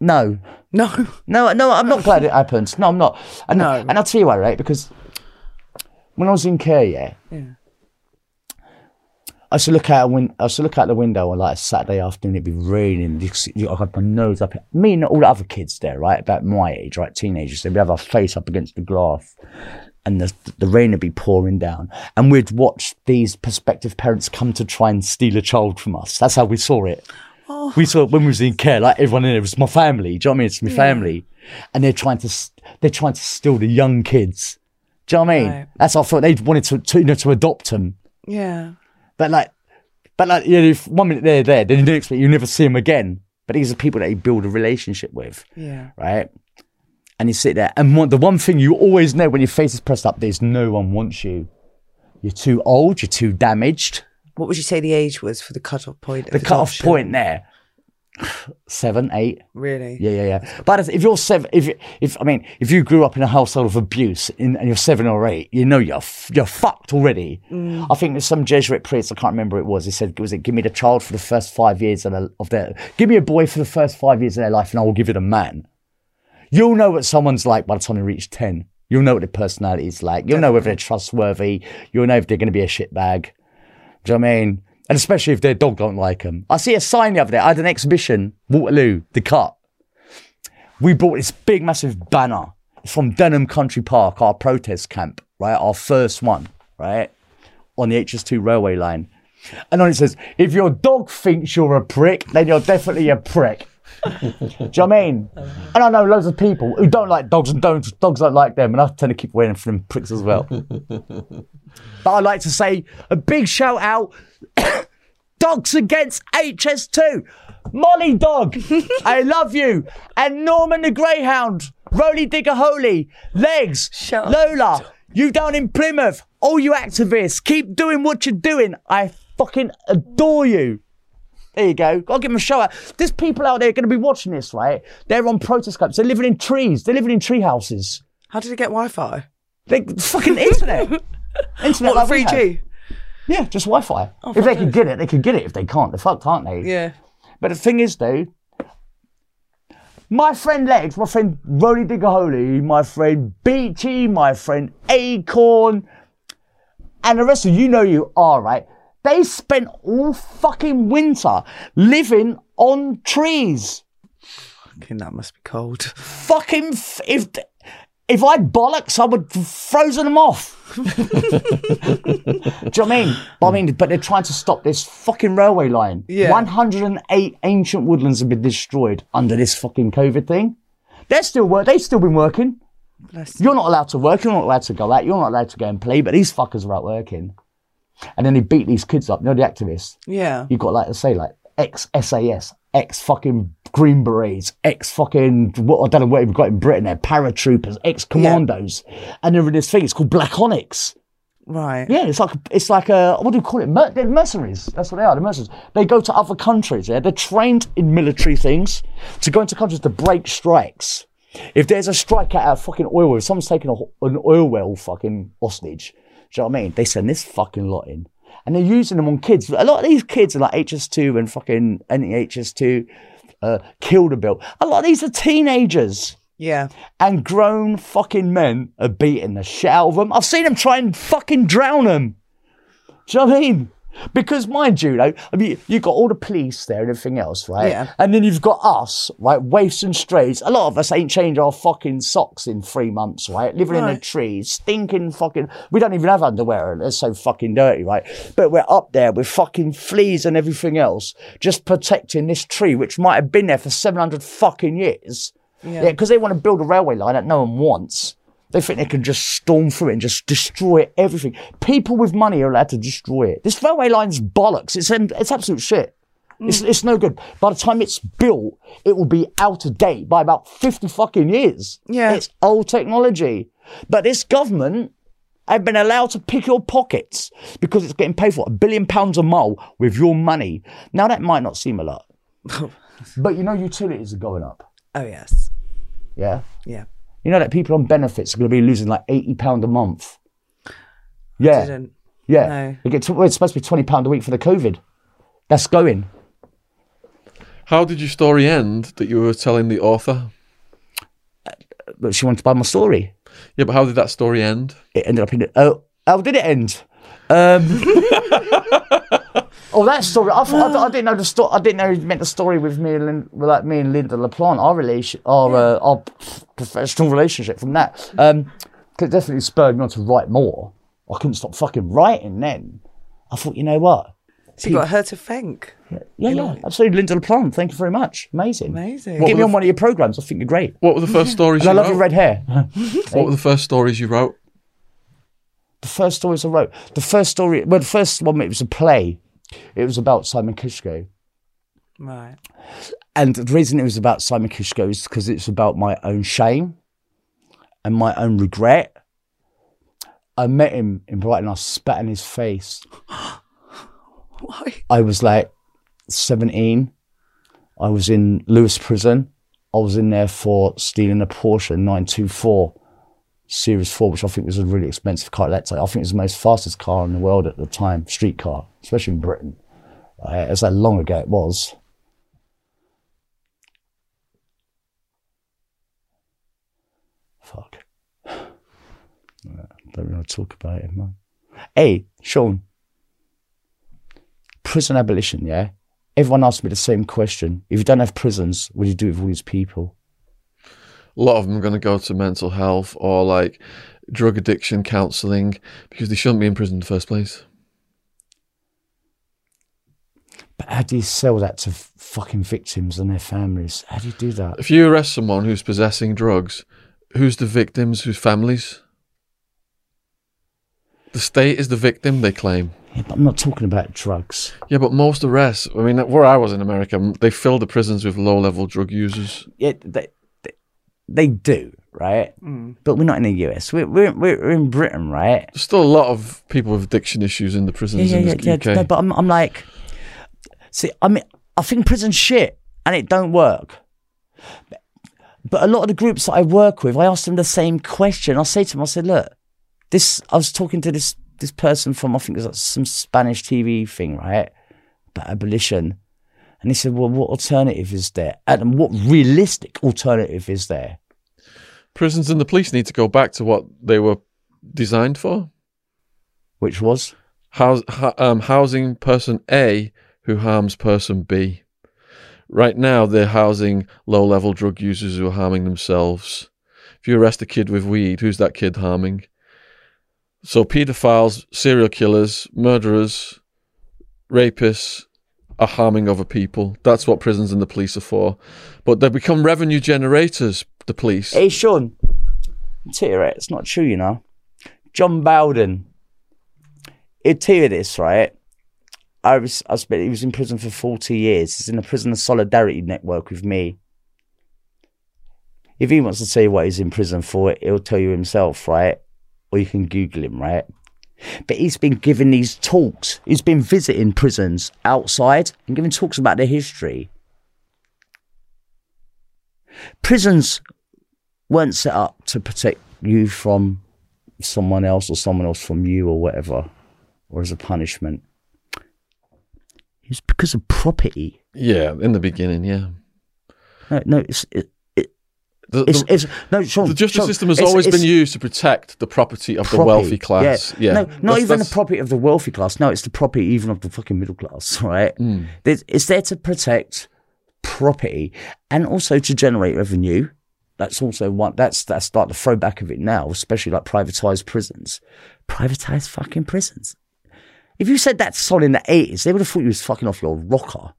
No, No. no, no. I'm not glad it happened. No, I'm not. And, No. and I'll tell you why, right? Because when I was in care, yeah, Yeah. I used to look out. a Win- I used to look out the window on like a Saturday afternoon. It'd be raining. I had my nose up. Me and all the other kids there, right, about my age, right, teenagers. They'd have our face up against the glass, and the the rain would be pouring down, and we'd watch these prospective parents come to try and steal a child from us. That's how we saw it. Oh. We saw when we was in care, like everyone in there was my family. Do you know what I mean? It's my family, and they're trying to they're trying to steal the young kids. Do you know what I mean? Right. That's what I thought they wanted to, to you know to adopt them, Yeah. But like, but like you know, if one minute they're there, then the next minute you never see them again. But these are people that you build a relationship with, Yeah. right? And you sit there, and one, the one thing you always know when your face is pressed up, there's no one wants you. You're too old. You're too damaged. What would you say the age was for the cut-off point? The cut-off adoption? point there, seven, eight. Really? Yeah, yeah, yeah. But if you're seven, if if I mean, if you grew up in a household of abuse in, and you're seven or eight, you know you're you're fucked already. Mm. I think there's some Jesuit priest. I can't remember who it was. He said, "Was it give me the child for the first five years of, the, of their give me a boy for the first five years of their life, and I will give it a man." You'll know what someone's like by the time they reach ten. You'll know what their personality is like. You'll know whether they're trustworthy. You'll know if they're going to be a shitbag. Do you know what I mean? And especially if their dog don't like them. I see a sign the other day. I had an exhibition, Waterloo, the cut. We brought this big, massive banner. From Denham Country Park, our protest camp, right? Our first one, right? On the HS2 railway line. And on it says, if your dog thinks you're a prick, then you're definitely a prick. Do you know what I mean? And I know loads of people who don't like dogs and don't dogs don't like them, and I tend to keep away from them pricks as well. but I'd like to say a big shout out Dogs Against HS2. Molly Dog, I love you. And Norman the Greyhound, Roly Digger Holy, Legs, Shut up. Lola, you down in Plymouth, all you activists, keep doing what you're doing. I fucking adore you. There you go. Gotta give them a shout out. There's people out there going to be watching this, right? They're on protest camps. They're living in trees. They're living in tree houses. How did they get Wi-Fi? They fucking internet. internet What, like we have. 3G? Yeah, just Wi-Fi. Oh, if they can get it, they can get it. If they can't, they're fucked, aren't they? Yeah. But the thing is, though, my friend Legs, my friend Roly Digger Holy, my friend Beachy, my friend Acorn, and the rest of you know you are, right? They spent all fucking winter living on trees. Fucking that must be cold. Fucking, if if I'd bollocks, I would have frozen them off. Do you know what I mean? But I mean, but they're trying to stop this fucking railway line. Yeah. 108 ancient woodlands have been destroyed under this fucking COVID thing. They're still work. They've still been working. Bless You're not allowed to work. You're not allowed to go out. You're not allowed to go and play. But these fuckers are out working. And then they beat these kids up. You know the activists. Yeah. You've got like to say like ex SAS, ex fucking Green Berets, ex fucking what I don't know what we've got in Britain there, paratroopers, ex commandos, and they're in this thing. It's called Black Onyx. Right. Yeah, it's like it's like a what do you call it? Mer- they're mercenaries. That's what they are. They're mercenaries. They go to other countries. Yeah, they're trained in military things to go into countries to break strikes. If there's a strike at a fucking oil well, if someone's taking a, an oil well fucking hostage, do you know what I mean? They send this fucking lot in. And they're using them on kids. A lot of these kids are like HS2 and fucking NEHS2, uh. A bill. A lot of these are teenagers Yeah. and grown fucking men are beating the shit out of them. I've seen them try and fucking drown them. Do you know what I mean? Because mind you, though, I mean, you've got all the police there and everything else, right? Yeah. And then you've got us, right? Waifs and strays. A lot of us ain't changed our fucking socks in three months, right? Living in a tree, stinking fucking. We don't even have underwear. They're so fucking dirty, right? But we're up there with fucking fleas and everything else, just protecting this tree, which might have been there for 700 fucking years. Yeah. Yeah, because they want to build a railway line that no one wants. They think they can just storm through it and just destroy everything. People with money are allowed to destroy it. This railway line's bollocks. It's it's absolute shit. Mm. It's, it's no good. By the time it's built, it will be out of date by about 50 fucking years. Yeah. It's old technology. But this government have been allowed to pick your pockets because it's getting paid for a billion pounds a mile with your money. Now, that might not seem a lot. but you know, utilities are going up. Oh yes. Yeah. Yeah. You know that people on benefits are going to be losing like eighty pound a month. Yeah, Didn't. yeah. no. They get tw- well, it's supposed to be twenty pound a week for the COVID. That's going. How did your story end that you were telling the author? But she wanted to buy my story. Yeah, but how did that story end? It ended up in. The, oh, how did it end? Um, oh, that story. I, thought, I, I didn't know the story. I didn't know it meant the story with me and with, like me and Lynda La Plante. Our relation, our uh, our professional relationship from that. Um, 'cause it definitely spurred me on to write more. I couldn't stop fucking writing then. I thought, you know what? So you got her to thank. Yeah, yeah, absolutely. Lynda La Plante, thank you very much. Amazing. Amazing. Get me the on one of your programs. I think you're great. What were the first stories And I you love wrote? your red hair. What were the first stories you wrote? the first stories I wrote. The first story, well, the first one, it was a play. It was about Simon Kiszko. Right. And the reason it was about Simon Kiszko is because it's about my own shame and my own regret. I met him in Brighton. I spat in his face. Why? I was like 17. I was in Lewes prison. I was in there for stealing a Porsche 924 Series 4, which I think was a really expensive car at that time. I think it was the most fastest car in the world at the time, street car, especially in Britain. Uh, that's how long ago it was. Fuck. Don't want to talk about it, man. Hey, Shaun. Prison abolition, yeah? Everyone asks me the same question. If you don't have prisons, what do you do with all these people? A lot of them are going to go to mental health or like drug addiction counselling because they shouldn't be in prison in the first place. But how do you sell that to fucking victims and their families? How do you do that? If you arrest someone who's possessing drugs, who's the victims? Whose families? The state is the victim, they claim. Yeah, but I'm not talking about drugs. Yeah, but most arrests, I mean, where I was in America, they fill the prisons with low level drug users. Yeah, they, they, they do, right? Mm. But we're not in the US. We're, we're, we're in Britain, right? There's still a lot of people with addiction issues in the prisons in the UK. No, but I'm, I'm like, see, I mean, I think prison's shit and it don't work. But, but a lot of the groups that I work with, I ask them the same question. I say to them, I said, look, this, I was talking to this, this person from, I think it was like some Spanish TV thing, right? About abolition. And he said, well, what alternative is there? And what realistic alternative is there? prisons and the police need to go back to what they were designed for. Which was? House, um, housing person A who harms person B. Right now, they're housing low level drug users who are harming themselves. If you arrest a kid with weed, who's that kid harming? So, paedophiles, serial killers, murderers, rapists are harming other people. That's what prisons and the police are for. But they become revenue generators, the police. Hey, Shaun, I'll tell you it's not true, you know. John Bowden, he'd tell you this, right? I was, I spent, he was in prison for 40 years. He's in a prisoner solidarity network with me. If he wants to you what he's in prison for, he'll tell you himself, right? Or you can Google him, right? But he's been giving these talks. He's been visiting prisons outside and giving talks about their history. Prisons weren't set up to protect you from someone else or someone else from you or whatever, or as a punishment. It's because of property. Yeah, in the beginning, yeah. No, no, it's it, it, The, it's, the- it's no. Shaun, the justice Shaun, system has it's- always been used to protect the property of the wealthy class. Yeah, No, not That's- even that's- the property of the wealthy class. No, it's the property even of the fucking middle class, right? Mm. It's there to protect property and also to generate revenue. That's also one. That's that's like the throwback of it now, especially like privatized prisons. Privatized fucking prisons. If you said that to someone in the eighties, they would have thought you was fucking off your rocker.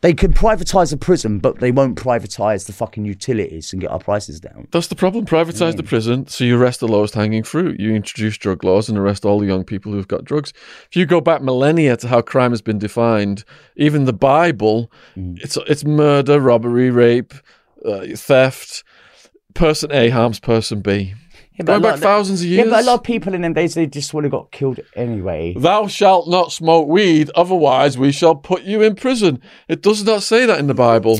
They can privatize a prison, but they won't privatize the fucking utilities and get our prices down. That's the problem. Privatize the prison, so you arrest the lowest hanging fruit. You introduce drug laws and arrest all the young people who've got drugs. If you go back millennia to how crime has been defined, even the Bible, Mm. it's it's murder, robbery, rape, uh, theft. Person A harms person B. Yeah, Going back of- thousands of years. Yeah, but a lot of people in them days they just would have got killed anyway. Thou shalt not smoke weed, otherwise we shall put you in prison. It does not say that in the Bible.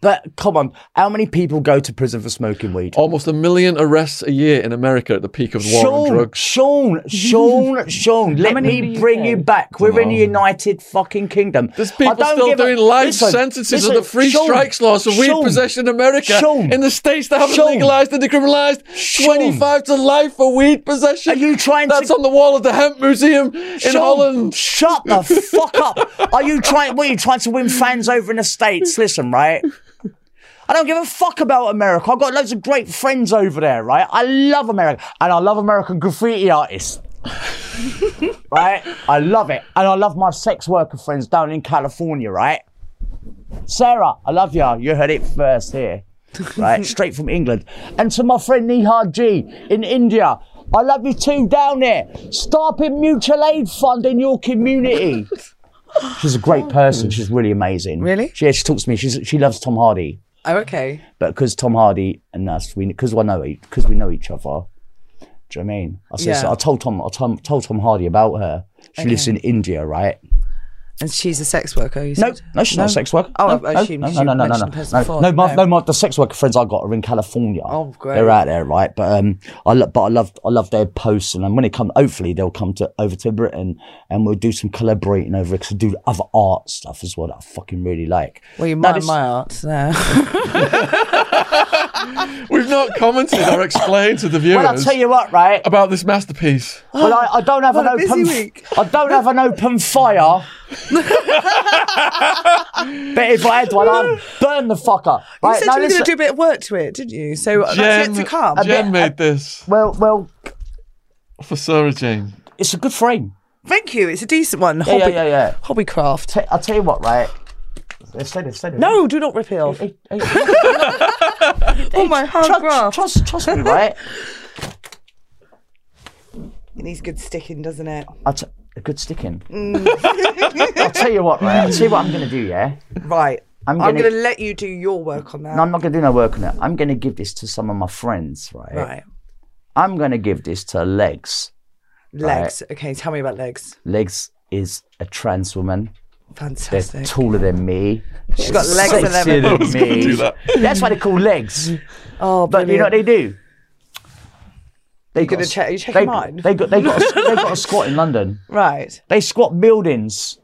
But come on, how many people go to prison for smoking weed? Almost a million arrests a year in America at the peak of the war on Shaun, drugs. Shaun, Shaun, Shaun, let me bring UK? you back. We're in the United fucking Kingdom. There's people still give a- doing life Listen, sentences listen, of the free Shaun, strikes laws for weed Shaun, possession in America. Shaun, in the states that haven't Shaun, legalized and decriminalized, Shaun. 25 to life for weed possession. Are you trying That's to- on the wall of the Hemp Museum in Sean, Holland. Shut the fuck up. Are you trying? What are you trying to win fans over in the states? Listen, right. I don't give a fuck about America. I've got loads of great friends over there, right? I love America. And I love American graffiti artists. right? I love it. And I love my sex worker friends down in California, right? Sarah, I love you. You heard it first here, right? Straight from England. And to my friend Nihar G in India, I love you too down there. Start a mutual aid fund in your community. She's a great person. She's really amazing. Really? She, yeah, she talks to me. She's, she loves Tom Hardy. Oh, okay. But because Tom Hardy and us, we because I know because we know each other. Do you know what I mean? I said, Yeah. so I told Tom, I told, told Tom Hardy about her. She lives in India, right? And she's a sex worker. You No, said? no, she's not a sex worker. Oh, no, I no, assumed no, you no, no, no, no, mentioned no, the no, before. no, my, No. no, my, the sex worker friends I got are in California. Oh, great. They're out there, right? But um, I lo- but I love, I love their posts, and when it come, hopefully they'll come to over to Britain, and we'll do some collaborating over it. Cause I do other art stuff as well that I fucking really like. Well, you Now mind this- my art now. We've not commented or explained to the viewers Well, I'll tell you what, right? about this masterpiece. Well, I, I don't have What an a busy open. week. I don't have an open fire. but if I had one, I'd burn the fucker. you Right, said you were going to do a bit of work to it, didn't you? So uh, Jen, that's yet to come. Jen made this Well, well, for Sarah Jane. it's a good frame. Thank you. It's a decent one. Yeah, Hobby, yeah, yeah, yeah. hobby craft. T- I'll tell you what, right? Let's say this. Say this. No, do not rip it off. Hey, hey, Oh, my hard trust, graft. trust, trust me, right? It needs good sticking, doesn't it? I'll t- a good sticking. Mm. I'll tell you what, right? I'll tell you what I'm going to do, yeah? Right. I'm I'm gonna- let you do your work on that. No, I'm not going to do no work on it. I'm going to give this to some of my friends, right? right. I'm going to give this to Legs. Legs. Okay, tell me about legs. Legs is a trans woman. They're Fantastic. taller than me. She's got legs and sexier than me. That's why they call legs. Oh, But you know what they do? They got a- check- you they, mine? They got they got a, they got a squat in London. Right. They squat buildings,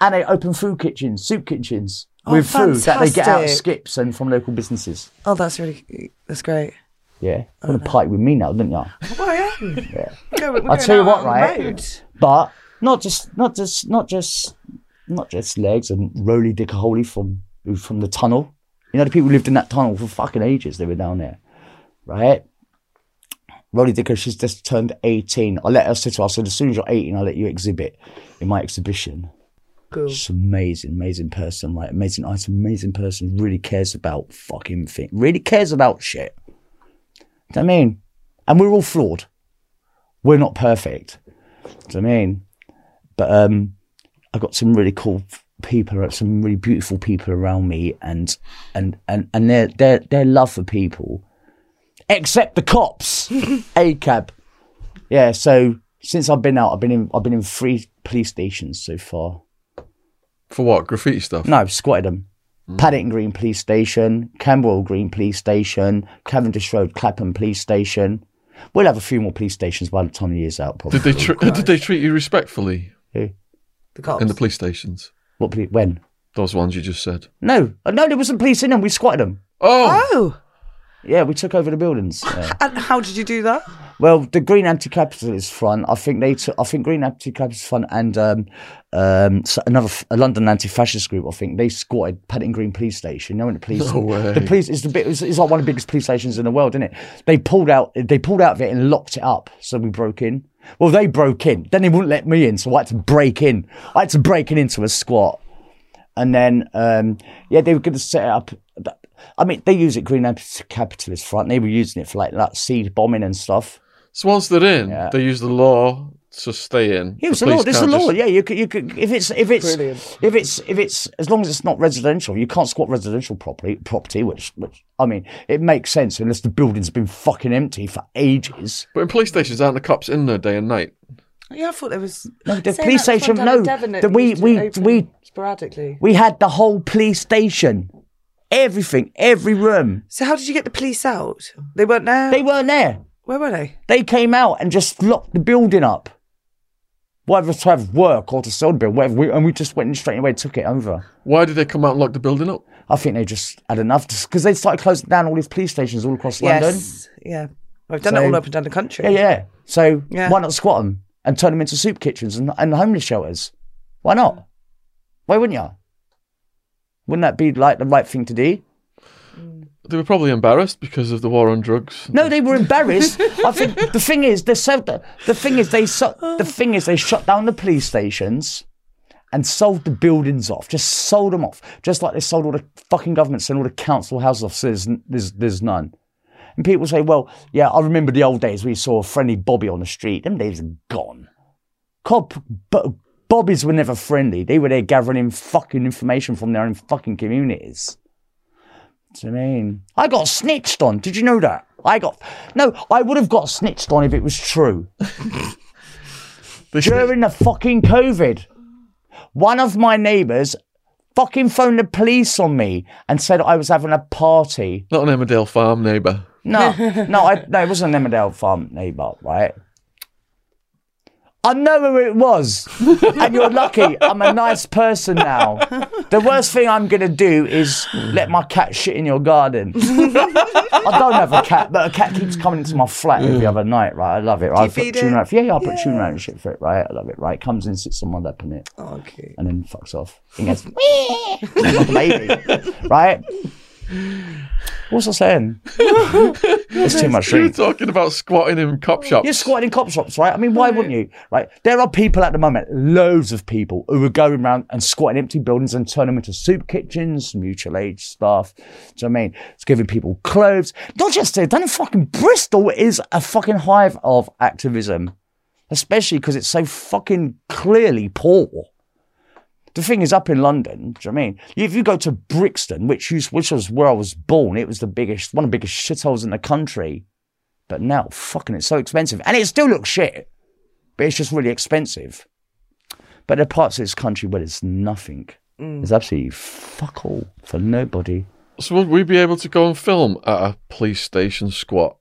and they open food kitchens, soup kitchens Oh, with food that they get out of skips and from local businesses. Oh, that's really, that's great. Yeah, you want to party with me now, didn't you? Well, I am. Yeah. I'll tell you what, right? But not just not just not just not just legs and Roly Dicker Holy from from the tunnel. You know the people who lived in that tunnel for fucking ages. They were down there, right? Roly Dicker, she's just turned eighteen. I let her sit to her. I said, as soon as you're eighteen, I'll let you exhibit in my exhibition. Cool. She's amazing, amazing person, right? Amazing item, amazing person. Really cares about fucking thing. Really cares about shit. Do you know what I mean? And we're all flawed. We're not perfect. Do you know what I mean? But um, I got some really cool people, some really beautiful people around me, and and and and their their their love for people, except the cops, ACAB. Yeah. So since I've been out, I've been in I've been in three police stations so far. For what? Graffiti stuff? No, I've squatted them. Mm. Paddington Green Police Station, Camberwell Green Police Station, Cavendish Road, Clapham Police Station. We'll have a few more police stations by the time the year's out, probably. Did they tr- oh, did they treat you respectfully Who? The cops. in the police stations? What police? When? Those ones you just said. No, no, there wasn't police in them. We squatted them. Oh, oh, Yeah, we took over the buildings. Yeah. and how did you do that? well, the Green Anti-Capitalist Front. I think they took. I think Green Anti-Capitalist Front and um, um, so another f- a London Anti-Fascist group. I think they squatted Paddington Green Police Station. You know when the police. No way. The police is the bit. It's, it's like one of the biggest police stations in the world, isn't it? They pulled out. They pulled out of it and locked it up. So we broke in. Well, they broke in. Then they wouldn't let me in, so I had to break in. I had to break in into a squat. And then, um, yeah, they were going to set it up. I mean, they use it Green Anti-Capitalist Front. They were using it for like that seed bombing and stuff. so once they're in, they use the law to stay in. Yeah, it's The a law. police There's law. just- Yeah, you could, you could, if it's, if it's, Brilliant. if it's, if it's, as long as it's not residential, you can't squat residential property, property, which, which, I mean, it makes sense unless the building's been fucking empty for ages. But in police stations, aren't the cops in there day and night? Yeah, I thought there was. No, the police station, one down in no, Devon the- we- we- we- sporadically. We had the whole police station, everything, every room. So how did you get the police out? They weren't there. They weren't there. Where were they? They came out and just locked the building up. Whether to have work or to sell the building, whatever, we, and we just went in straight away, took it over. Why did they come out and lock the building up? I think they just had enough because they started closing down all these police stations all across London. Yes. Yeah. I've done it all up and down the country. Yeah, yeah. So Yeah. why not squat them and turn them into soup kitchens and, and homeless shelters? Why not? Why wouldn't you? Wouldn't that be like the right thing to do? they were probably embarrassed because of the war on drugs. No, they were embarrassed. I think the thing is, they said that the thing is they su- the thing is they shut down the police stations and sold the buildings off. Just sold them off, just like they sold all the fucking governments and all the council house offices. There's there's none. And people say, well, yeah, I remember the old days we saw a friendly Bobby on the street. Them days are gone. Cop, but Bobbies were never friendly. They were there gathering in fucking information from their own fucking communities. Do you I mean? I got snitched on. Did you know that? I got no. I would have got snitched on if it was true. During the fucking COVID, one of my neighbours fucking phoned the police on me and said I was having a party. not an Emmerdale farm neighbour. No, no, I, no, it wasn't an Emmerdale farm neighbour, right? I know who it was, and you're lucky. I'm a nice person now. The worst thing I'm gonna do is let my cat shit in your garden. I don't have a cat, but a cat keeps coming into my flat every other night, right? I love it. I you put feed tuna it? Yeah, yeah, I put tuna out and shit for it, right? I love it, right? Comes in, sits on my lap and it, oh, Okay. and then fucks off. He goes, like a baby, right? What's I saying? It's too much You're talking about squatting in cop shops. You're squatting in cop shops, right? I mean, why wouldn't you? Right? There are people at the moment, loads of people, who are going around and squatting empty buildings and turning them into soup kitchens, mutual aid stuff. Do you know what I mean? It's giving people clothes. Not just there, down in fucking Bristol is a fucking hive of activism, especially because it's so fucking clearly poor. The thing is, up in London, do you know what I mean? If you go to Brixton, which, used, which was where I was born, it was the biggest, one of the biggest shitholes in the country. But now, fucking, it's so expensive. And it still looks shit, but it's just really expensive. But there are parts of this country where there's nothing. There's absolutely fuck all for nobody. So would we be able to go and film at a police station squat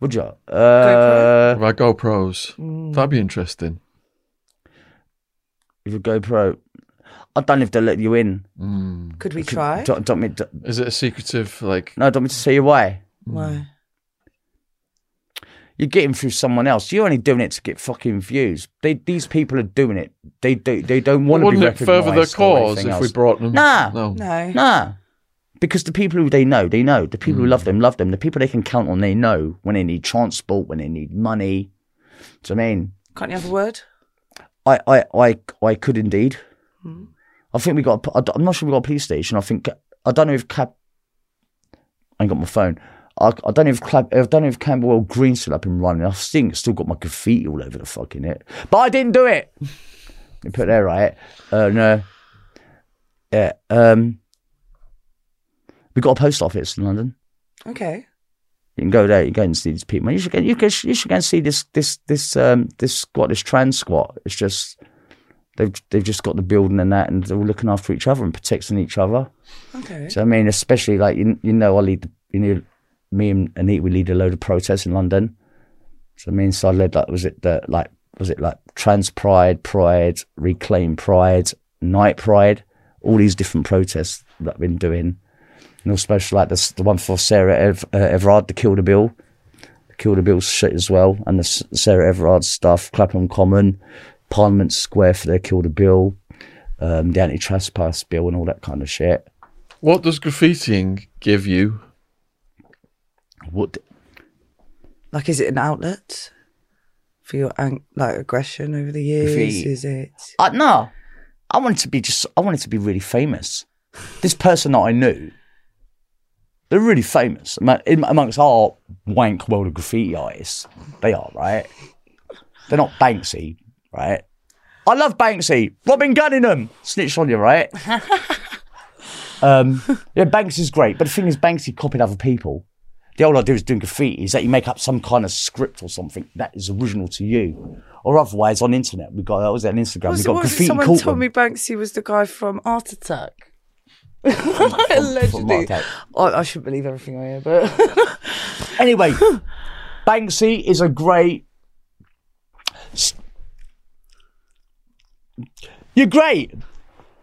Would you? Uh, with our GoPros? That'd be interesting. With a GoPro. I don't know if they'll let you in. Hmm. Could we try? Don't, don't me, don't, Is it a secretive like? no, don't me to say you why. Hmm. Why? You're getting through someone else. You're only doing it to get fucking views. They, these people are doing it. They, they, they don't want to be Wouldn't it further the recognised or cause anything if we else. brought them? Nah. no. No. Nah. Because the people who they know, they know. The people who hmm. love them, love them. The people they can count on, they know when they need transport, when they need money. Do you know what I mean? Can't you have a word? I, I, I, I could indeed. I think we got. A, I'm not sure we got a police station. I think I don't know if Cap. I ain't got my phone. I, I don't know if I don't know if Camberwell Green's still up and running. I think it's still got my graffiti all over the fucking it. But I didn't do it. You put it there right. Uh, no. Yeah. Um. We got a post office in London. Okay. You can go there. You go and see these people. You should go. You should, you should go and see this this this um this squat this trans squat. It's just they've they've just got the building and that, and they're all looking after each other and protecting each other. Okay. So I mean, especially like you, you know, I lead the, you know me and Anita we lead a load of protests in London. So I mean, so I led like was it the like was it like trans pride, pride, reclaim pride, night pride, all these different protests that I've been doing. And especially like this, the one for Sarah Ev- uh, Everard, the Kill the Bill, the Kill the Bill shit as well, and the S- Sarah Everard stuff, Clapham Common, Parliament Square for their Kill the Bill, um, the anti-trespass bill, and all that kind of shit. What does graffitiing give you? What Like, is it an outlet for your ang- like aggression over the years? Graffiti. Is it? I no, I wanted to be just. I wanted to be really famous. This person that I knew, they're really famous in- amongst our wank world of graffiti artists. They are right. They're not Banksy, right? I love Banksy. Robin Gunningham snitched on you, right? um, yeah, Banksy's great, but the thing is, Banksy copied other people. The whole idea is doing graffiti is that you make up some kind of script or something that is original to you, or otherwise on internet we got. That was on Instagram. Was we got was graffiti someone told me Banksy was the guy from Art Attack? Allegedly. I, I should believe everything I hear, but Anyway, Banksy is a great. You're great.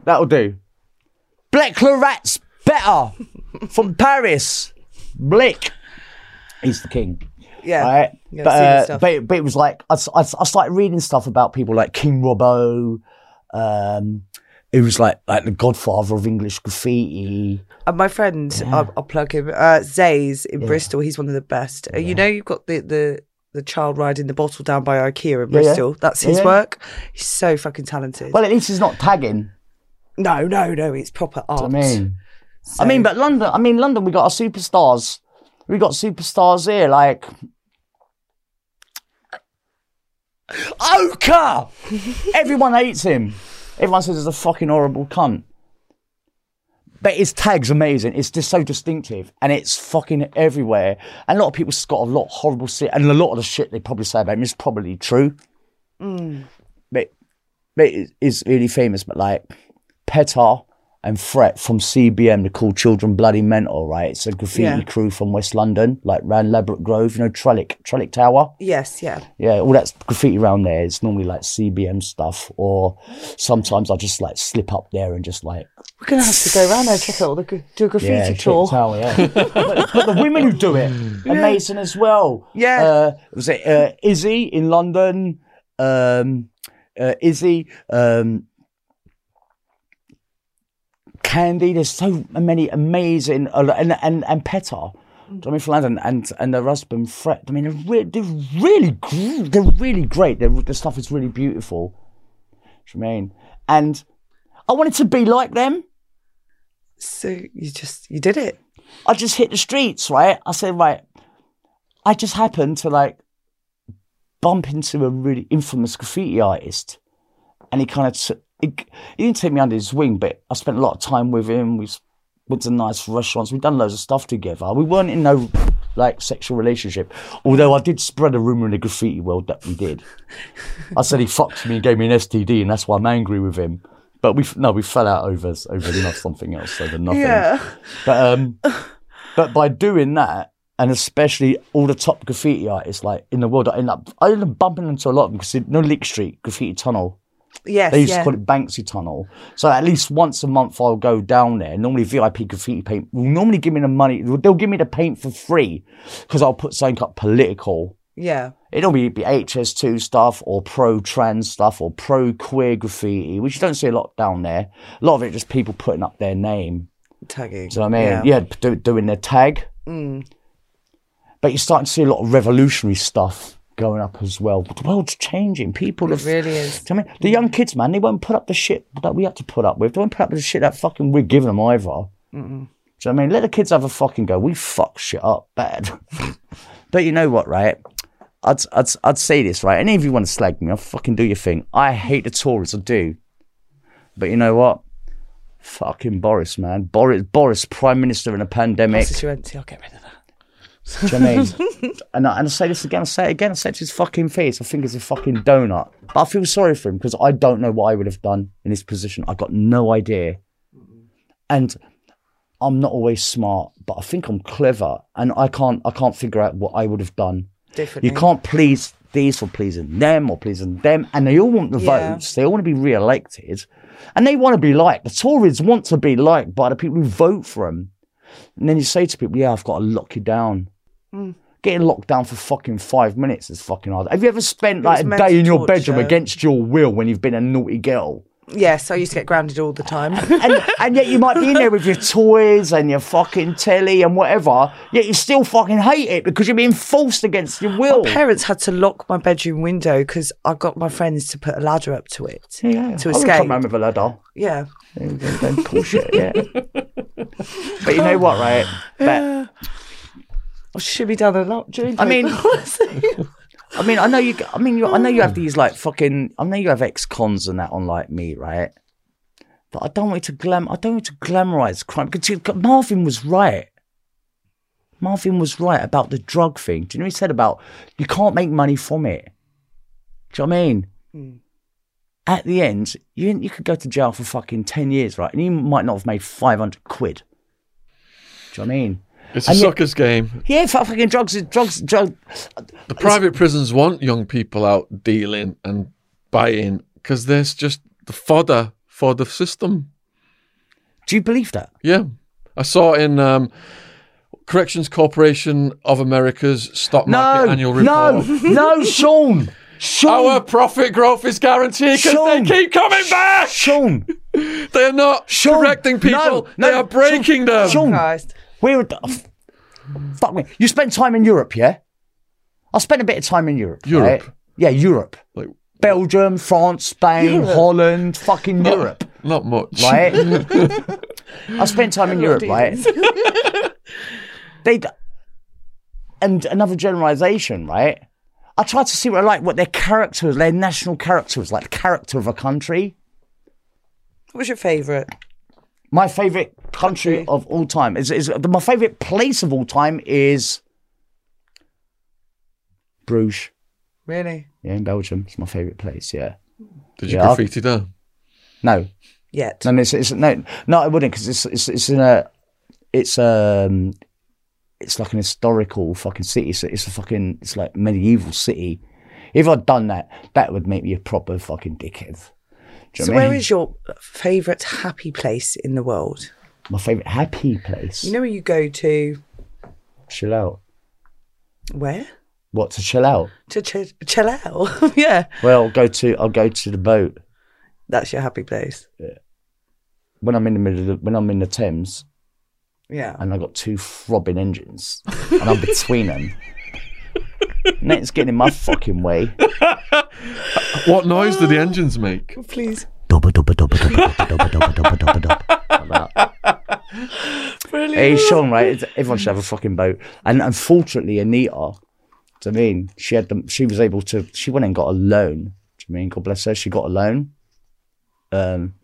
That'll do. Blek le Rat's better from Paris. Blick. He's the king. yeah. Right? But, I've seen his uh, but, it- but it was like, I started reading stuff about people like King Robbo, um, He was like like the godfather of English graffiti. And my friend, I'll, I'll plug him, uh, Zays in Bristol. He's one of the best. Uh, You know, you've got the the. The child riding the bottle down by IKEA in Yeah, yeah. Bristol. That's his Yeah, yeah. work. He's so fucking talented. Well, at least he's not tagging. no, no, no. It's proper art. I mean, So- I mean, but London. I mean, London. We got our superstars. We got superstars here, like Oka. Everyone hates him. Everyone says he's a fucking horrible cunt. But his tag's amazing. It's just so distinctive, and it's fucking everywhere. And a lot of people's got a lot of horrible shit, and a lot of the shit they probably say about him is probably true. Mm. But but it is really famous. But like Petar and Fret from CBM, to call Children Bloody Mental, right? It's a graffiti Yeah. crew from West London, like round Ladbroke Grove, you know, Trellick, Trellick Tower. yes, yeah. Yeah, all that graffiti around there is normally like CBM stuff, or sometimes I just like slip up there and just like We're gonna have to go around there, check out all the do a graffiti yeah, tour. Tower, yeah. but, but the women who do it, amazing as well. Yeah. uh, was it uh, Izzy in London? Um, uh, Izzy, um, Candy. There's so many amazing, and and and Petar. I mean, for and and their husband Fred. I mean, they're, re- they're really, they're really great. They're, the stuff is really beautiful. Do you I mean? And I wanted to be like them. So you just you did it. I just hit the streets, right? I said, right, I just happened to like bump into a really infamous graffiti artist. And he kind of, t- he, he didn't take me under his wing, but I spent a lot of time with him. We went to nice restaurants. We've done loads of stuff together. We weren't in no like sexual relationship, although I did spread a rumor in the graffiti world that we did. I said he fucked me and gave me an STD, and that's why I'm angry with him. But we no, we fell out over over something else, over nothing. Yeah. But um, but by doing that, and especially all the top graffiti artists like in the world, I end up I end up bumping into a lot of them because know Leake Street graffiti tunnel. Yes, They used yeah. to call it Banksy Tunnel. So at least once a month I'll go down there. Normally VIP graffiti paint will normally give me the money. They'll give me the paint for free because I'll put something up political. yeah. It'll be, be HS2 stuff or pro trans stuff or pro queer graffiti, which you don't see a lot down there. A lot of it just people putting up their name. Tagging. Do you know what I mean? Yeah. Yeah, do, doing their tag. Mm. But you're starting to see a lot of revolutionary stuff going up as well. The world's changing. People It have. really is. You know I mean? The young kids, man, they won't put up the shit that we had to put up with. They won't put up with the shit that fucking we're giving them either. Do you know what I mean? Let the kids have a fucking go. We fuck shit up bad. but you know what, right? I'd, I'd, I'd say this, right? Any of you want to slag me, I'll fucking do your thing. I hate the Tories, I do. But you know what? Fucking Boris, man. Boris, Boris, Prime Minister in a pandemic. Since you went to, I'll get rid of that. Do you know I mean? and, I, and I say this again, I say it again, I say it to his fucking face. I think it's a fucking donut. But I feel sorry for him because I don't know what I would have done in his position. I got no idea. And I'm not always smart, but I think I'm clever. And I can't I can't figure out what I would have done. Differently. You can't please these for pleasing them or pleasing them. And they all want the Yeah. votes. They all want to be re-elected. And they want to be liked. The Tories want to be liked by the people who vote for them. And then you say to people, yeah, I've got to lock you down. Hmm. Getting locked down for fucking five minutes is fucking hard. Have you ever spent like a day in your bedroom against your will when you've been a naughty girl? Yes, I used to get grounded all the time. And, and yet you might be in there with your toys and your fucking telly and whatever, yet you still fucking hate it because you're being forced against your will. My parents had to lock my bedroom window because I got my friends to put a ladder up to it Yeah, to I escape. come round with a ladder. Yeah. Don't push it, yeah. but you know what, right? But, Oh, I should be down a lot during. I mean, I mean, I know you. I mean, you, I know you have these like fucking. I know you have ex-cons and that on like me, right? But I don't want you to glam. I don't want you to glamorize crime because you- Marvin was right. Marvin was right about the drug thing. Do you know what he said about you can't make money from it? Do you know what I mean? Hmm. At the end, you you could go to jail for fucking ten years, right? And you might not have made five hundred quid. Do you know what I mean? It's a And yet- game. Yeah, fucking drugs, drugs, drugs, drug. The private prisons want young people out dealing and buying because there's just the fodder for the system. Do you believe that? Yeah. I saw in um, Corrections Corporation of America's stock market No, annual no, report. no, Shaun. Shaun, Our profit growth is guaranteed because they keep coming back. Shaun, They are not Shaun, correcting people. no, they are breaking them. Shaun. Christ. We're the, oh, f- fuck me. You spent time in Europe, yeah? I spent a bit of time in Europe. Europe? right? Yeah, Europe. Like, Belgium, France, Spain, Holland, fucking Europe, not much. right? I spent time in Europe, right? they and another generalization, right? I tried to see what I like, what their character was, their national character was, like the character of a country. What was your favourite? My favorite country of all time is, is my favorite place of all time is Bruges. Really? Yeah, in Belgium. It's my favorite place. Yeah. Did you Yeah, I'll- graffiti down? No, Yet. no, no it's, it's no, no. I wouldn't because it's it's it's in a it's um it's like an historical fucking city. So it's a fucking it's like medieval city. If I'd done that, that would make me a proper fucking dickhead. Do you So know what where mean? is your favourite happy place in the world? My favorite happy place? You know where you go to chill out. where? What to chill out? To ch- chill out. yeah. Well, I'll go to I'll go to the boat That's your happy place. Yeah. When I'm in the middle of the, when I'm in the Thames Yeah. and I've got two throbbing engines and I'm between them. Net's getting in my fucking way. What noise do the engines make? Please. Brilliant. Hey, Shaun, right? It's, everyone should have a fucking boat. And unfortunately, Anita, do you I mean? She had them, she was able to, she went and got a loan. Do you I mean? God bless her. She got a loan. Um,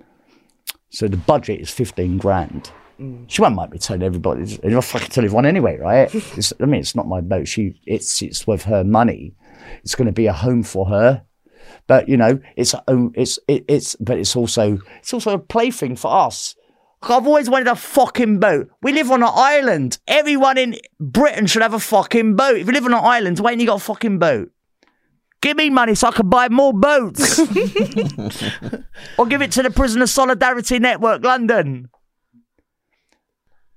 so the budget is 15 grand. Mm. She won't make me everybody. If I can tell everyone anyway, right? It's, I mean, it's not my boat. She, it's, it's with her money. It's going to be a home for her. But you know, it's it's it, it's but it's also it's also a plaything for us. I've always wanted a fucking boat. We live on an island. Everyone in Britain should have a fucking boat. If you live on an island, why ain't you got a fucking boat? Give me money so I can buy more boats. or give it to the Prisoner Solidarity Network, London.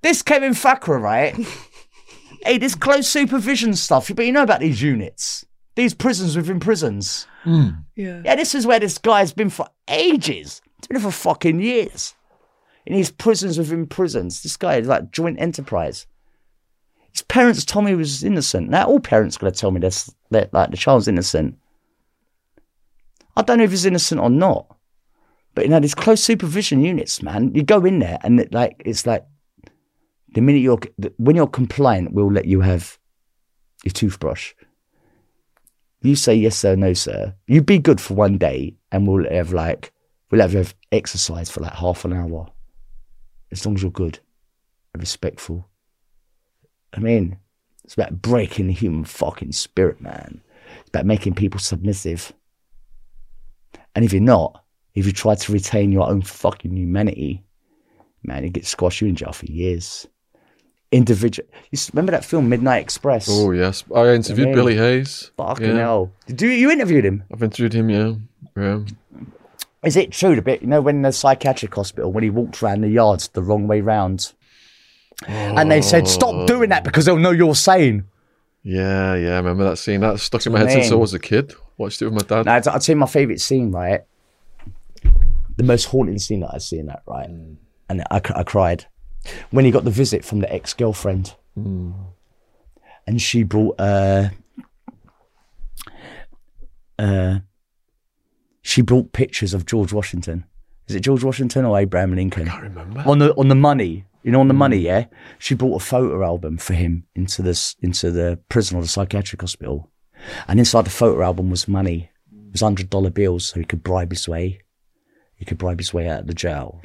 This Kevan Thakrar, right? hey, this close supervision stuff, but you know about these units. These prisons within prisons. Hmm. Yeah. Yeah, this is where this guy's been for ages. He's been for fucking years. In these prisons within prisons. This guy is like joint enterprise. His parents told me he was innocent. Now all parents gonna tell me this that like the child's innocent. I don't know if he's innocent or not. But you know, these close supervision units, man, you go in there and it, like it's like the minute you're when you're compliant, we'll let you have your toothbrush. You say yes sir, no sir. You be good for one day, and we'll have like we'll have have exercise for like half an hour, as long as you're good and respectful. I mean, it's about breaking the human fucking spirit, man. It's about making people submissive. And if you're not, if you try to retain your own fucking humanity, man, it gets squashed you in jail for years. Individual. You remember that film Midnight Express? Oh yes, I interviewed. Billy Hayes. Fucking yeah. hell! Did you you interviewed him? I've interviewed him. Yeah, yeah. Is it true the bit you know when the psychiatric hospital when he walked around the yards the wrong way round, and they said stop oh. doing that because they'll know you're sane. Yeah, yeah, I remember that scene. That stuck in my head since I was a kid. Watched it with my dad. Now I'd, I'd say my favourite scene, right? The most haunting scene that I've seen that, right? Mm. And I, I cried when he got the visit from the ex girlfriend, and she brought uh, uh, she brought pictures of George Washington. Is it George Washington or Abraham Lincoln? I can't remember. on the on the money. You know, on the money, yeah. She brought a photo album for him into this into the prison or the psychiatric hospital, and inside the photo album was money. It was hundred dollar bills, so he could bribe his way. He could bribe his way out of the jail.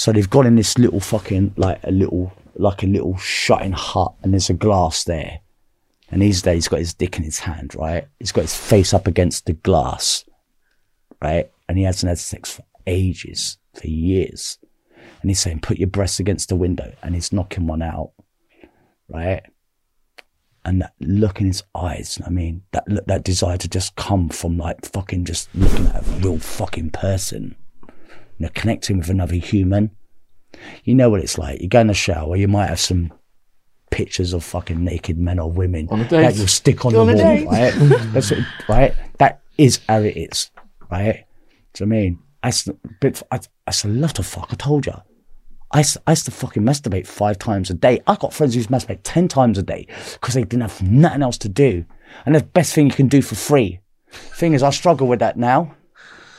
So they've got in this little fucking like a little like a little shut-in hut, and there's a glass there. And these days, he's got his dick in his hand, right? He's got his face up against the glass, right? And he hasn't had sex for ages, for years and he's saying, "Put your breasts against the window," and he's knocking one out, right? And that look in his eyes, I mean, that look, that desire to just come from like fucking just looking at a real fucking person, you know, connecting with another human. You know what it's like. You go in the shower, you might have some pictures of fucking naked men or women On that you'll stick on On the a wall, right? That's, right? That is how it is, right? That is how it is, right? Do you know what I mean? That's, but I, that's a lot of fuck. I told you. I used, I used to fucking masturbate five times a day. I got friends who used to masturbate ten times a day because they didn't have nothing else to do. And the best thing you can do for free. Thing is, I struggle with that now.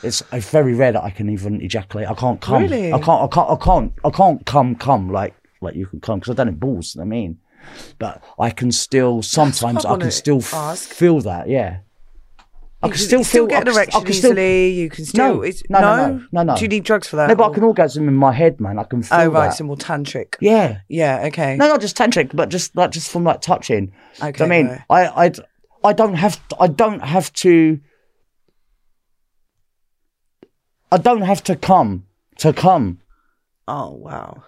It's, it's very rare that I can even ejaculate. I can't come. Really? I can't. I can't. I can't. I can't come. Come like like you can come because I don't have balls. you know I mean, but I can still sometimes I I, can still ask. feel that. Yeah. I can still still feel. get an can- I erection can still- easily. you can still. No, it's, no, no, no, no, no. Do you need drugs for that? No, but I can orgasm in my head, man. I can oh, feel Oh right, that. so more tantric. yeah. Yeah. Okay. No, not just tantric, but just like just from like touching. Do you know Okay, I mean, right. I, I, I don't have, I don't have to, I don't have to come to come. Oh wow.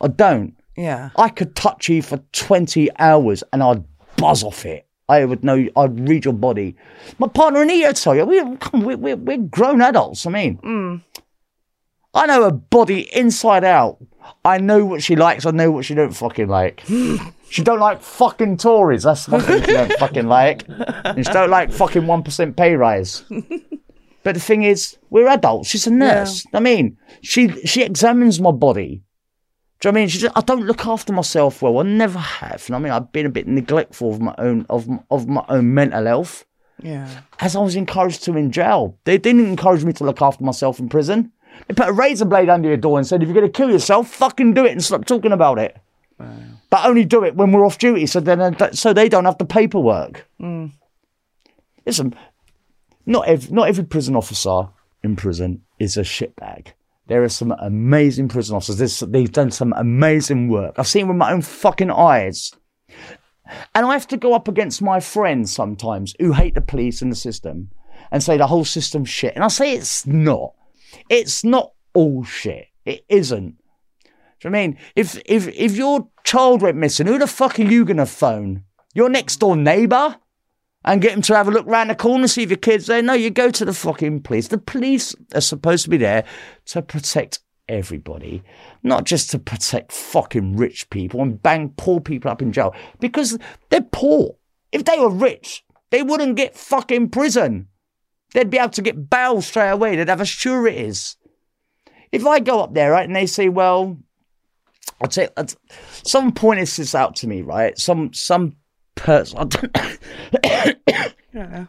I don't. Yeah. I could touch you for twenty hours and I'd buzz off it. I would know. I'd read your body. My partner and he, I tell you, we come. We're, we're, we're grown adults. I mean, hmm. I know her body inside out. I know what she likes. I know what she don't fucking like. she don't like fucking Tories. That's one thing she don't fucking like. And she don't like fucking one percent pay rise. But the thing is, we're adults. She's a nurse. I mean, she she examines my body. Do you know what I mean? She just, I don't look after myself well. I never have. You know I mean? I've been a bit neglectful of my own of of my own mental health, Yeah. as I was encouraged to in jail. They didn't encourage me to look after myself in prison. They put a razor blade under your door and said, "If you're going to kill yourself, fucking do it and stop talking about it." Wow. But only do it when we're off duty, so then uh, so they don't have the paperwork. Listen, not every, not every prison officer in prison is a shitbag. There are some amazing prison officers. There's, they've done some amazing work. I've seen with my own fucking eyes. And I have to go up against my friends sometimes who hate the police and the system and say the whole system's shit. And I say it's not. It's not all shit. It isn't. Do you know I mean? If if if your child went missing, who the fuck are you gonna phone? Your next door neighbour? And get them to have a look round the corner, see if your kid's there. No, you go to the fucking police. The police are supposed to be there to protect everybody, not just to protect fucking rich people and bang poor people up in jail because they're poor. If they were rich, they wouldn't get fucking prison. They'd be able to get bail straight away. They'd have a sureties. If I go up there, right, and they say, well, I'll I'd- someone pointed this out to me, right? Some some person. I don't.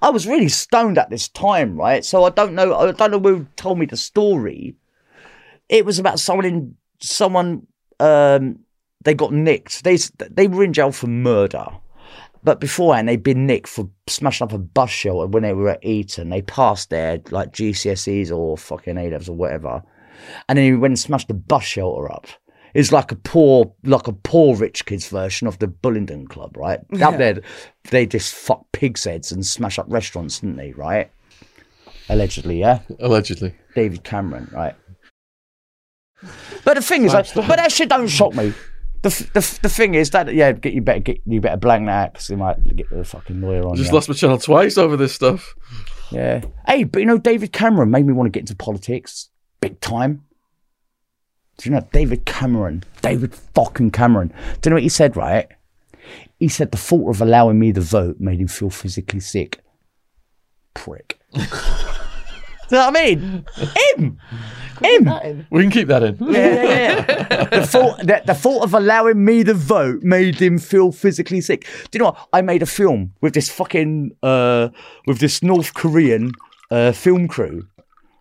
I was really stoned at this time, right? So I don't know. I don't know who told me the story. It was about someone in someone. Um, they got nicked. They they were in jail for murder, but beforehand they'd been nicked for smashing up a bus shelter when they were at Eton. They passed there like GCSEs or fucking A levels or whatever, and then he went and smashed the bus shelter up. It's like a poor, like a poor rich kids version of the Bullingdon Club, right? Out there, they just fuck pigs' heads and smash up restaurants, didn't they? Right? Allegedly, yeah. Allegedly. David Cameron, right? But the thing is, like, but that shit don't shock me. The, the, the thing is that yeah, get you better get you better blank that out because they might get the fucking lawyer on. Just you. lost my channel twice over this stuff. Yeah. Hey, but you know, David Cameron made me want to get into politics big time. Do you know David Cameron? David fucking Cameron. Do you know what he said, right? He said the thought of allowing me the vote made him feel physically sick. Prick. Do you know what I mean? Him! Him! We can keep that in. Yeah, yeah, yeah. the thought that the thought of allowing me the vote made him feel physically sick. Do you know what? I made a film with this fucking uh with this North Korean uh film crew,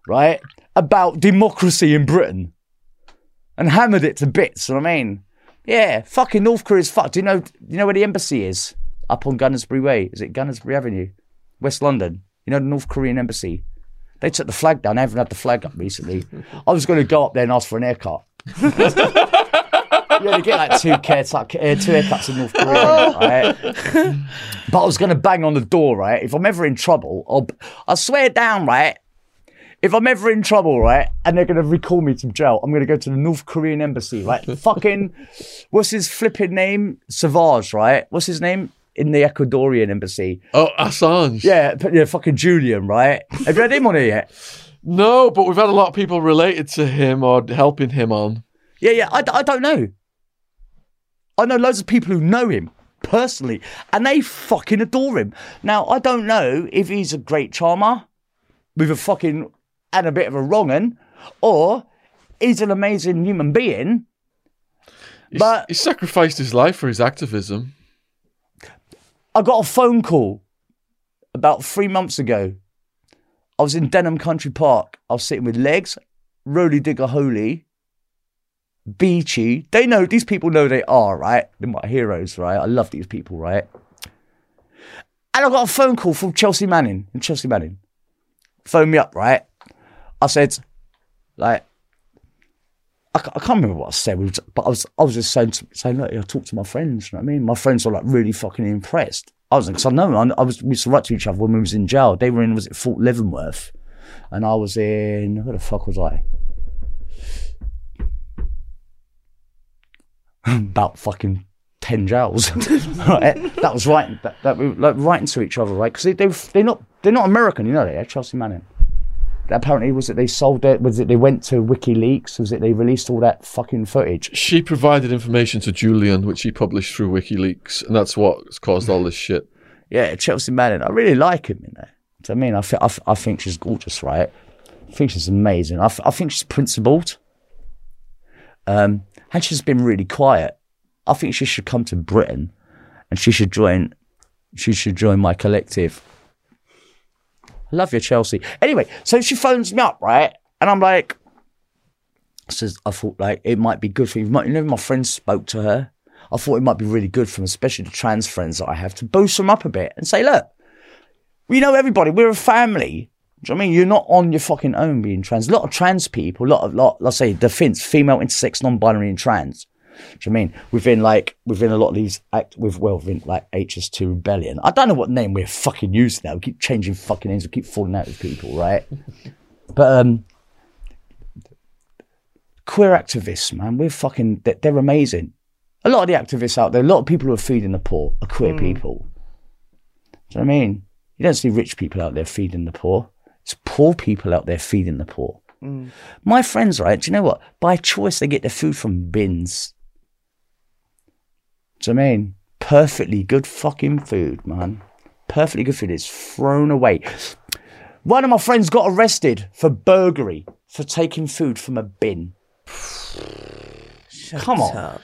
right? About democracy in Britain. And hammered it to bits, you know what I mean? Yeah, fucking North Korea's fucked. Do you know do you know where the embassy is? Up on Gunnersbury Way. Is it Gunnersbury Avenue? West London. You know the North Korean embassy? They took the flag down. They haven't had the flag up recently. I was going to go up there and ask for an haircut. you only get like two, haircut, uh, two haircuts in North Korea, right? But I was going to bang on the door, right? If I'm ever in trouble, I'll, I swear down, right? If I'm ever in trouble, right, and they're going to recall me to jail, I'm going to go to the North Korean embassy, right? Fucking, what's his flipping name? Savage, right? What's his name? In the Ecuadorian embassy. Oh, Assange. Yeah, but yeah, fucking Julian, right? Have you had him on here yet? No, but we've had a lot of people related to him or helping him on. Yeah, yeah, I, I don't know. I know loads of people who know him personally, and they fucking adore him. Now, I don't know if he's a great charmer with a fucking and a bit of a wrong un, or he's an amazing human being. He's- But- he sacrificed his life for his activism. I got a phone call about three months ago. I was in Denham Country Park. I was sitting with Legs, Roly Digger Holy, Beachy. They know, these people know they are, right? They're my heroes, right? I love these people, right? And I got a phone call from Chelsea Manning. And Chelsea Manning phoned me up, right? I said, like, I, I can't remember what I said, but I was I was just saying, to, saying look, I talked to my friends. You know what I mean? My friends were like really fucking impressed. I was because I know I, I was we used to write to each other when we was in jail. They were in was it Fort Leavenworth, and I was in where the fuck was I? About fucking ten jails. right? That was right. that, that we were like writing to each other, right? Because they, they they're not they're not American, you know they. They're Chelsea Manning apparently was it they sold it was it they went to WikiLeaks was it they released all that fucking footage? She provided information to Julian, which he published through WikiLeaks, and that's what's caused all this shit. yeah Chelsea Manning I really like him you know. Do you know what I mean? I, thi- I, th- I think she's gorgeous right? I think she's amazing. I, th- I think she's principled. Um and she's been really quiet. I think she should come to Britain and she should join she should join my collective love your Chelsea anyway so she phones me up right and I'm like says I thought like it might be good for you. You know, my friends spoke to her. I thought it might be really good for them, especially the trans friends that I have, to boost them up a bit and say, look, we know everybody. We're a family. Do you know what I mean? You're not on your fucking own being trans. A lot of trans people, a lot of, lot, let's say, the defense, female, intersex, non-binary, and trans. Do you know what I mean? Within like, within a lot of these act, with well, within like HS2 Rebellion. I don't know what name we're fucking using now. We keep changing fucking names. We keep falling out with people, right? but um, queer activists, man, we're fucking, they're, they're amazing. A lot of the activists out there, a lot of people who are feeding the poor are queer people. Do you know what I mean? You don't see rich people out there feeding the poor. It's poor people out there feeding the poor. My friends, right? Do you know what? By choice, they get their food from bins. Do you know what I mean? Perfectly good fucking food, man. Perfectly good food. It's thrown away. One of my friends got arrested for burglary for taking food from a bin. Come on. up.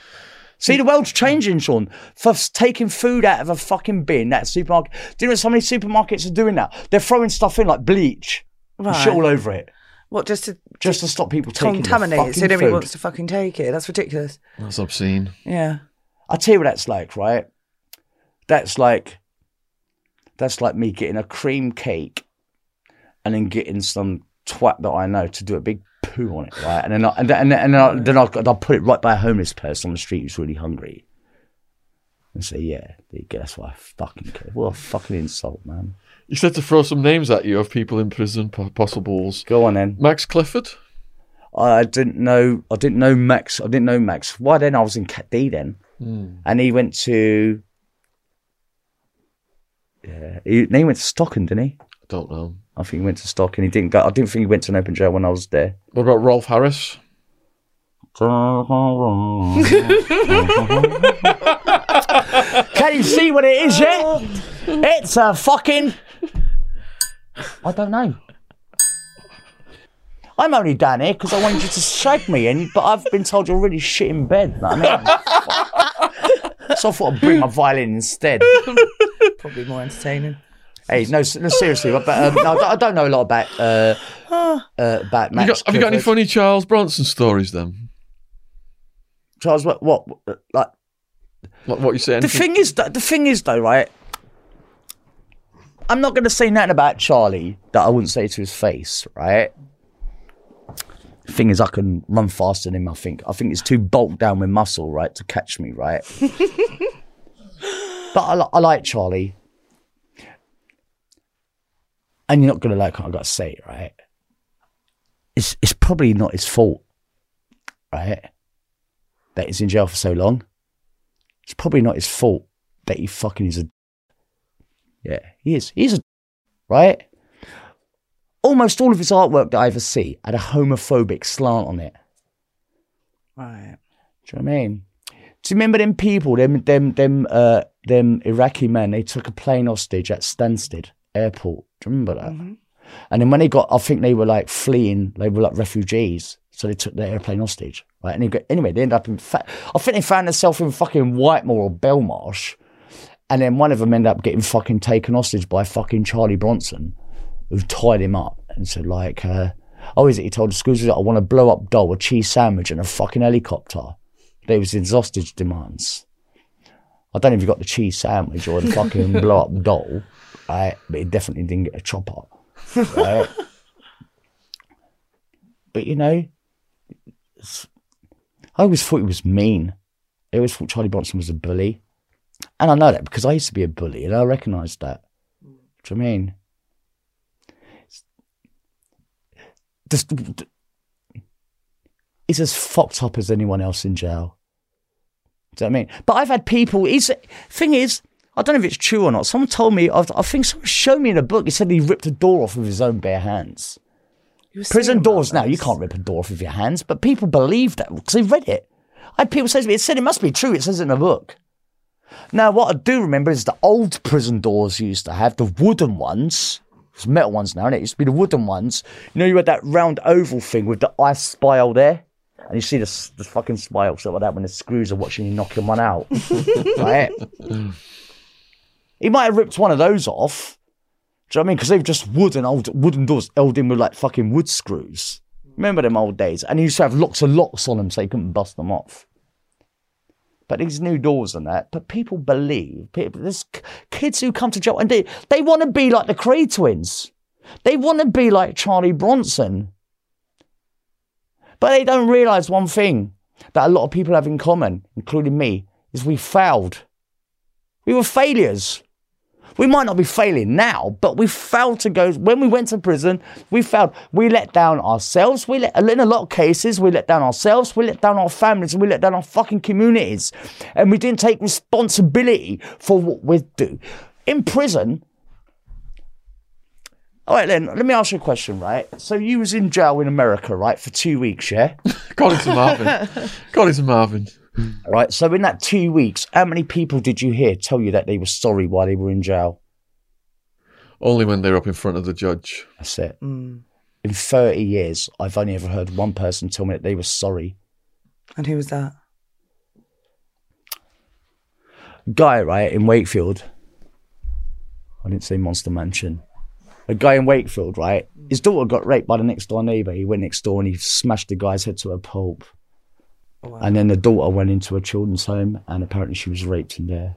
See, the world's changing, Shaun. For taking food out of a fucking bin, that supermarket. Do you know so many supermarkets are doing that? They're throwing stuff in like bleach and shit all over it What, just to just to stop people taking the contaminate it so fucking nobody food. wants to fucking take it? That's ridiculous. That's obscene. Yeah. I tell you what that's like, right? That's like that's like me getting a cream cake and then getting some twat that I know to do a big poo on it, right? And then I, and then and then, and then, I, then I'll, I'll put it right by a homeless person on the street who's really hungry. And say, yeah, there you go. That's what I fucking care. What a fucking insult, man. You said to throw some names at you of people in prison, po- possibles. Go on then. Max Clifford. I didn't know. I didn't know Max. I didn't know Max. Why then? I was in Cat D then, Mm. and he went to. Yeah, he, he went to Stockton, didn't he? I don't know. I think he went to Stockton. He didn't go. I didn't think he went to an open jail when I was there. What about Rolf Harris? Can you see what it is? Yeah, it's a fucking. I don't know. I'm only down here because I wanted you to shag me, and but I've been told you're really shit in bed. I mean? so I thought I'd bring my violin instead. Probably more entertaining. Hey, no, no seriously, but um, no, I don't- know a lot about uh, uh, about Have Max. you, got, have you got any funny Charles Bronson stories then? Charles? What? What? Like Like what you saying? the thing is, that the thing is though, right? I'm not going to say nothing about Charlie that I wouldn't say to his face, right? Thing is, I can run faster than him. I think. I think it's too bulked down with muscle, right, to catch me, right? but I, li- I like Charlie, and you're not going to like what I got to say, right? It's it's probably not his fault, right? That he's in jail for so long. It's probably not his fault that he fucking is a. Yeah, he is. He's a. Right? Almost all of his artwork that I ever see had a homophobic slant on it. Right. Do you know what I mean? Do you remember them people, them them them uh them Iraqi men? They took a plane hostage at Stansted Airport. Do you remember that? And then when they got, I think they were like fleeing. They were like refugees, so they took the airplane hostage. Right? And they got, anyway, they ended up in. Fa- I think they found themselves in fucking Whitemoor or Belmarsh, and then one of them ended up getting fucking taken hostage by fucking Charlie Bronson, who tied him up and said like, uh, "Oh, is it?" He told the schools, "I want a blow up doll, a cheese sandwich, and a fucking helicopter." They was his hostage demands. I don't know if he got the cheese sandwich or the fucking blow up doll, right? But he definitely didn't get a chopper, right? but you know, I always thought he was mean. I always thought Charlie Bronson was a bully. And I know that because I used to be a bully and I recognised that. Do you know what I mean? Just, he's as fucked up as anyone else in jail. Do you know what I mean? But I've had people. He's thing is, I don't know if it's true or not. Someone told me. I've, I think someone showed me in a book. He said he ripped a door off with his own bare hands. Prison doors now, you can't rip a door off with your hands, but people believe that because they've read it. I had people say to me, it said it must be true, it says it in a book. Now, what I do remember is the old prison doors you used to have, the wooden ones. There's metal ones now, and it used to be the wooden ones. You know, you had that round oval thing with the ice spile there, and you see the, the fucking spile stuff like that when the screws are watching you knocking one out, right? He might have ripped one of those off. Do you know what I mean? Because they've just wooden old wooden doors held in with like fucking wood screws. Remember them old days? And he used to have locks of locks on them so you couldn't bust them off. But these new doors and that, but people believe. People, there's kids who come to jail and they, they want to be like the Kray twins. They want to be like Charlie Bronson. But they don't realise one thing that a lot of people have in common, including me, is we failed. We were failures. We might not be failing now, but we failed to go. When we went to prison, we failed. We let down ourselves. We let, in a lot of cases, we let down ourselves. We let down our families. And we let down our fucking communities. And we didn't take responsibility for what we do. In prison, all right, then, let me ask you a question, right? So you was in jail in America, right, for two weeks, yeah? It to Marvin. It to Marvin. Hmm. Right. So in that two weeks, how many people did you hear tell you that they were sorry while they were in jail? Only when they were up in front of the judge. That's it. Hmm. In 30 years, I've only ever heard one person tell me that they were sorry. And who was that? Guy, right, in Wakefield. I didn't say Monster Mansion. A guy in Wakefield, right? His daughter got raped by the next door neighbour. He went next door and he smashed the guy's head to a pulp. And then the daughter went into a children's home and apparently she was raped in there.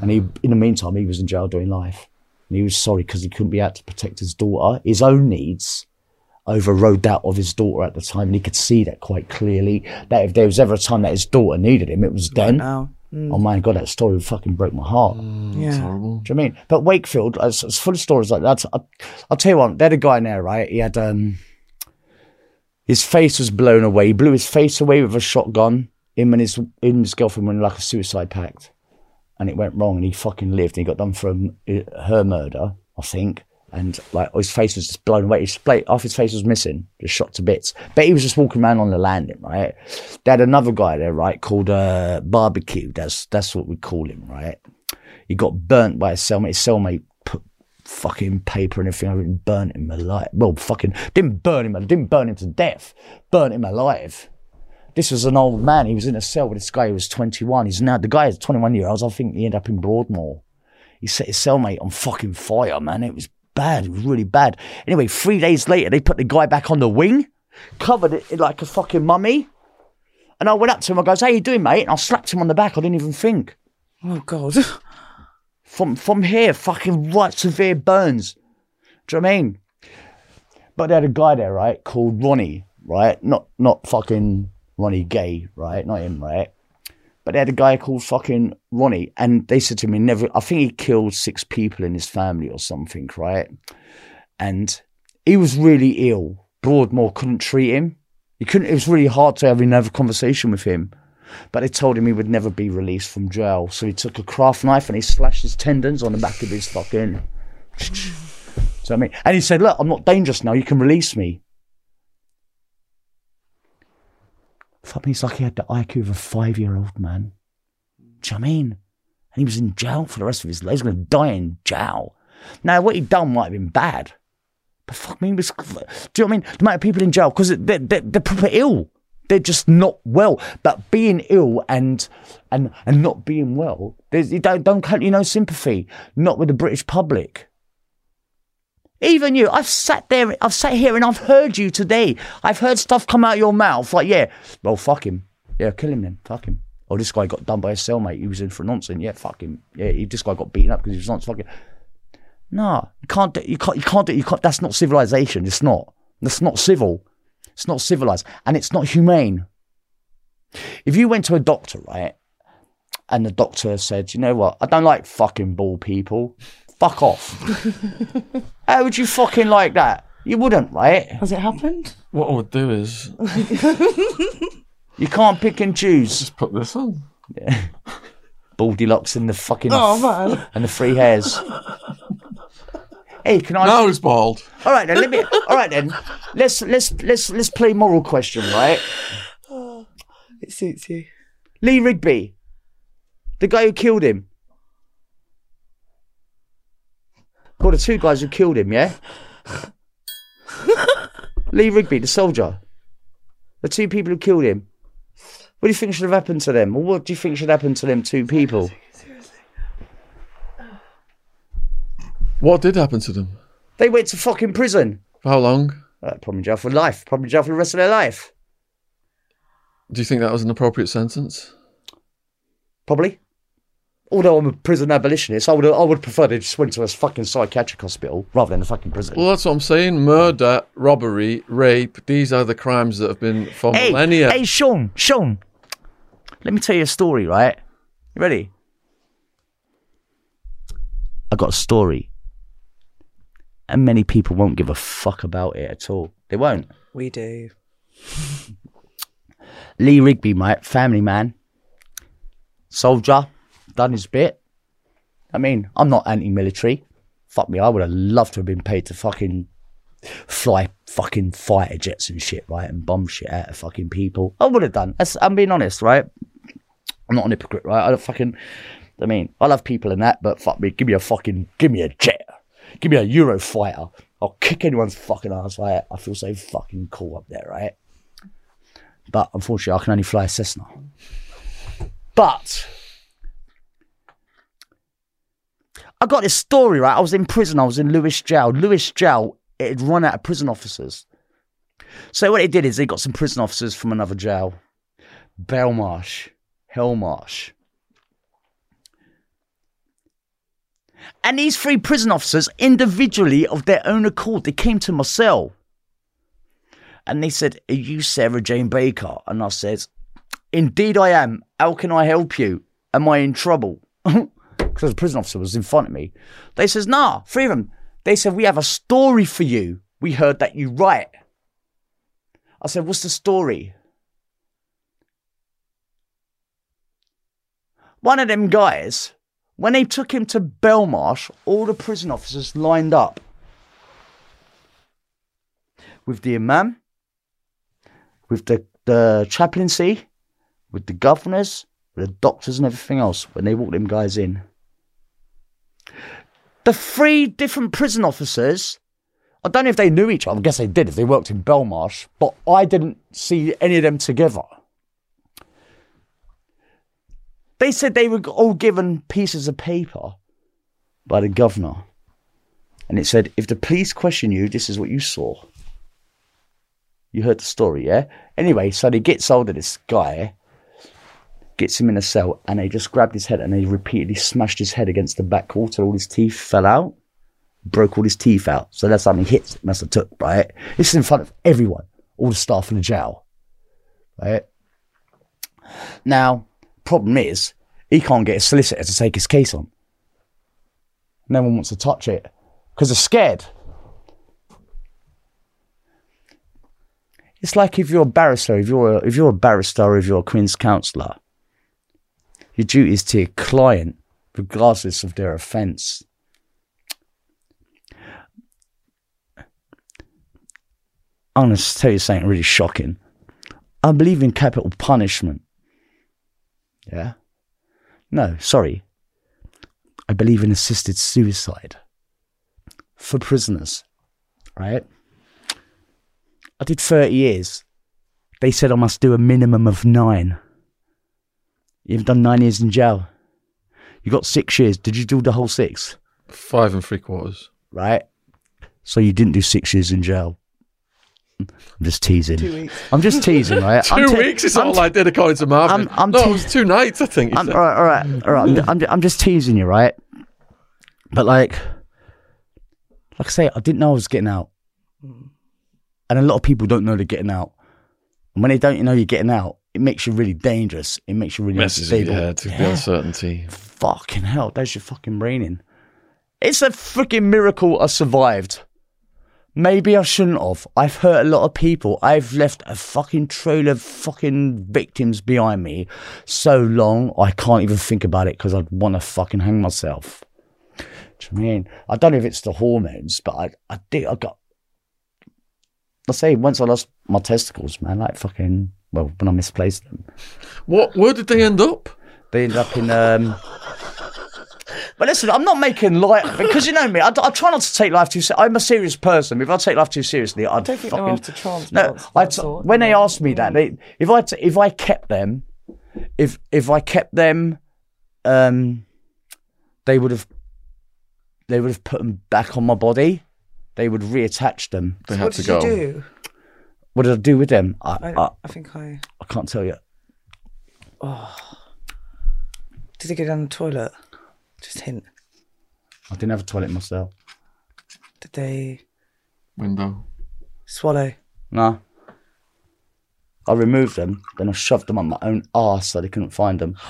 And he, in the meantime, he was in jail doing life. And he was sorry because he couldn't be out to protect his daughter. His own needs overrode that of his daughter at the time. And he could see that quite clearly. That if there was ever a time that his daughter needed him, it was then. Now. Oh my God, that story fucking broke my heart. Yeah. Horrible. Do you know what I mean? But Wakefield, it's, it's full of stories like that. I, I'll tell you what, they had a guy in there, right? He had, um, his face was blown away. He blew his face away with a shotgun. Him and his, him and his girlfriend were in like a suicide pact. And it went wrong and he fucking lived. And he got done for um, her murder, I think. And like his face was just blown away. His plate, half his face was missing, just shot to bits. But he was just walking around on the landing, right? They had another guy there, right, called uh, Barbecue. That's that's what we call him, right? He got burnt by his cellmate. His cellmate fucking paper and everything it and burnt him alive. Well, fucking didn't burn him, I didn't burn him to death. Burnt him alive. This was an old man. He was in a cell with this guy who was 21. He's now the guy is 21 years old. I think he ended up in Broadmoor. He set his cellmate on fucking fire, man. It was bad. It was really bad. Anyway, three days later, they put the guy back on the wing, covered it like a fucking mummy. And I went up to him. I goes, "How you doing, mate?" And I slapped him on the back. I didn't even think Oh God. from from here, fucking right severe burns. Do you know I mean? But they had a guy there, right, called Ronnie, right? Not not fucking Ronnie Gay, right? Not him, right? But they had a guy called fucking Ronnie, and they said to me, never. I think he killed six people in his family or something, right? And he was really ill. Broadmoor couldn't treat him. He couldn't. It was really hard to have another conversation with him. But they told him he would never be released from jail. So he took a craft knife and he slashed his tendons on the back of his fucking. So I mean, and he said, "Look, I'm not dangerous now. You can release me." Fuck me, it's like he had the IQ of a five-year-old man. Do you know what I mean? And he was in jail for the rest of his life. He's going to die in jail. Now, what he'd done might have been bad. But fuck me, he was, do you know what I mean? The amount of people in jail, because they're, they're, they're proper ill. They're just not well. But being ill and and and not being well, there's, you don't, don't count you no sympathy. Not with the British public. Even you, I've sat there, I've sat here and I've heard you today. I've heard stuff come out of your mouth like, yeah, well, fuck him. Yeah, kill him then. Fuck him. Oh, this guy got done by a cellmate. He was in for nonsense. Yeah, fuck him. Yeah, he, this guy got beaten up because he was nonsense. Fucking. No, you can't. Do, you can't. You can't do. You can't. That's not civilization. It's not. That's not civil. It's not civilized, and it's not humane. If you went to a doctor, right, and the doctor said, "You know what? I don't like fucking bald people. Fuck off." How would you fucking like that? You wouldn't, right? Has it happened? What I would do is You can't pick and choose. just put this on. Baldy locks and the fucking Oh man. and the free hairs. Hey, can I? Now he's bald. All right then. Let me. All right then. Let's let's let's let's play moral question, right? It suits you. Lee Rigby, the guy who killed him. Well, the two guys who killed him, yeah. Lee Rigby, the soldier. The two people who killed him. What do you think should have happened to them? Or what do you think should happen to them two people? What did happen to them? They went to fucking prison. For how long? Uh, probably in jail for life. Probably in jail for the rest of their life. Do you think that was an appropriate sentence? Probably. Although I'm a prison abolitionist, I would I would prefer they just went to a fucking psychiatric hospital rather than a fucking prison. Well, that's what I'm saying. Murder, robbery, rape, these are the crimes that have been for hey, millennia. hey, Shaun, Shaun, let me tell you a story, right? You ready? I got a story, and many people won't give a fuck about it at all. They won't. We do. Lee Rigby, mate, family man, soldier, done his bit. I mean, I'm not anti-military. Fuck me, I would have loved to have been paid to fucking fly fucking fighter jets and shit, right, and bomb shit out of fucking people. I would have done. That's, I'm being honest, right? I'm not an hypocrite, right? I don't fucking. I mean, I love people and that, but fuck me, give me a fucking, give me a jet, give me a Eurofighter. I'll kick anyone's fucking ass, right? I feel so fucking cool up there, right? But unfortunately, I can only fly a Cessna. But I got this story, right? I was in prison. I was in Lewes Jail. Lewes Jail, it had run out of prison officers. So what they did is they got some prison officers from another jail. Belmarsh, Hellmarsh. And these three prison officers, individually of their own accord, they came to my cell. And they said, Are you Sarah Jane Baker? And I said, Indeed I am. How can I help you? Am I in trouble? Because the prison officer was in front of me. They says, Nah, of them. They said, We have a story for you. We heard that you write. I said, What's the story? One of them guys, when they took him to Belmarsh, all the prison officers lined up with the imam, with the, the chaplaincy, with the governors, with the doctors and everything else when they walked them guys in. The three different prison officers, I don't know if they knew each other. I guess they did if they worked in Belmarsh, but I didn't see any of them together. They said they were all given pieces of paper by the governor. And it said, if the police question you, this is what you saw. You heard the story, yeah? Anyway, so they get hold of this guy, gets him in a cell, and they just grabbed his head and they repeatedly smashed his head against the back wall till all his teeth fell out. Broke all his teeth out. So that's how many hits it must have took, right? This is in front of everyone, all the staff in the jail. Right? Now, problem is, he can't get a solicitor to take his case on. No one wants to touch it because they're scared. It's like if you're a barrister, if you're a, if you're a barrister, if you're a Queen's counsellor, your duty is to your client, regardless of their offence. I'm going to tell you something really shocking. I believe in capital punishment. Yeah. No, sorry. I believe in assisted suicide for prisoners, right? I did 30 years. They said I must do a minimum of nine. You've done nine years in jail. You got six years. Did you do the whole six? Five and three quarters. Right? So you didn't do six years in jail. I'm just teasing. Two weeks. I'm just teasing, right? 2 I'm te- weeks is I'm all I did according to Marvin. I'm- I'm no, te- it was two nights, I think. All right, all right, all right. I'm, I'm, just teasing you, right? But like, like I say, I didn't know I was getting out, and a lot of people don't know they're getting out. And when they don't know you're getting out, it makes you really dangerous. It makes you really Messes with unstable. your head, the uncertainty. Fucking hell, does your fucking brain in. It's a freaking miracle I survived. Maybe I shouldn't have. I've hurt a lot of people. I've left a fucking trail of fucking victims behind me so long I can't even think about it because I'd want to fucking hang myself. Do you know I mean? I don't know if it's the hormones, but I, I did. I got. I say once I lost my testicles, man, like fucking. Well, when I misplaced them, What? Where did they end up? they ended up in. um But listen, I'm not making light because you know me. I, I try not to take life too. Se- I'm a serious person. If I take life too seriously, I'd I don't think they're fucking. after transplants. No, of I that t- sort. when they asked me that, they if I t- if I kept them, if if I kept them, um, they would have they would have put them back on my body. They would reattach them. They had what to did go. you do? What did I do with them? I I, I, I think I I can't tell you. Oh. did. They go down the toilet. Just hint. I didn't have a toilet myself. Did they Window. swallow? No. I removed them, then I shoved them on my own arse so they couldn't find them.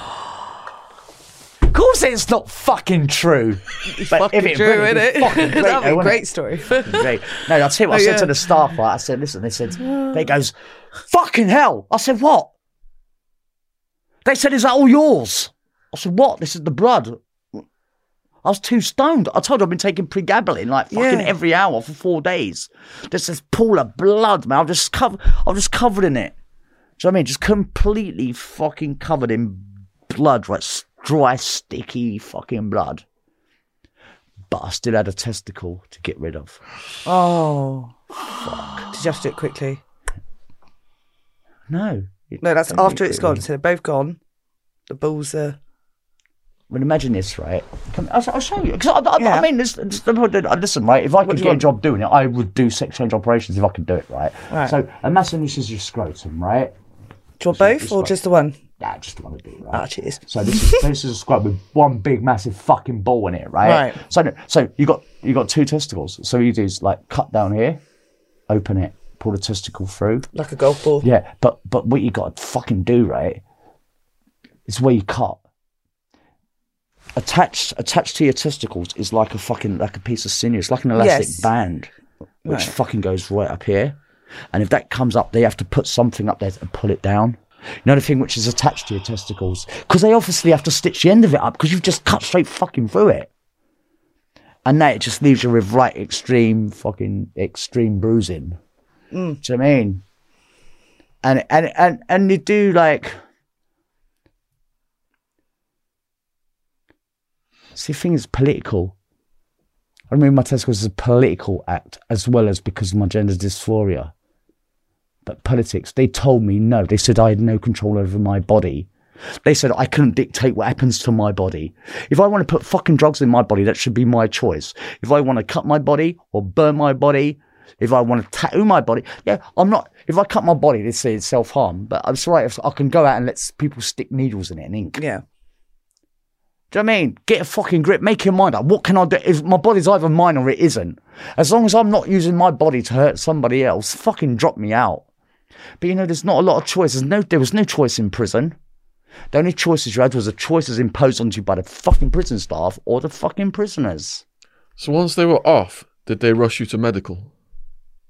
Of course, it's not fucking true. But Fucking if it true, really isn't be it? fucking great, That'd be though, a wouldn't great it? story. Great. No, I'll tell you what oh, I Oh, said yeah. to the staff. Right? I said, listen, they said, they goes, fucking hell. I said, what? They said, is that all yours? I said, what? This is the blood. I was too stoned. I told you I've been taking pregabalin like fucking Yeah. every hour for four days. There's this pool of blood, man. I'm just covered. I'm just covered in it. Do you know what I mean? Just completely fucking covered in blood, right? Dry, sticky fucking blood. But I still had a testicle to get rid of. Oh, Did you have to do it quickly? No. No, that's after it it's gone. So they're both gone. The balls are. Well, imagine this, right? Come, I'll, I'll show you. Because I, I, Yeah. I mean, this, this, listen, right? If I could do get a job doing it, I would do sex change operations if I could do it, right? Right. So imagine this is your scrotum, right? Do you So both or just the one? Nah, just want to do it, right? Ah, cheers. So this is this is a scrotum with one big massive fucking ball in it, right? Right. So so you got you got two testicles. So you do is like cut down here, open it, pull the testicle through. Like a golf ball. Yeah, but but what you got to fucking do, right? Is where you cut. Attached attached to your testicles is like a fucking like a piece of sinew. It's like an elastic Yes. band, which Right. fucking goes right up here. And if that comes up, they have to put something up there to pull it down. You know the thing which is attached to your testicles, because they obviously have to stitch the end of it up because you've just cut straight fucking through it. And that it just leaves you with right extreme fucking extreme bruising. Mm. Do you know what I mean? and and and and you do like see the thing is political i remove my testicles as a political act as well as because of my gender dysphoria but politics they told me no they said i had no control over my body they said i couldn't dictate what happens to my body if i want to put fucking drugs in my body that should be my choice if i want to cut my body or burn my body if I want to tattoo my body, yeah, I'm not. If I cut my body, they say it's self harm, but I'm if I can go out and let people stick needles in it and ink. Yeah. Do you know what I mean? Get a fucking grip, make your mind up. What can I do? If my body's either mine or it isn't, as long as I'm not using my body to hurt somebody else, fucking drop me out. But you know, there's not a lot of choices. No, there was no choice in prison. The only choices you had was the choices imposed onto you by the fucking prison staff or the fucking prisoners. So once they were off, did they rush you to medical?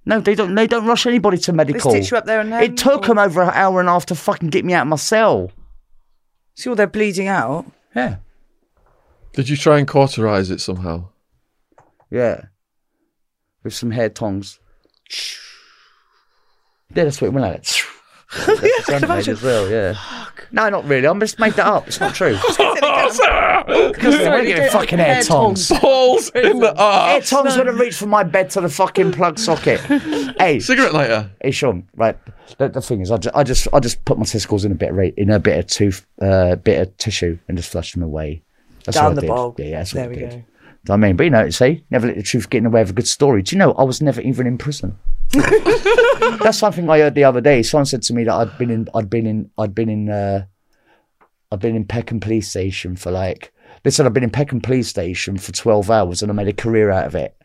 No, they don't. They don't rush anybody to medical. They medical. stitch you up there and then. It took or- them over an hour and a half to fucking get me out of my cell. See all they're bleeding out. Yeah. Did you try and cauterize it somehow? Yeah. With some hair tongs. Yeah, that's what it went like. yeah, I can Sunblade imagine. as well, yeah. No, not really. I just made that up. It's not true. Because they won't get fucking air Hair tongs. tongs. Balls in the Air arse. tongs would have reached from my bed to the fucking plug socket. hey, Cigarette lighter. hey, Shaun. Right. The, the thing is, I just, I just, I just put my testicles in a bit of in a bit of tooth, uh, bit of tissue, and just flushed them away. That's Down the bog. Yeah, yeah, that's There what we I did. go. Do you know what I mean, but you know, see, never let the truth get in the way of a good story. Do you know, I was never even in prison. That's something I heard the other day. Someone said to me that I'd been in, I'd been in, I'd been in, uh, I'd been in Peckham Police Station for like. They said I've been in Peckham Police Station for twelve hours and I made a career out of it.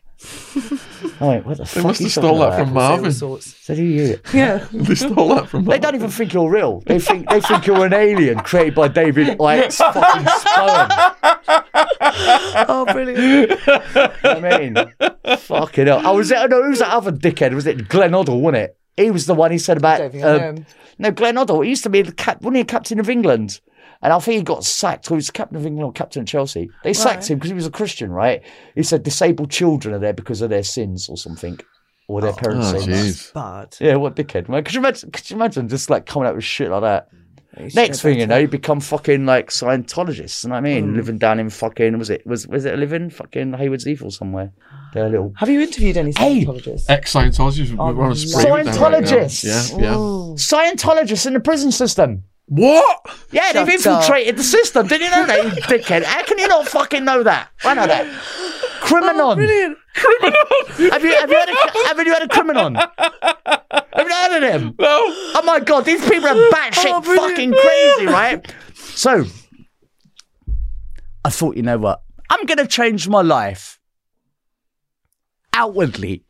I went, what the They fuck? must are you have stole talking that from about? All Marvin. sorts. Said who you? Yeah. They stole that from They Marvin. don't even think you're real. They think they think you're an alien created by David Icke's fucking sperm. Oh, brilliant. You know I mean, fucking hell. I was it. No, who was that other dickhead? Was it Glenn Hoddle? Wasn't it? He was the one. He said about don't think I know um, him. no Glenn Hoddle. He used to be the cap. Wasn't he captain of England? And I think he got sacked. He was captain of England or captain of Chelsea. They sacked him because he was a Christian, right? He said disabled children are there because of their sins or something, or their oh, parents' Oh, sins. jeez. Bad. Yeah, what dickhead, man? Could you imagine? Could you imagine just like coming out with shit like that? Next thing you know, you become fucking like Scientologists. You know what I mean? Mm. Living down in fucking was it was was it a living fucking Hayward's Evil somewhere? They're little Have you interviewed any Hey! Scientologists? Ex Scientologists. We're on a spree with them right. Scientologists! Yeah, yeah. Scientologists in the prison system. What? Yeah, they've Shut up. infiltrated the system. Did you know that, you dickhead? How can you not fucking know that? I know that. Criminon. Oh, brilliant. Criminal? have you have you had a have you had a criminon? Have you heard of them? No. Oh my god, these people are batshit Oh, fucking crazy, right? So, I thought, you know what? I'm going to change my life outwardly,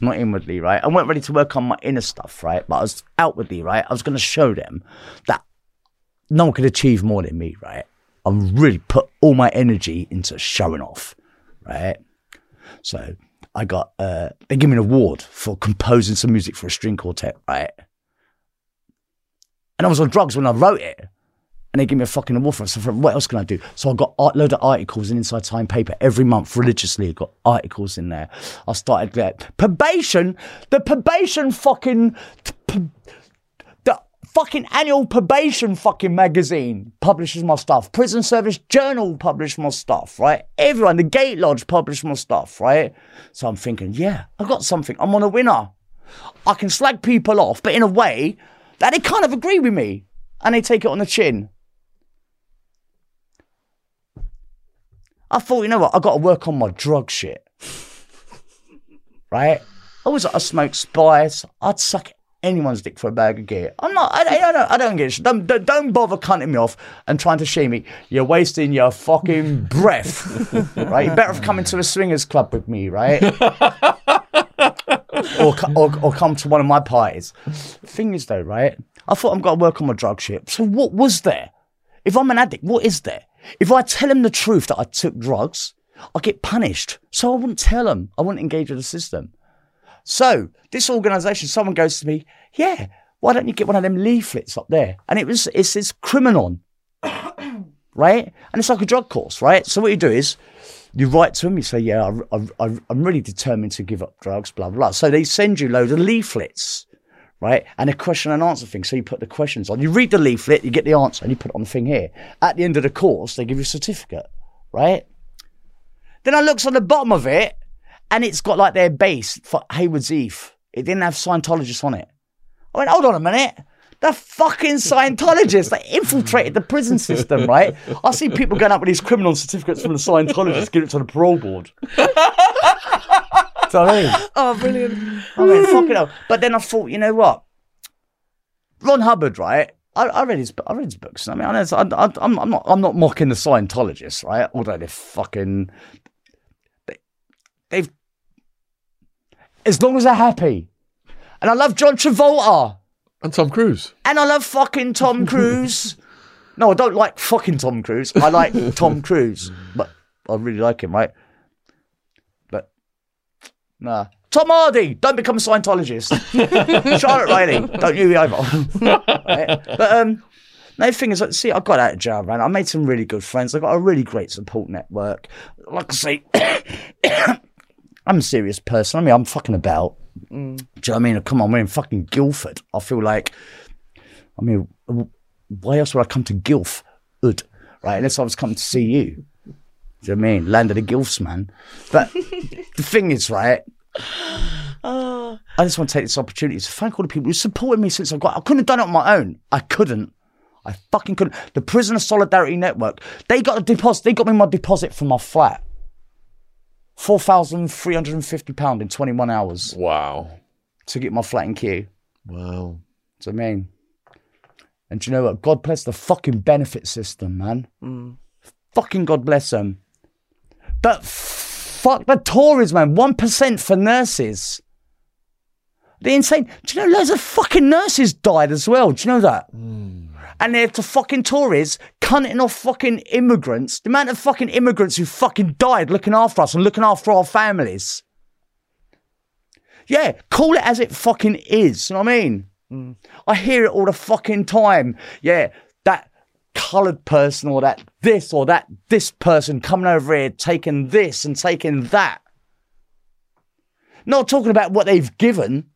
not inwardly, right? I weren't ready to work on my inner stuff, right? But I was outwardly, right? I was going to show them that no one could achieve more than me, right? I really put all my energy into showing off, right? So I got uh they give me an award for composing some music for a string quartet, right? And I was on drugs when I wrote it. And they give me a fucking award for it. So what else can I do? So I got a load of articles in Inside Time paper every month religiously. I got articles in there. I started that probation, the probation fucking fucking annual probation fucking magazine publishes my stuff. Prison Service Journal published my stuff, right? Everyone, the Gate Lodge published my stuff, right? So I'm thinking, yeah, I've got something. I'm on a winner. I can slag people off, but in a way that they kind of agree with me and they take it on the chin. I thought, you know what? I got to work on my drug shit. right? I was I smoked spice. I'd suck anyone's dick for a bag of gear. I'm not. I, I don't. I don't get. It. Don't, don't bother cutting me off and trying to shame me. You're wasting your fucking breath. right? You better have come into a swingers club with me, right? or, or or come to one of my parties. Thing is, though, right? I thought I'm gonna work on my drug shit. So what was there? If I'm an addict, what is there? If I tell him the truth that I took drugs, I get punished. So I wouldn't tell him. I wouldn't engage with the system. So this organisation, someone goes to me, yeah, why don't you get one of them leaflets up there? And it was it says Criminon, right? And it's like a drug course, right? So what you do is you write to them, you say, yeah, I, I, I'm really determined to give up drugs, blah blah. So they send you loads of leaflets, right? And a question and answer thing. So you put the questions on. You read the leaflet, you get the answer, and you put it on the thing here. At the end of the course, they give you a certificate, right? Then I looks on the bottom of it, and it's got like their base for Haywards Heath. It didn't have Scientologists on it. I went, hold on a minute. The fucking Scientologists, they infiltrated the prison system, right? I see people going up with these criminal certificates from the Scientologists, give it to the parole board. Do you know what I mean? Oh, brilliant. I mean, fucking hell. But then I thought, you know what? Ron Hubbard, right? I, I read his, I read his books. I mean, I, I, I'm, I'm not, I'm not mocking the Scientologists, right? Although they're fucking, they, they've, as long as they're happy, and I love John Travolta, And Tom Cruise. and I love fucking Tom Cruise. no, I don't like fucking Tom Cruise. I like Tom Cruise, but I really like him, right? But nah. Tom Hardy, don't become a Scientologist. Charlotte Riley, don't you either. Right? But um, no the thing is, like, see, I got out of jail, man. I made some really good friends. I got a really great support network. Like I say, I'm a serious person. I mean, I'm fucking about. Mm. Do you know what I mean? Come on, we're in fucking Guildford. I feel like, I mean, why else would I come to Gilf, Ud, right? Unless I was coming to see you. Do you know what I mean? Land of the Gilfs, man. But the thing is, right? Ah. I just want to take this opportunity to thank all the people who supported me since I got. I couldn't have done it on my own. I couldn't. I fucking couldn't. The Prisoner Solidarity Network. They got a deposit. They got me my deposit for my flat. Four thousand three hundred and fifty pound in twenty one hours Wow. to get my flat in queue. Wow. Do you know what I mean? And do you know what? God bless the fucking benefit system, man. Mm. Fucking God bless them. But fuck the Tories, man. 1% for nurses. They're insane. Do you know loads of fucking nurses died as well? Do you know that? Mm. And they're to fucking Tories cunting off fucking immigrants. The amount of fucking immigrants who fucking died looking after us and looking after our families. Yeah, call it as it fucking is. You know what I mean? Mm. I hear it all the fucking time. Yeah, that coloured person or that this or that this person coming over here taking this and taking that. Not talking about what they've given.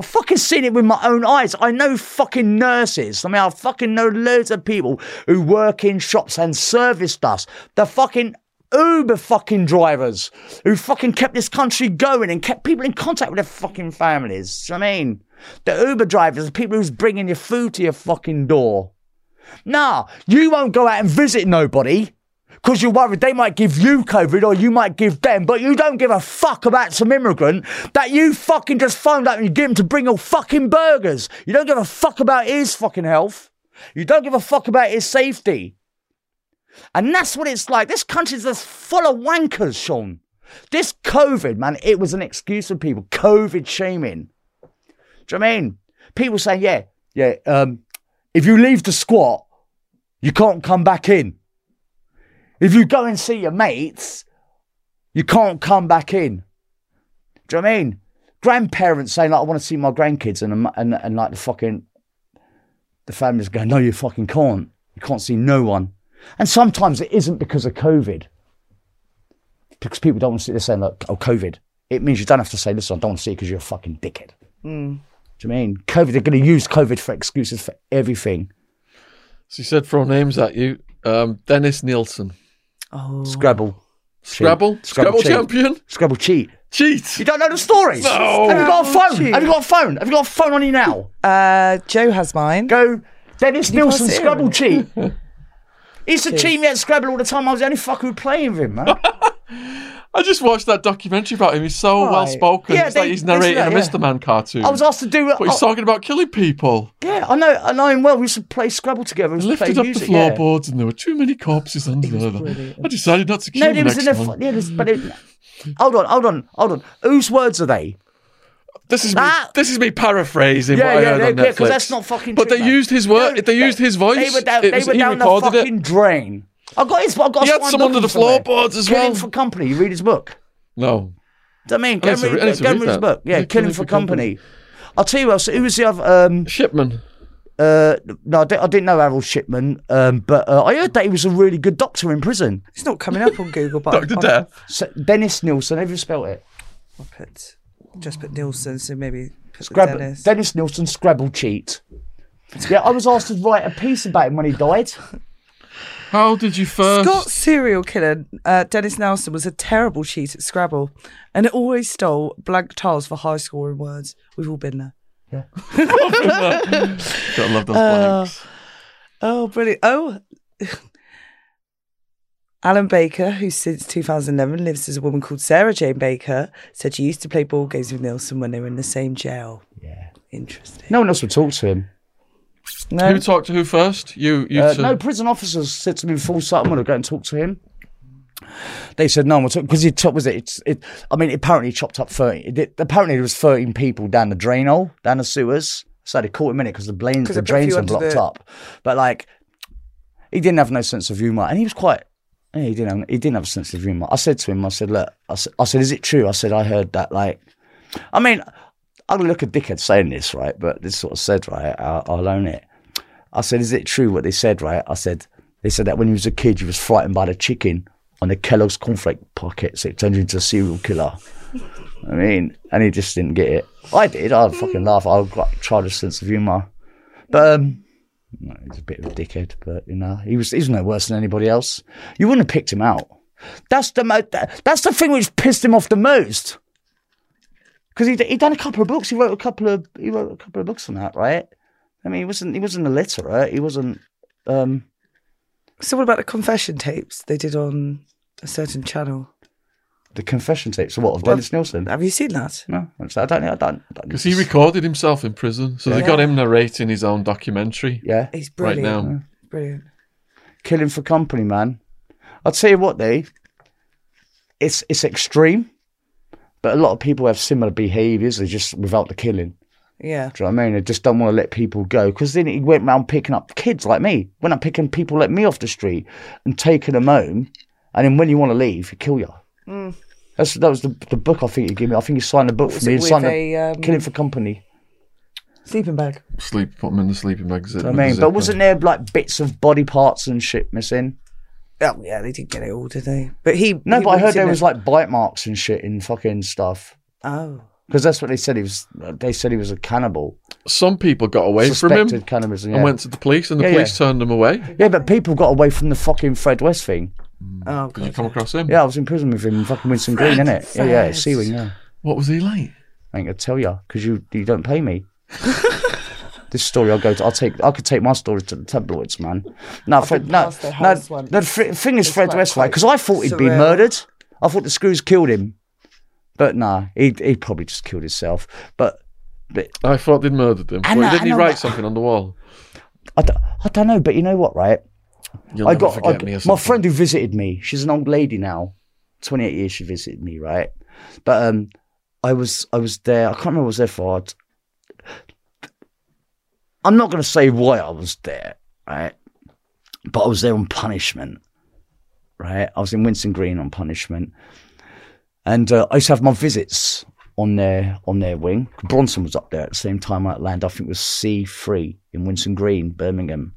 I've fucking seen it with my own eyes. I know fucking nurses. I mean, I fucking know loads of people who work in shops and serviced us. The fucking Uber fucking drivers who fucking kept this country going and kept people in contact with their fucking families. I mean? The Uber drivers, the people who's bringing your food to your fucking door. Nah, you won't go out and visit nobody because you're worried they might give you COVID or you might give them, but you don't give a fuck about some immigrant that you fucking just phoned up and you get him to bring your fucking burgers. You don't give a fuck about his fucking health. You don't give a fuck about his safety. And that's what it's like. This country's just full of wankers, Shaun. This COVID, man, it was an excuse for people. COVID shaming. Do you know I mean? People saying, yeah, yeah, um, if you leave the squat, you can't come back in. If you go and see your mates, you can't come back in. Do you know what I mean? Grandparents saying, like, I want to see my grandkids, and, and, and like the fucking, the family's going, no, you fucking can't. You can't see no one. And sometimes it isn't because of COVID. Because people don't want to see, they're saying, like, oh, COVID. It means you don't have to say, listen, I don't want to see it because you're a fucking dickhead. Do you know what I mean? COVID, they're going to use COVID for excuses for everything. So you said throw names at you. Um, Dennis Nilsen. Oh, Scrabble. Scrabble? Scrabble, Scrabble champion? Scrabble cheat. Cheat. You don't know the stories? No. Have you got a phone? Cheat. Have you got a phone? Have you got a phone on you now? uh, Joe has mine. Go, Dennis you Nilsen, Scrabble cheat. He used to cheat me at Scrabble all the time. I was the only fucker who playing with him, man. I just watched that documentary about him. He's so Right. well spoken. Yeah, it's they- like he's they narrating that, a. Mr. Man cartoon. I was asked to do it. but he's talking about killing people. yeah, I know. I know him well. We used to play Scrabble together. We He used play lifted up music. the yeah. floorboards and there were too many corpses under there. I decided not to kill No, the there was next in the. one. Yeah, there's- but it, hold on, hold on, hold on. Whose words are they? This is me. Ah. This is me paraphrasing Yeah, what I yeah, heard on yeah, Netflix. because that's not fucking. But true, they man. used his word. No, they used his voice. They were down, they was- were down the recorded it. fucking drain. I got his. I got. He had some under the somewhere. floorboards as well. Killing well. for company. You read his book. No. Do you know I mean? I Go need and to read, re- I need to go and read read his that. book. Yeah, Yeah, Killing for company. I'll tell you what. So who was the other? Um, Shipman. uh, no, I, di- I didn't know Harold Shipman, um, but uh, I heard that he was a really good doctor in prison. It's not coming up on Google, but Dr. Death. So, Dennis Nilsen. Have you spelled it? I'll put just put Nilsen, so maybe put the Scrabble, Dennis. Dennis Nilsen, Scrabble cheat. Yeah, I was asked to write a piece about him when he died. How did you first? Scots serial killer, uh, Dennis Nilsen, was a terrible cheat at Scrabble and it always stole blank tiles for high scoring words. We've all been there. Yeah. Gotta love those Uh, blanks. Oh, brilliant. Oh, Alan Baker, who since 2011 lives as a woman called Sarah Jane Baker, said she used to play ball games with Nilsen when they were in the same jail. Yeah. Interesting. No one else would talk to him. No, Who talked to who first? You. You Uh, two. no, prison officers said to me before starting, I'm going to go and talk to him. They said no, because he chopped was it, it's it. I mean, apparently he chopped up thirty. It, did- apparently there was thirteen people down the drain hole, down the sewers. So they caught him in it because the, blains, 'Cause the they put a few drains were blocked the- up. But like, he didn't have no sense of humour, and he was quite. yeah, he didn't. Have, he didn't have a sense of humour. I said to him, I said, look, I said, I said, is it true? I said, I heard that. Like, I mean, I'm gonna look a dickhead saying this, right? But this sort of said, right? I'll, I'll own it. I said, is it true what they said, right? I said, they said that when he was a kid, he was frightened by the chicken on the Kellogg's cornflake pockets. It turned into a serial killer. I mean, and he just didn't get it. I did. I'd fucking laugh. I got a sense of humour. But, um, he's a bit of a dickhead, but you know, he was he's no worse than anybody else. You wouldn't have picked him out. That's the mo- that, that's the thing which pissed him off the most. Because he he done a couple of books. He wrote a couple of he wrote a couple of books on that, right? I mean, he wasn't he wasn't illiterate. He wasn't. Um, So what about the confession tapes they did on a certain channel? the confession tapes. So what of Dennis Nilsen? Have you seen that? No, I don't. I don't. I don't. Because he recorded himself in prison, so they got him narrating his own documentary yeah, He's right brilliant. now. Brilliant. killing for company, man. I'll tell you what, they. It's it's extreme, but a lot of people have similar behaviours. They just without the killing. Yeah. Do you know what I mean? They just don't want to let people go because then he went around picking up kids like me. Went up picking people like me off the street and taking them home, and then when you want to leave, he kill you. That's that was the the book I think he gave me. I think he signed a book Was for me. it He signed with a, a, um, killing for company. Sleeping bag. Sleep, put them in the sleeping bag. Zip, I mean, but wasn't there like bits of body parts and shit missing? Oh yeah, they didn't get it all, did they? But he No, he but I heard there it. was like bite marks and shit in fucking stuff. Oh. Because that's what they said he was. They said he was a cannibal, some people got away from him cannibalism. Yeah. and went to the police, and the Yeah, police yeah. turned them away. yeah, but people got away from the fucking Fred West thing. Mm. Oh Did you come across him? Yeah, I was in prison with him fucking Winson Green, innit? Yeah, yeah, Fred. Seawing. Yeah, What was he like? I ain't gonna tell you because you you don't pay me. this story I'll go to. I'll take. I could take my story to the tabloids, man. No, Fred. been No, no. The thing is, It's Fred quite- West, right? Because I thought he'd been surreal. murdered. I thought the screws killed him, but nah, he he probably just killed himself. But but I thought they'd murdered him. I Well, know, didn't I he write but- something on the wall? I don't, I don't know. But you know what, right? You'll I never got forget I- me or my friend who visited me. She's an old lady now, twenty eight years. She visited me, right? But um, I was I was there. I can't remember what I was there for. I'd- I'm not going to say why I was there, right? But I was there on punishment, right? I was in Winson Green on punishment, and uh, I used to have my visits on their on their wing. Bronson was up there at the same time I landed. I think it was C three in Winson Green, Birmingham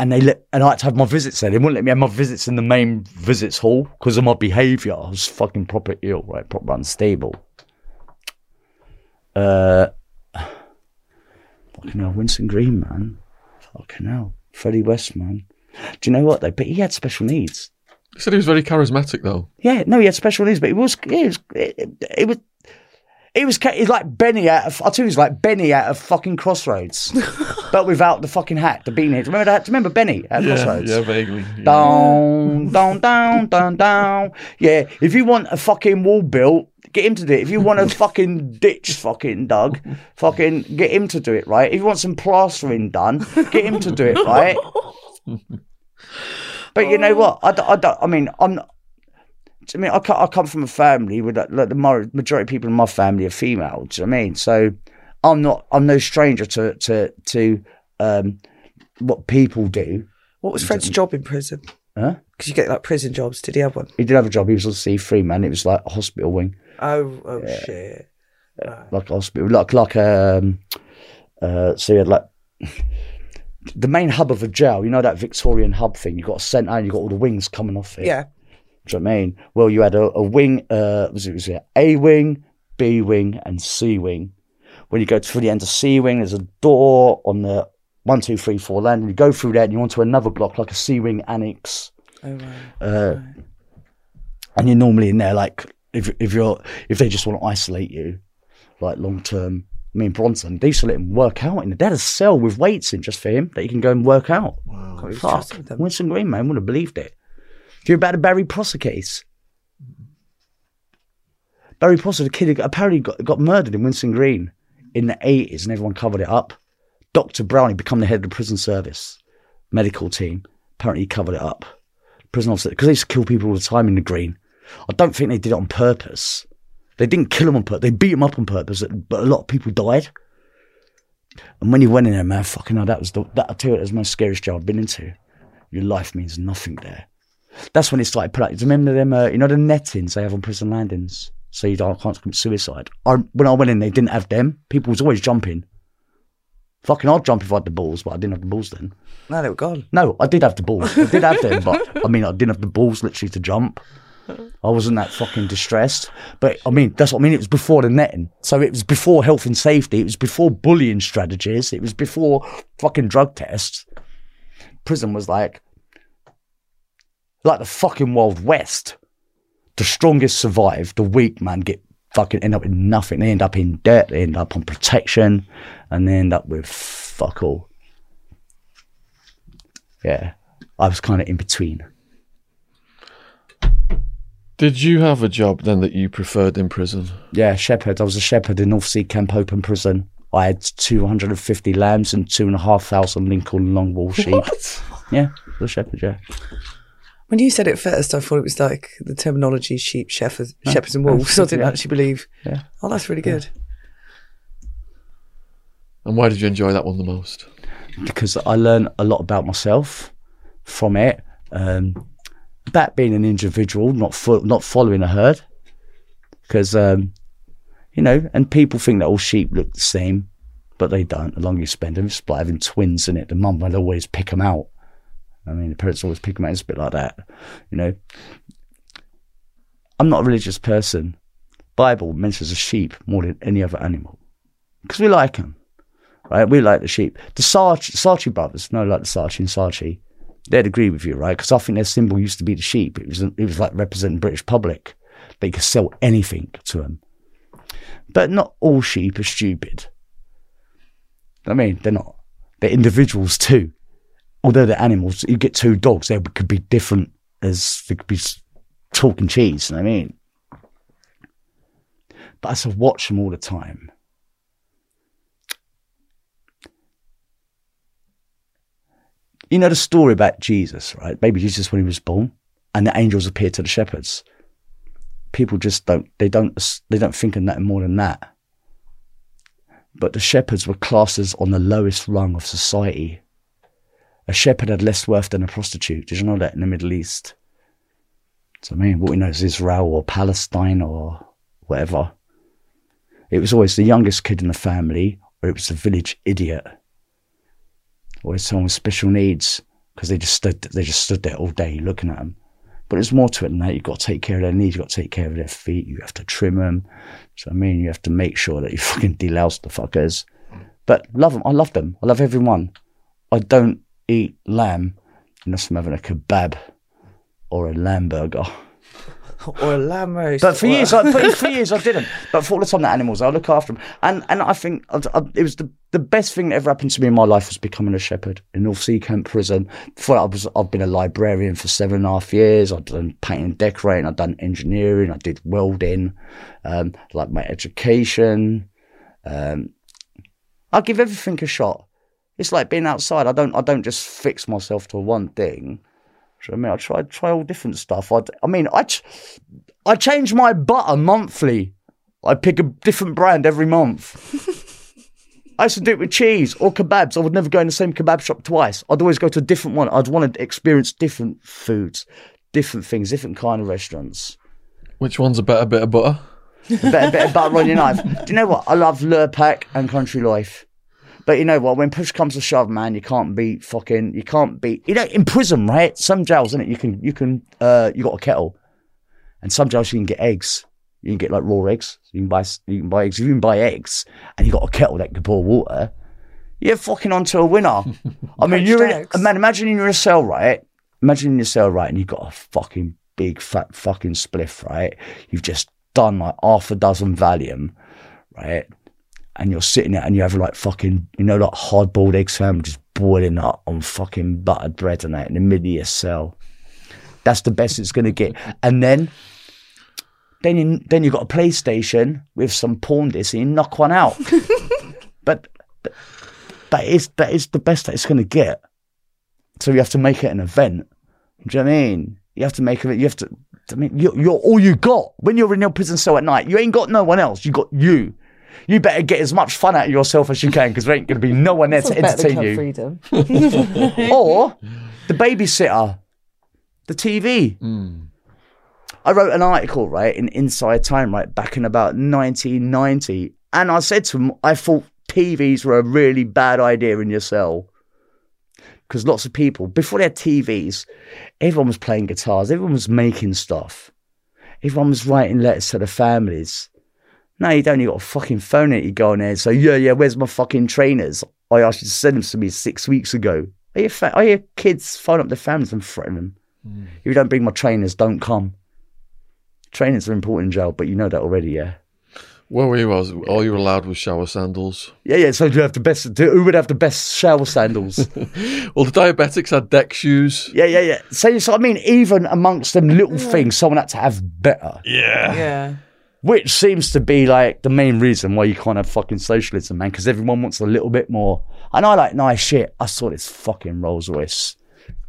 and they let and I had to have my visits there. They wouldn't let me have my visits in the main visits hall because of my behaviour. I was fucking proper ill, right? Proper unstable. Uh, fucking hell, Winson Green, man. Fucking hell, Freddie West, man. Do you know what though? But he had special needs. He said he was very charismatic, though. Yeah, no, he had special needs, but he was, he was, it, it was. He was, he's like Benny out of, I'll tell you, he's like Benny out of fucking Crossroads, but without the fucking hat, the beanie. Remember that? Do you remember Benny at Yeah, Crossroads? yeah, vaguely. Yeah. Down, down, down, down, down. Yeah, if you want a fucking wall built, get him to do it. If you want a fucking ditch fucking dug, fucking get him to do it, right? If you want some plastering done, get him to do it, right? But you know oh. what? I, I, don't- I mean, I'm not. I mean, I, I come from a family with like, like the majority of people in my family are female. Do you know what I mean? So I'm not. I'm no stranger to to to um, what people do. What was Fred's job in prison? Huh? Because you get like prison jobs. Did he have one? He did have a job. He was on C three man. It was like a hospital wing, Oh, oh shit. like a hospital, like like um, uh, so he had like the main hub of a jail. You know that Victorian hub thing. You've got a centre and you've got all the wings coming off it. Yeah. Do you know what I mean? Well, you had a, a wing. Uh, was it was it A wing, B wing, and C wing. When you go to the end of C wing, there's a door on the one, two, three, four landing. You go through that, and you're onto another block, like a C wing annex. Oh right. Uh, and you're normally in there like if if you're if they just want to isolate you, like long term. I mean Bronson, they used to let him work out in the dead had a cell with weights in just for him that he can go and work out. Be Fuck, trusted with them. Winson Green man would have believed it. Do you hear about the Barry Prosser case? Barry Prosser, the kid who apparently got, got murdered in Winson Green in the eighties, and everyone covered it up. Doctor Brownie become the head of the prison service medical team. Apparently, he covered it up. Prison officer because they used to kill people all the time in the Green. I don't think they did it on purpose. They didn't kill them on purpose. They beat them up on purpose, but a lot of people died. And when you went in there, man, fucking hell, that was the, that, I tell you, that was most scariest job I've been into. Your life means nothing there. That's when it started. put out- Do you remember them? Uh, you know the nettings they have on prison landings, so you don't can't commit suicide. I, when I went in, they didn't have them. People was always jumping. Fucking, I'd jump if I had the balls, but I didn't have the balls then. No, they were gone. No, I did have the balls. I did have them, but I mean, I didn't have the balls literally to jump. I wasn't that fucking distressed. But I mean, that's what I mean. It was before the netting. So it was before health and safety. It was before bullying strategies. It was before fucking drug tests. Prison was like, like the fucking Wild West. The strongest survive. The weak man get fucking end up in nothing. They end up in debt. They end up on protection, and they end up with fuck all. Yeah, I was kind of in between. Did you have a job then that you preferred in prison? Yeah, shepherd. I was a shepherd in North Sea Camp Open Prison. I had 250 lambs and two and a half thousand Lincoln long wool sheep. What? Yeah, the shepherd, yeah. When you said it first, I thought it was like the terminology sheep, shepherds, shepherds and wolves. I didn't yeah. actually believe. Yeah. Oh, that's really good. And why did you enjoy that one the most? because I learned a lot about myself from it. Um, about being an individual, not fo- not following a herd, because um, you know, and people think that all sheep look the same, but they don't. The longer you spend them, it's like having twins in it. The mum will always pick them out. I mean, the parents always pick them out. It's a bit like that, you know. I'm not a religious person. Bible mentions a sheep more than any other animal because we like them right? We like the sheep. The Saatchi, Saatchi brothers, no, like the Saatchi and Saatchi, they'd agree with you, right? Because I think their symbol used to be the sheep. It was it was like representing British public. They could sell anything to them. But not all sheep are stupid. I mean, they're not. They're individuals too. Although they're animals, you get two dogs, they could be different as they could be talking cheese. You know what I mean? But I sort of watch them all the time. you know the story about Jesus, right? Baby Jesus when he was born, and the angels appeared to the shepherds. People just don't they don't they don't think of that more than that. But the shepherds were classes on the lowest rung of society. A shepherd had less worth than a prostitute. Did you know that in the Middle East? So I mean, what we know is Israel or Palestine or whatever. It was always the youngest kid in the family, or it was the village idiot or it's someone with special needs because they just stood they just stood there all day looking at them. But there's more to it than that. You've got to take care of their needs. You've got to take care of their feet. You have to trim them. So I mean, you have to make sure that you fucking delouse the fuckers. But love them. I love them. I love everyone. I don't eat lamb unless I'm having a kebab or a lamb burger. Or a lamb roast. But for or- years, I, but for years I didn't. But for all the time, the animals, I look after them, and and I think I, I, it was the the best thing that ever happened to me in my life was becoming a shepherd in North Sea Camp Prison. Before I was I've been a librarian for seven and a half years. I've done painting, and decorating. I've done engineering. I did welding, um, like my education. Um, I give everything a shot. It's like being outside. I don't I don't just fix myself to one thing. Do you know what I mean, I try try all different stuff. I, I mean, I ch- I change my butter monthly. I pick a different brand every month. I used to do it with cheese or kebabs. I would never go in the same kebab shop twice. I'd always go to a different one. I'd want to experience different foods, different things, different kind of restaurants. Which one's a better bit of butter? Better, better butter on your knife. Do you know what? I love Lurpak and Country Life. But you know what? When push comes to shove, man, you can't beat fucking. You can't beat. You know, in prison, right? Some jails, isn't it? You can, you can, uh, you got a kettle, and some jails you can get eggs. You can get like raw eggs. You can buy, you can buy eggs. If you can buy eggs, and you got a kettle that can boil water, you're fucking onto a winner. I mean, you're in, man. Imagine you're in a cell, right? Imagine in your cell, right, and you've got a fucking big fat fucking spliff, right? You've just done like half a dozen Valium, right? And you're sitting there and you have like fucking, you know, like hard boiled egg sandwiches boiling up on fucking buttered bread and that in the middle of your cell. That's the best it's gonna get. And then, then you then you got a PlayStation with some porn discs and you knock one out. but th- that is that is the best that it's gonna get. So you have to make it an event. Do you know what I mean? You have to make it. You have to. I mean, you're, you're all you got when you're in your prison cell at night. You ain't got no one else. You got you. You better get as much fun out of yourself as you can because there ain't going to be no one there to entertain Club you. Freedom. Or the babysitter, the TV. Hmm. I wrote an article, right, in Inside Time, right, back in about 1990. And I said to him, I thought TVs were a really bad idea in your cell. Because lots of people, before they had TVs, everyone was playing guitars, everyone was making stuff. everyone was writing letters to the families. No, you don't. You got a fucking phone it. You go on there So yeah, yeah, where's my fucking trainers? I asked you to send them to me six weeks ago. Are your, fa- are your kids phone up their families and threaten them? Hmm. If you don't bring my trainers, don't come. Trainers are important in jail, but you know that already, yeah. Where we was, all you were allowed was shower sandals. Yeah, yeah. So do you have the best? Do, who would have the best shower sandals? Well, the diabetics had deck shoes. yeah, yeah, yeah. So, so I mean, even amongst them little things, someone had to have better. Yeah. Yeah. Which seems to be like the main reason why you can't have fucking socialism, man, because everyone wants a little bit more. And I like nice shit. I saw this fucking Rolls Royce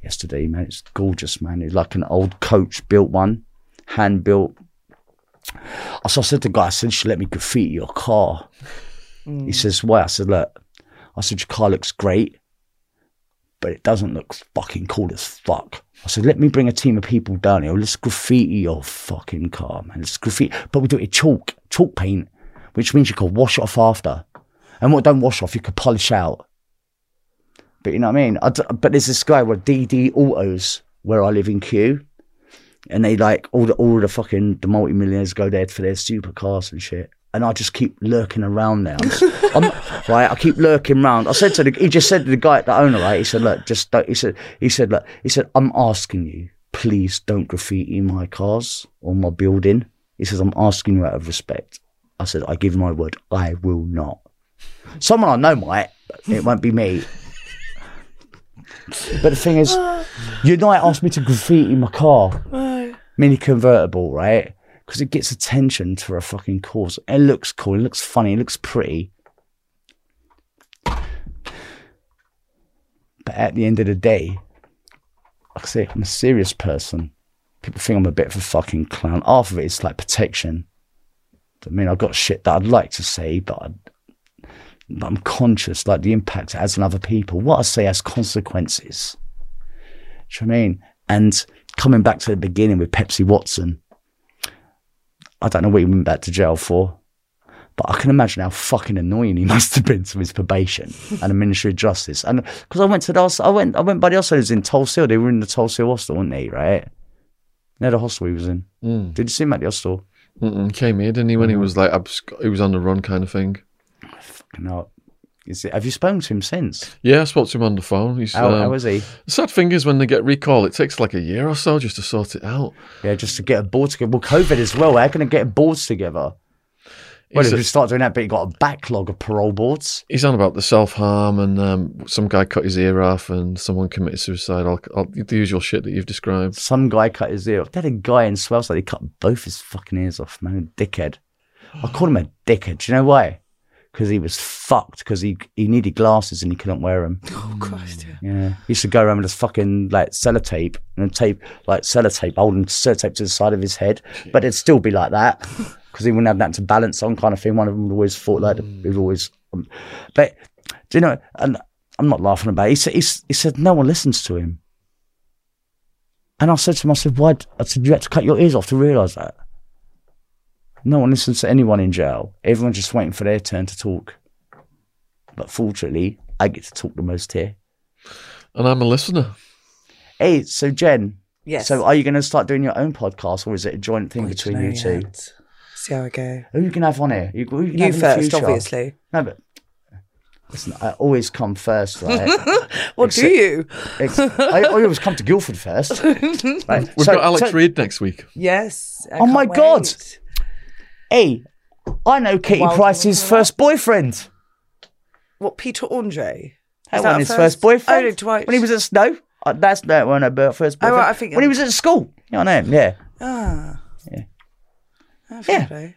yesterday, man. It's gorgeous, man. It's like an old coach built one, hand built. So I said to the guy, I said, let me graffiti your car. He says, why? I said, look, I said, your car looks great, but it doesn't look fucking cool as fuck. I said, let me bring a team of people down here. Let's graffiti your fucking car, man. Let's graffiti. But we do it chalk, chalk paint, which means you can wash it off after. And what don't wash off, you can polish out. But you know what I mean? I d- but there's this guy with DD Autos where I live in Kew. And they like all the all the fucking the multi-millionaires go there for their supercars and shit. And I just keep lurking around there. I'm just- I'm- right, I keep lurking around. I said to the, he just said to the guy, the owner, right? He said, look, just don't, he said, he said, look, he said, I'm asking you, please don't graffiti my cars or my building. He says, I'm asking you out of respect. I said, I give my word, I will not. Someone I know might, it won't be me. But the thing is, you Unite asked me to graffiti my car, mini convertible, right? Because it gets attention for a fucking cause. It looks cool, it looks funny, it looks pretty. But at the end of the day, like I say, I'm a serious person. People think I'm a bit of a fucking clown. Half of it is like protection. I mean, I've got shit that I'd like to say, but, I, but I'm conscious, like the impact it has on other people. What I say has consequences. Do you know what I mean? And coming back to the beginning with Pepsi Watson, I don't know what he went back to jail for, but I can imagine how fucking annoying he must have been to his probation and the Ministry of Justice. And because I went to the, I went, I went by the hostel. It was in Tulsa. They were in the Tulsa hostel, weren't they? Right? Yeah, the hostel he was in. Mm. Did you see him at the hostel? Mm-mm. Came here, didn't he? When he was like, absc- he was on the run kind of thing. Fucking hell. Is it, have you spoken to him since? Yeah, I spoke to him on the phone. He's, How, um, how is he? The sad thing is when they get recall, it takes like a year or so just to sort it out. Yeah, just to get a board together. Well, COVID as well. How can I get boards together? Well, He's if you start doing that, but you got a backlog of parole boards. He's on about the self harm and um, some guy cut his ear off and someone committed suicide. All, all, the usual shit that you've described. Some guy cut his ear off. They had a guy in Swaleside, he cut both his fucking ears off, man. Dickhead. I called him a dickhead. Do you know why? Because he was fucked because he, he needed glasses and he couldn't wear them. Oh Christ, yeah. Yeah. He used to go around with this fucking like sellotape and tape, like sellotape, holding sellotape to the side of his head. But it'd still be like that because he wouldn't have that to balance on kind of thing. One of them would always thought like, he would always, um, but do you know, and I'm not laughing about it. He said, he, he said, no one listens to him. And I said to him, I said, why? I said, you had to cut your ears off to realise that. No one listens to anyone in jail. Everyone's just waiting for their turn to talk. But fortunately, I get to talk the most here. And I'm a listener. Hey, so Jen. Yes. So are you going to start doing your own podcast, or is it a joint thing oh, Wait between know you two? yet. See how I go. Who you can have on here? You, who you, You have in the first, obviously. No, but listen, I always come first, right? What do you? Ex- I, I always come to Guildford first. Right? We've So- got Alex so- Reid next week. Yes. I Oh my can't God. Wait. Hey, I know Katie Wild Price's Woman. first boyfriend. What Peter Andre? That Is that one his first- first, boyfriend. Oh, no, twice. When he was at Snow. Uh, that's that one about first Oh, boyfriend. right, I think- when he was at school. You know, I know him, yeah. Ah. Yeah. Oh, Yeah. play.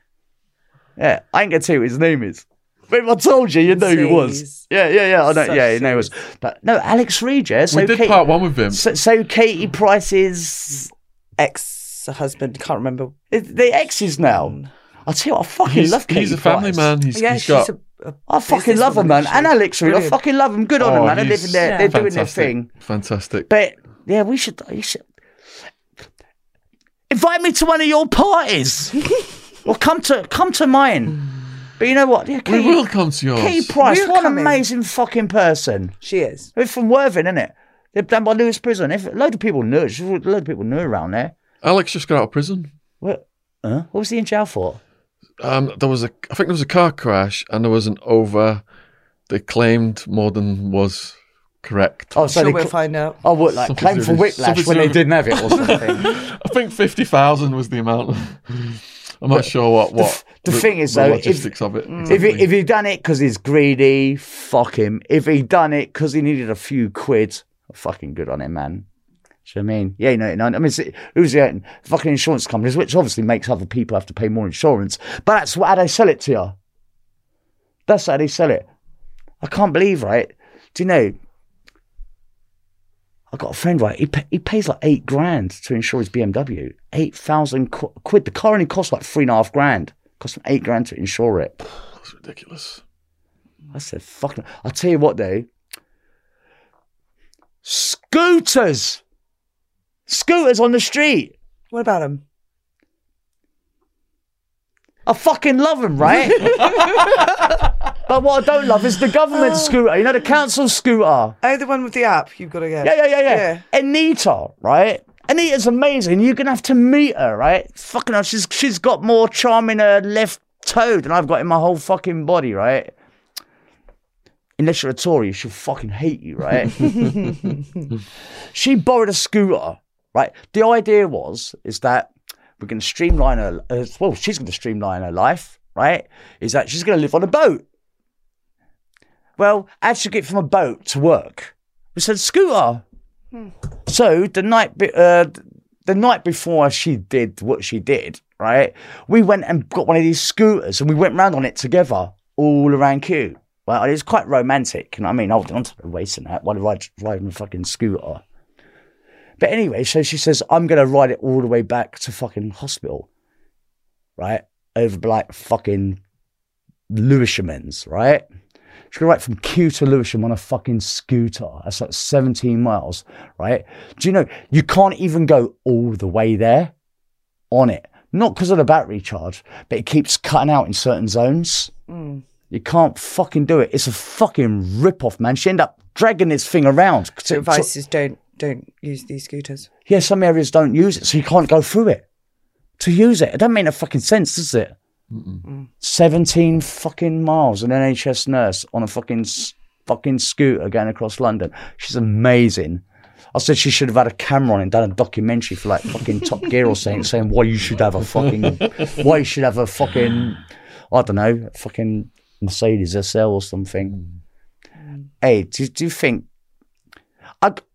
Yeah, I ain't gonna tell you what his name is. But if I told you, you know who he was. Yeah, yeah, yeah. I know. Such yeah, you know he was. But no, Alex Reid. Yeah. So we did Katie, part one with him. So, so Katie Price's Ex-husband, can't remember. the exes now. I tell you what, I fucking He's, love Katie he's a family Price. man. He's, yeah, he's she's got. a, a I fucking love him, man. And? Alex Reid, I fucking love him. Good on Oh, them, man. They're living their, Yeah. they're doing their thing. Fantastic. But yeah, we should. You should invite me to one of your parties, or come to come to mine. But you know what? Yeah, we will come to yours. Katie Price, We're what an coming. amazing fucking person. She is. They're from Worthing, isn't it? They're done by Lewes Prison. If a load of people knew, it, a load of people knew around there. Alex just got out of prison. What? Huh? What was he in jail for? Um, there was a, I think there was a car crash, and there was an over. They claimed more than was correct. Oh, so sure they we'll cl- find out. oh, what like Something claim for do- whiplash something when they didn't have it or something. I think fifty thousand was the amount. I'm not sure what what the thing is, the though, if- logistics of it. if he, if he done it because he's greedy, fuck him. If he done it because he needed a few quid, fucking good on him, man. Do you know I mean? Yeah, no, no. I mean, who's the? Fucking insurance companies, which obviously makes other people have to pay more insurance. But that's how they sell it to you. That's how they sell it. I can't believe, right? Do you know? I got a friend, right? He, pay, he pays like eight grand to insure his BMW. Eight thousand qu- quid. The car only costs like three and a half grand. Cost him eight grand to insure it. That's ridiculous. I said, fucking. I'll tell you what, though. Scooters! Scooters on the street. What about them? I fucking love them, right? but what I don't love is the government scooter. You know, the council scooter. Oh, the one with the app you've got to get. Yeah, yeah, yeah, yeah. Yeah. Anita, right? Anita's amazing. You're gonna have to meet her, right? Fucking hell, she's she's got more charm in her left toe than I've got in my whole fucking body, right? Unless you're a Tory, she'll fucking hate you, right? she borrowed a scooter, right? The idea was is that we're going to streamline her. Uh, well, she's going to streamline her life, right? Is that she's going to live on a boat. Well, how'd she get from a boat to work? We said scooter. So the night, be- uh, the night before she did what she did, right? We went and got one of these scooters and we went round on it together, all around Kew. Well, it was quite romantic, you know what I mean? Holding onto the waist and that while ride, riding a fucking scooter. But anyway, so she says, I'm going to ride it all the way back to fucking hospital, right? Over like fucking Lewishamens, right? She's going to ride from Kew to Lewisham on a fucking scooter. That's like 17 miles, right? Do you know, you can't even go all the way there on it. Not because of the battery charge, but it keeps cutting out in certain zones. Mm. You can't fucking do it. It's a fucking rip-off, man. She ended up dragging this thing around. So is don't don't use these scooters. Yeah, some areas don't use it, so you can't go through it. To use it, it doesn't make a fucking sense, does it? Mm. Seventeen fucking miles, an NHS nurse on a fucking fucking scooter going across London. She's amazing. I said she should have had a camera on and done a documentary for like fucking Top Gear or something, saying why you should have a fucking, why you should have a fucking, I don't know, fucking Mercedes SL or something. Mm. Hey, do, do you think I,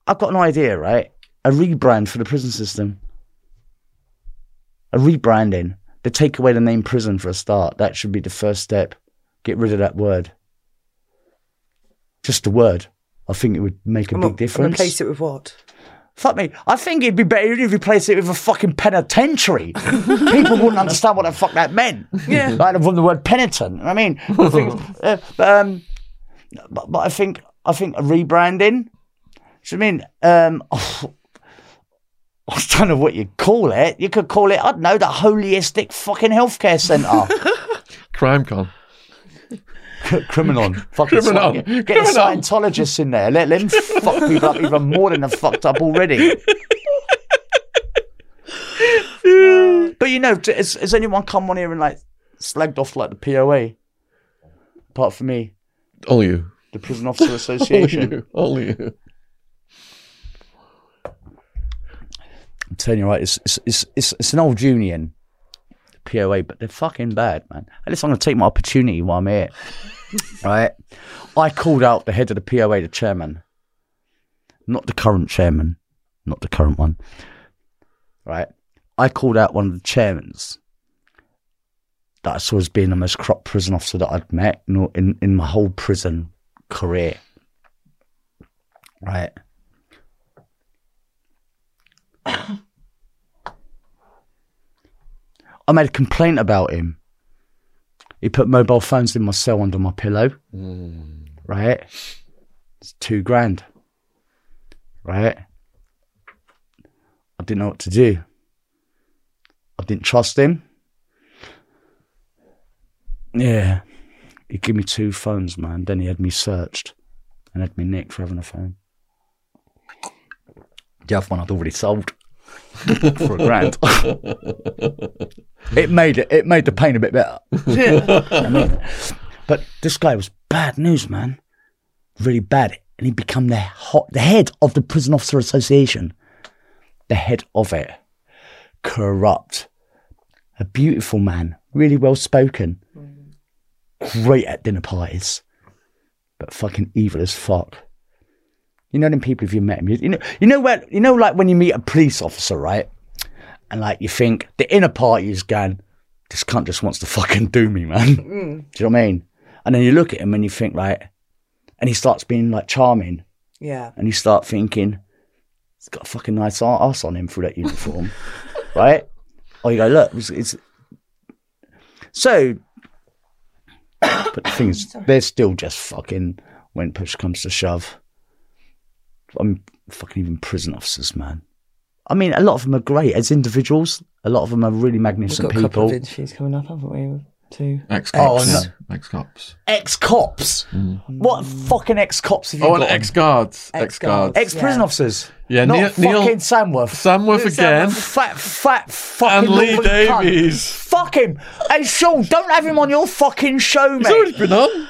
I've got an idea, right? A rebrand for the prison system. A rebranding. They take away the name prison for a start. That should be the first step. Get rid of that word. Just a word. I think it would make a And big difference. Replace it with what? Fuck me. I think it'd be better if you replace it with a fucking penitentiary. People wouldn't understand what the fuck that meant. Yeah. Like from the word penitent. I mean, I think, uh, but, um, but, but I think I think a rebranding. So I mean, um, I don't know what you'd call it. You could call it, I don't know, the holistic fucking healthcare centre. Crime con. Criminal. Fucking Criminon. Get, get the Criminon. Scientologists in there. Let them fuck people up even more than they're fucked up already. but you know, has, has anyone come on here and like slagged off like the POA? Apart from me, Only you. the Prison Officer Only Association. you. Only you. I'm you, right, it's it's it's, it's, it's an old union, POA, but they're fucking bad, man. At least I'm gonna take my opportunity while I'm here. right? I called out the head of the POA, the chairman, not the current chairman, not the current one. Right? I called out one of the chairmans that I saw as being the most corrupt prison officer that I'd met in in, in my whole prison career. Right? I made a complaint about him. He put mobile phones in my cell under my pillow. Hmm. Right? It's two grand. Right? I didn't know what to do. I didn't trust him. Yeah. He gave me two phones, man. Then he had me searched and had me nicked for having a phone. The other one I'd already sold. for a grand. it made it. It made the pain a bit better. I mean, but this guy was bad news, man. Really bad, and he become the hot, the head of the Prison Officer Association, the head of it. Corrupt, a beautiful man, really well spoken, mm. great at dinner parties, but fucking evil as fuck. You know them people if you met him. You, you know, you know where you know like when you meet a police officer, right? And like you think the inner party is going, this cunt just wants to fucking do me, man. Mm. Do you know what I mean? And then you look at him and you think like, and he starts being like charming, Yeah. and you start thinking, he's got a fucking nice ass on him through that uniform, right? Or you go, look, it's, it's so. But the thing is, they're still just fucking when push comes to shove. I'm fucking even prison officers, man. I mean, a lot of them are great as individuals. A lot of them are really We've magnificent got a couple people. of interviews coming up, haven't we? Two. Oh, ex cops. Oh, Ex cops. Ex mm. cops. What fucking ex cops have you oh, got? Oh, and got? ex guards. Ex Ex-guards. guards. Ex prison Yeah. officers. Yeah, Not Neil- fucking Neil- Samworth. Samworth again. Fat, fat, fucking And Lee northern cunt. Davies. Fuck him. Hey, Shaun, don't have him on your fucking show, He's already been on.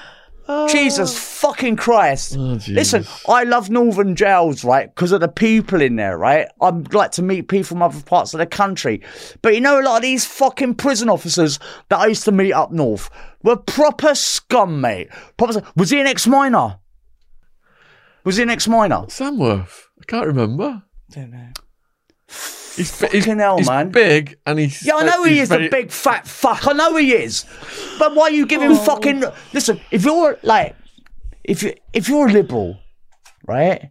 Oh. Jesus fucking Christ. Oh, Listen, I love Northern jails, right? Because of the people in there, right? I'd like to meet people from other parts of the country. But you know, a lot of these fucking prison officers that I used to meet up north were proper scum, mate. Proper, was he an ex-miner? Was he an ex-miner? Samworth. I can't remember. Don't know. He's, bi- he's, Fucking hell, he's man. big and he's. Yeah, I know he is very- the big fat fuck. I know he is. But why are you give him oh. fucking? Listen, if you're like, if you if you're a liberal, right?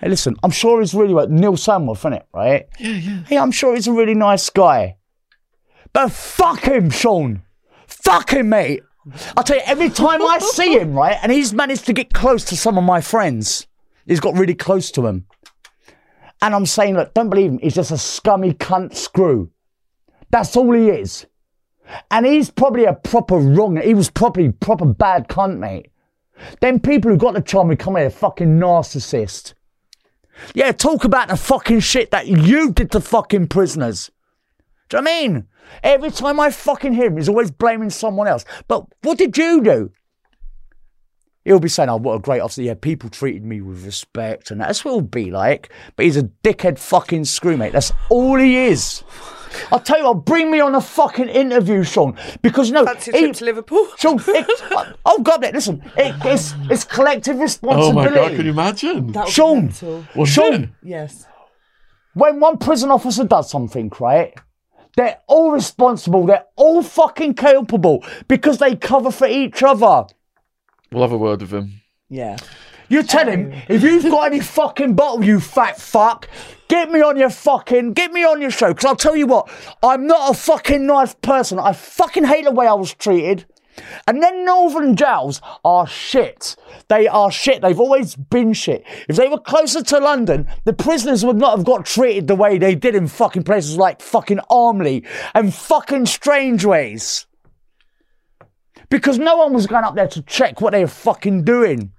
Hey, listen, I'm sure he's really like Neil Samworth, isn't it? Right? Yeah, yeah. Hey, I'm sure he's a really nice guy. But fuck him, Shaun. Fuck him, mate. I'll tell you, every time I see him, right, and he's managed to get close to some of my friends, he's got really close to them. And I'm saying, look, don't believe him. He's just a scummy cunt screw. That's all he is. And he's probably a proper wrong. He was probably proper bad cunt, mate. Then people who got the charm come here, fucking narcissist. Yeah, talk about the fucking shit that you did to fucking prisoners. Do you know I mean? Every time I fucking hear him, he's always blaming someone else. But what did you do? He'll be saying, oh, what a great officer. Yeah, people treated me with respect and that's what he'll be like. But he's a dickhead fucking screw, mate. That's all he is. I'll tell you what, bring me on a fucking interview, Shaun. Because, no, Fancy a trip to Liverpool? Shaun, it, oh, God, mate, listen, it, it's, it's collective responsibility. Oh responsibility. my god, can you imagine? That Shaun. mental. Was Shaun. it? Yes. when one prison officer does something, right? They're all responsible. They're all fucking culpable because they cover for each other. We'll have a word with him. Yeah. You tell him um, if you've got any fucking bottle, you fat fuck, get me on your fucking, get me on your show. Because I'll tell you what, I'm not a fucking nice person. I fucking hate the way I was treated. And then Northern jails are shit. They are shit. They've always been shit. If they were closer to London, the prisoners would not have got treated the way they did in fucking places like fucking Armley and fucking Strangeways. Because no one was going up there to check what they were fucking doing.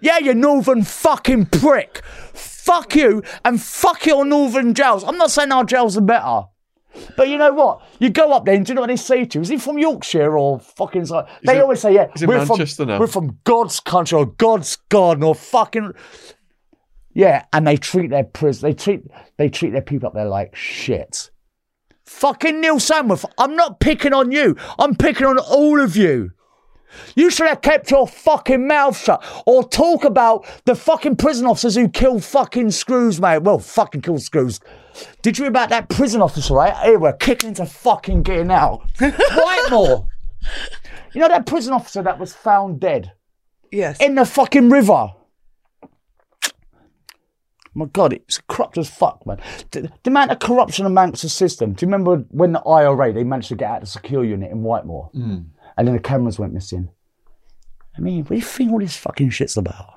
Yeah, you northern fucking prick. Fuck you and fuck your northern jails. I'm not saying our jails are better. But you know what? You go up there and do you know what they say to you? Is he from Yorkshire or fucking like they in- always say, yeah, we're Manchester from now." we're from God's country or God's garden or fucking Yeah, and they treat their pris they treat they treat their people up there like shit. Fucking Neil Samworth, I'm not picking on you. I'm picking on all of you. You should have kept your fucking mouth shut or talk about the fucking prison officers who killed fucking screws, mate. Well, fucking killed screws. Did you hear about that prison officer, right? Here we're kicking into fucking getting out. Whitemoor. You know that prison officer that was found dead Yes. in the fucking river? My God, it's corrupt as fuck, man. The, the amount of corruption amongst the system. Do you remember when the IRA, they managed to get out the secure unit in Whitemoor? Hmm. And then the cameras went missing. I mean, what do you think all this fucking shit's about?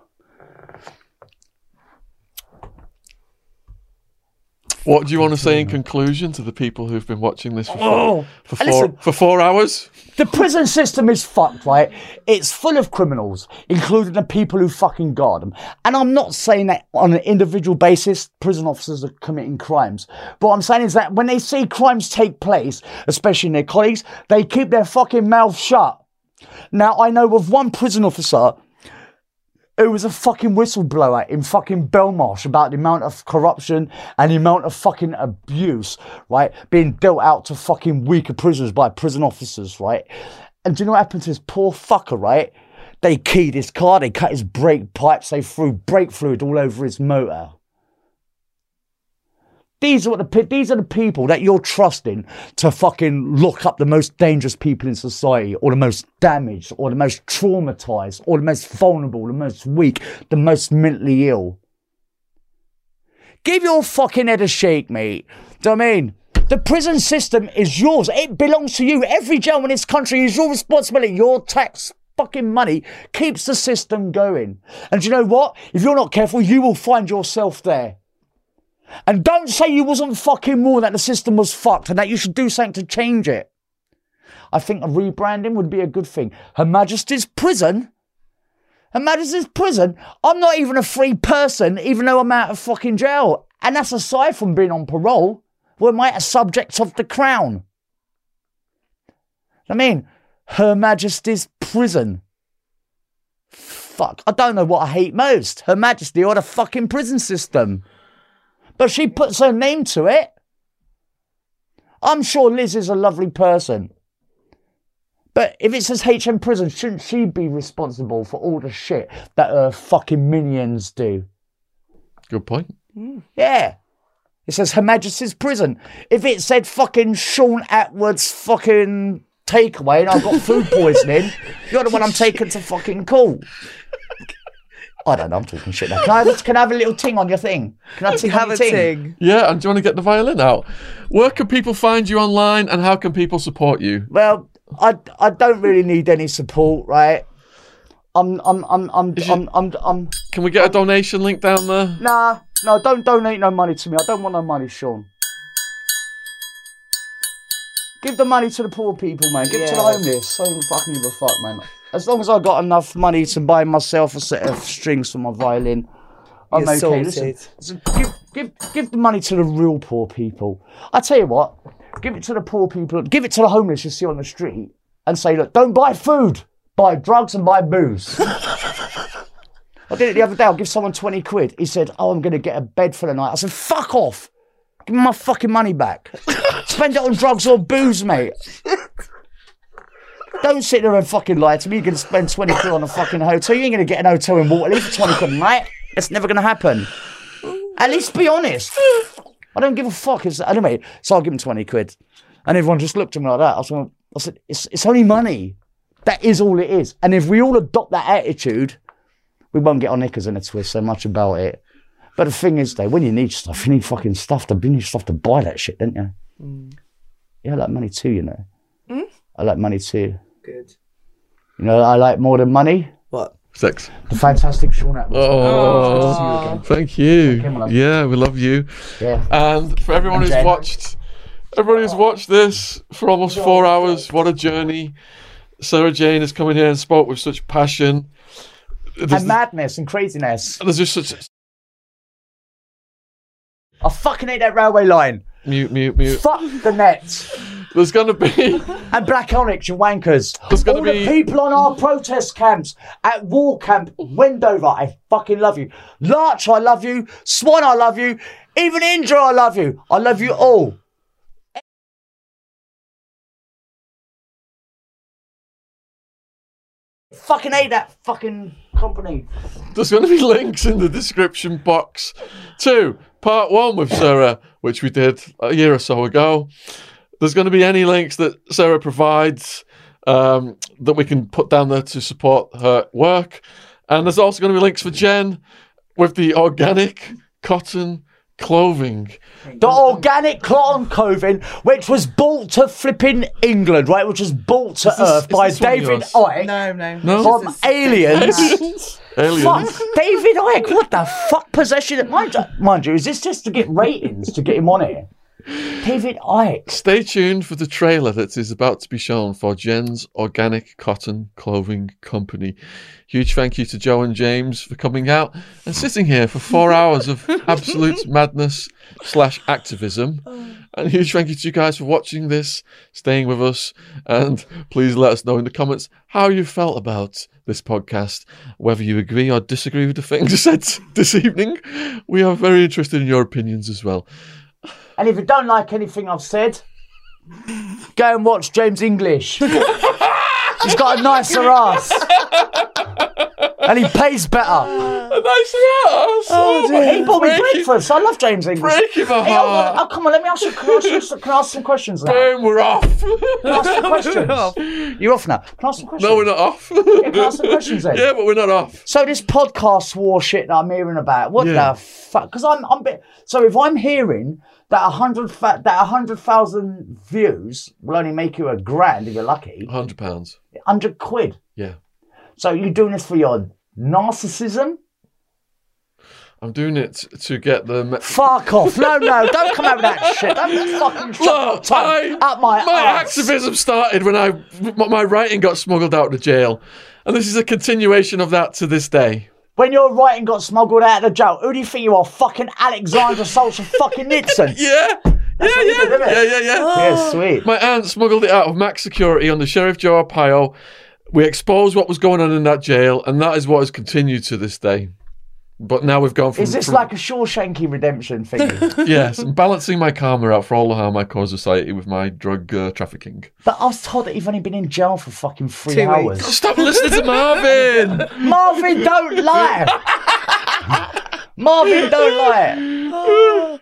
What do you want to say in conclusion to the people who've been watching this for four, Oh, for, four, listen- for four hours? The prison system is fucked, right? It's full of criminals, including the people who fucking guard them. And I'm not saying that on an individual basis, prison officers are committing crimes. But what I'm saying is that when they see crimes take place, especially in their colleagues, they keep their fucking mouth shut. Now, I know of one prison officer who was a fucking whistleblower in fucking Belmarsh about the amount of corruption and the amount of fucking abuse, right, being dealt out to fucking weaker prisoners by prison officers, right? And do you know what happened to this poor fucker, right? They keyed his car, they cut his brake pipes, they threw brake fluid all over his motor. These are what the these are the people that you're trusting to fucking look up the most dangerous people in society, or the most damaged, or the most traumatized, or the most vulnerable, the most weak, the most mentally ill. Give your fucking head a shake, mate. Do you I mean? The prison system is yours. It belongs to you. Every jail in this country is your responsibility. Your tax fucking money keeps the system going. And you know what? If you're not careful, you will find yourself there. And don't say you wasn't fucking more that the system was fucked and that you should do something to change it. I think a rebranding would be a good thing. Her Majesty's prison. Her Majesty's prison. I'm not even a free person, even though I'm out of fucking jail. And that's aside from being on parole. We're my a subject of the crown. I mean, Her Majesty's prison. Fuck, I don't know what I hate most, Her Majesty or the fucking prison system. But she puts her name to it. I'm sure Liz is a lovely person. But if it says HM prison, shouldn't she be responsible for all the shit that her fucking minions do? Good point. Yeah. It says Her Majesty's prison. If it said fucking Shaun Attwood's fucking takeaway and I've got food poisoning, you're the one I'm taking to fucking court. I don't know, I'm talking shit now. Can I have, can I have a little ting on your thing? Can I ting on Have your a ting? ting. Yeah, and do you want to get the violin out? Where can people find you online and how can people support you? Well, I, I don't really need any support, right? I'm I'm I'm I'm Is I'm I'm, I'm Can we get a donation link down there? nah no don't donate no money to me. I don't want no money, Shaun. Give the money to the poor people, man. Give it to the Yeah. homeless. I don't fucking give a fuck, man. As long as I got enough money to buy myself a set of strings for my violin, I'm You're okay. Listen, sorted. listen, give, give, give the money to the real poor people. I tell you what, give it to the poor people. Give it to the homeless you see on the street, and say, look, don't buy food, buy drugs and buy booze. I did it the other day. I'll give someone 20 quid. He said, Oh, I'm going to get a bed for the night. I said, Fuck off. Give me my fucking money back. Spend it on drugs or booze, mate. Don't sit there and fucking lie to me. You're going to spend 20 quid on a fucking hotel. You ain't going to get an hotel in Waterloo for 20 quid a night. It's never going to happen. At least be honest. I don't give a fuck. It's, anyway, so I'll give him 20 quid. And everyone just looked at me like that. I, was I said, it's, it's only money. That is all it is. And if we all adopt that attitude, we won't get our knickers in a twist so much about it. But the thing is, though, when you need stuff, you need fucking stuff to you need stuff to buy that shit, don't you? Mm. Yeah, I like money too, you know. Hmm? I like money too. Good. You know, I like more than money. What? Sex. The fantastic Shaun Attwood. Oh, thank you. my love. Yeah, we love you. Yeah. And for everyone who's watched, everyone who's watched this for almost four hours, what a journey! Sarah Jane has come in here and spoke with such passion. There's, And madness and craziness. there's just such I fucking hate that railway line. Mute, mute, mute. Fuck the nets. There's gonna be And Black Onyx, you wankers. There's gonna All be- the people on our protest camps at War Camp, Wendover, I fucking love you. Larch, I love you. Swan, I love you. Even Indra, I love you. I love you all. Fucking hate that fucking company. there's gonna be links in the description box to part one with Sarah, which we did a year or so ago. There's going to be any links that Sarah provides um, that we can put down there to support her work. And there's also going to be links for Jen with the organic cotton clothing. The organic cotton clothing, which was bought to flipping England, right? Which was bought to this- Earth by this one of David? Icke No, no. No? from Aliens. Aliens. Fuck, David Icke, what the fuck possession? Mind you, mind you, is this just to get ratings to get him on here? David Icke. Stay tuned for the trailer that is about to be shown for Jen's Organic Cotton Clothing Company. Huge thank you to Joe and James for coming out and sitting here for four hours of absolute madness slash activism. Oh. And huge thank you to you guys for watching this, staying with us, and please let us know in the comments how you felt about this podcast, whether you agree or disagree with the things said this evening. We are very interested in your opinions as well. And if you don't like anything I've said, go and watch James English. He's got a nicer ass. and he pays better. A nice ass. Oh, oh He bought me Breaking- breakfast. I love James English. Breaking my Hey, oh, heart. oh, come on, let me ask you. Can I ask, you, can I ask some questions now? Boom, we're off. Can I ask some questions? You're off now. Can I ask some questions? no, we're not off. Can I ask some questions then? yeah, but we're not off. So this podcast war shit that I'm hearing about, what Yeah. the fuck? Because I'm, I'm bit. So if I'm hearing that a hundred fa- that a hundred thousand views will only make you a grand if you're lucky, hundred pounds. hundred quid. Yeah, So you're doing this for your narcissism? I'm doing it to get them. Fuck off! No, no, don't come out with that shit. Don't fucking shut Look, I- up my my arse. activism started when I my writing got smuggled out of jail, and this is a continuation of that to this day. When your writing got smuggled out of the jail, who do you think you are? Fucking Alexander Soldier fucking Nixon. Yeah, yeah, what yeah, did, yeah, yeah, yeah. Yeah, sweet. My aunt smuggled it out of max security under Sheriff Joe Arpaio. We exposed what was going on in that jail, and that is what has continued to this day. But now we've gone from. Is this from- like a Shawshanky redemption thing? Yes, I'm balancing my karma out for all the harm I cause society with my drug uh, trafficking. but I was told that you've only been in jail for fucking three Two hours. weeks. Stop listening to Marvin! Marvin, don't lie. Marvin, don't lie.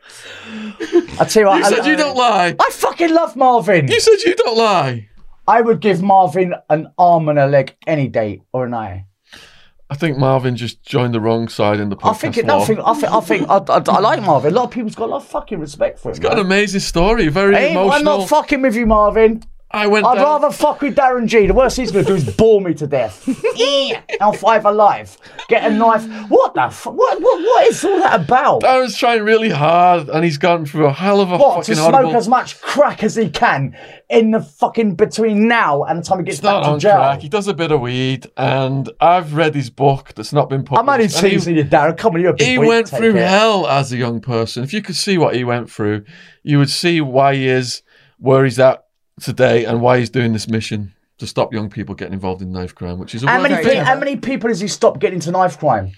I tell you what, You I, said you don't lie. I fucking love Marvin. You said you don't lie. I would give Marvin an arm and a leg any day or an eye. I think Marvin just joined the wrong side in the podcast I think it. war. I think. I think. I think. I, I, I like Marvin. A lot of people's got a lot of fucking respect for him. He's got an amazing story, very Hey, I'm not fucking with you, Marvin. I went I'd down. rather fuck with Darren G. The worst he's gonna do is bore me to death. I'll five alive. Get a knife. What the fuck? What, what, what is all that about? Darren's trying really hard, and he's gone through a hell of a What, to smoke horrible. as much crack as he can in the fucking between now and the time he gets He's not back to on jail. crack. He does a bit of weed, and I've read his book that's not been published. I'm only and he- teasing you, Darren. Come on, you're a big He boy, went through it. hell as a young person. If you could see what he went through, you would see why he is where he's at today and why he's doing this mission to stop young people getting involved in knife crime, which is a How many, pe- how many people has he stopped getting into knife crime?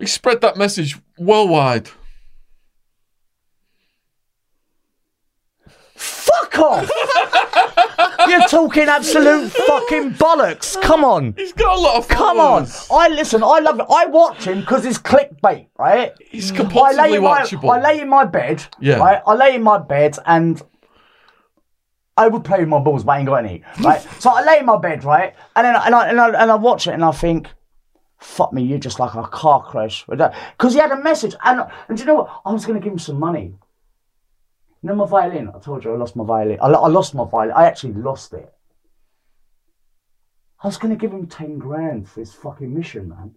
He spread that message worldwide. Fuck off! You're talking absolute fucking bollocks. Come on. He's got a lot of Come on. followers. I listen, I love it. I watch him because it's clickbait, right? He's I compulsively lay, in my, watchable. I lay in my bed, Yeah. right? I lay in my bed and I would play with my balls, but I ain't got any, right? so I lay in my bed, right? And then and I, and I, and I watch it and I think, fuck me, you're just like a car crash. Because he had a message. And, and do you know what? I was going to give him some money. You know my violin? I told you I lost my violin. I, I lost my violin. I actually lost it. I was going to give him 10 grand for his fucking mission, man.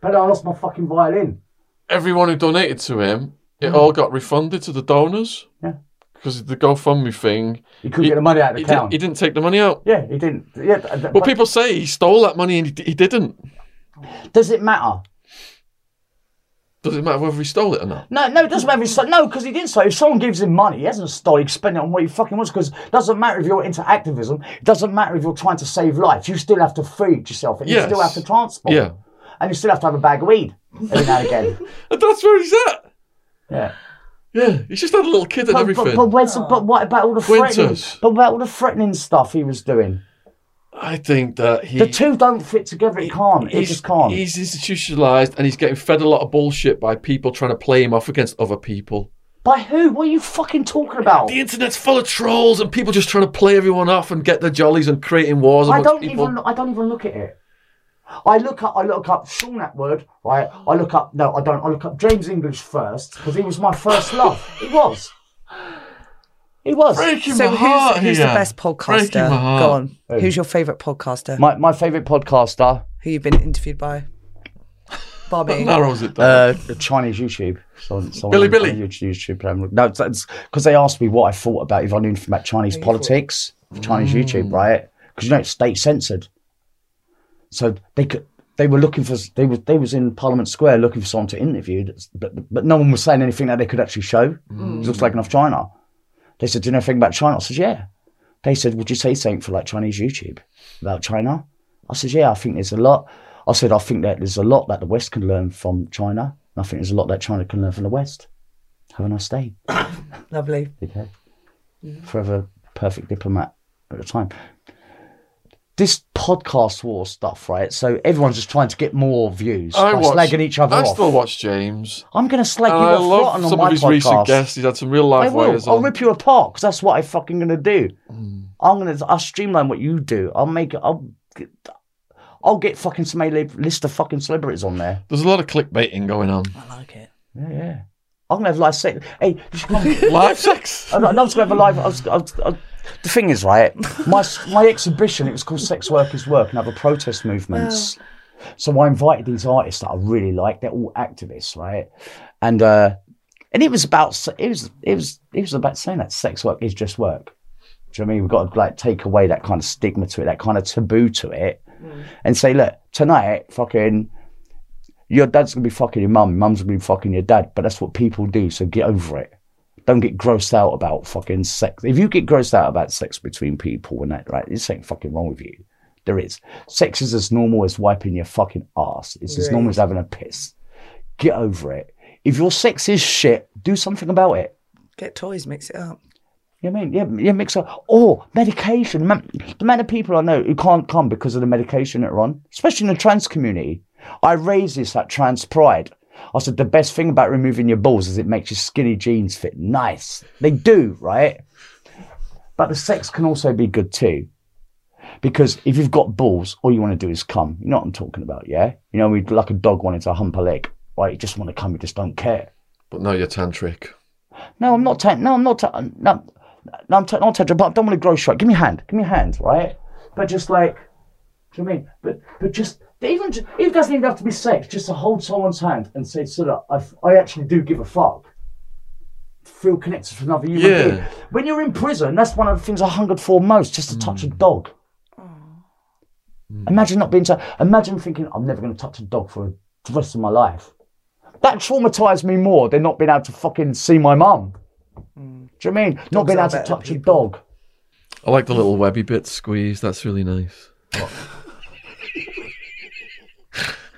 But I lost my fucking violin. Everyone who donated to him, it all got refunded to the donors. Mm. Yeah. Because the GoFundMe thing, He couldn't get the money out of the he, account. did, he didn't take the money out. yeah, he didn't. Yeah, Well, people say he stole that money and he, he didn't. does it matter? Does it matter whether he stole it or not? No, no, it doesn't matter if he's no, because he didn't say. If someone gives him money, he hasn't stolen. He can spend it on what he fucking wants. Because it doesn't matter if you're into activism. It doesn't matter if you're trying to save life. You still have to feed yourself, and you still have to transport. Yeah. and you still have to have a bag of weed every now and again. And that's where he's at. Yeah. Yeah, he's just had a little kid and But, everything. but, but, where's, but what about all the threatening? But about all the threatening stuff he was doing? I think that he. The two don't fit together. It can't. It just can't. He's institutionalized and he's getting fed a lot of bullshit by people trying to play him off against other people. By who? What are you fucking talking about? The internet's full of trolls and people just trying to play everyone off and get their jollies and creating wars I don't people. even. I don't even look at it. I look up, I look up Shaun Attwood, right? I look up, no, I don't. I look up James English first because he was my first love. He was. He was. Breaking So my heart who's, who's the best podcaster? my heart. Go on. Who's your favourite podcaster? My my favorite podcaster, Who you've been interviewed by? Barbie. Narrows it down. uh, the Chinese YouTube. Someone, someone Bilibili. YouTube. YouTube um, no, because they asked me what I thought about if I knew anything about Chinese politics, Chinese Mm. YouTube, right? Because you know it's state censored, so they could. They were looking for. They was. They was in Parliament Square looking for someone to interview, but but no one was saying anything that they could actually show. Mm. It looks like enough China. They said, "Do you know anything about China?" I said, "Yeah." They said, "Would you say something for like Chinese YouTube about China?" I said, "Yeah, I think there's a lot." I said, "I think that there's a lot that the West can learn from China, and I think there's a lot that China can learn from the West." Have a nice day, Lovely. okay? Forever perfect diplomat at the time. This podcast war stuff, right? So everyone's just trying to get more views I by watch, slagging each other I off. still watch James. I'm going to slag And you I off rotten on some my of his podcast. recent guests. He's had some real I live wires will. I'll on. rip you apart because that's what I'm fucking gonna do. Mm. I'm gonna. I'll streamline what you do. I'll make. it. I'll. Get, I'll get fucking some list of fucking celebrities on there. There's a lot of clickbaiting going on. I like it. Yeah, yeah. I'm gonna have live sex. Hey, you should come. Live sex. I'm not, I'm just gonna have a live. I was, I was, I, the thing is, right? My my exhibition. It was called Sex Workers Work and other protest movements. So I invited these artists that I really like. They're all activists, right? And uh, and it was about it was it was it was about saying that sex work is just work. Do you know what I mean? We've got to like take away that kind of stigma to it, that kind of taboo to it, and say, look, tonight, fucking, your dad's gonna be fucking your mum, mum's gonna be fucking your dad, but that's what people do. So get over it. Don't get grossed out about fucking sex. If you get grossed out about sex between people and that, right, there's something fucking wrong with you. There is. Sex is as normal as wiping your fucking ass. It's as normal as having a piss. Get over it. If your sex is shit, do something about it. Get toys, mix it up. You know what I mean? Yeah, yeah, mix up. Or medication. Man, the amount of people I know who can't come because of the medication that are on, especially in the trans community. I raise this at Trans Pride. I said the best thing about removing your balls is it makes your skinny jeans fit nice. They do, right? But the sex can also be good too. Because if you've got balls, all you want to do is come. You know what I'm talking about, yeah? You know, we like a dog wanting to hump a leg, right? You just want to come, you just don't care. But no, you're tantric. No, I'm not. Ta- no, I'm not. Ta- no, no, I'm ta- not tantric, but I don't want to grow straight. Give me a hand. Give me a hand, right? But just like, do you know I mean? But but just even it doesn't even have to be sex. Just to hold someone's hand and say, "So that I actually do give a fuck." Feel connected to another human Yeah. being. When you're in prison, that's one of the things I hungered for most, just to touch a mm. dog. Mm. Imagine not being. T- imagine thinking, "I'm never going to touch a dog for the rest of my life." That traumatized me more than not being able to fucking see my mum. Mm. Do you know what I mean? not being able to touch a dog. I like the little webby bits squeezed. That's really nice.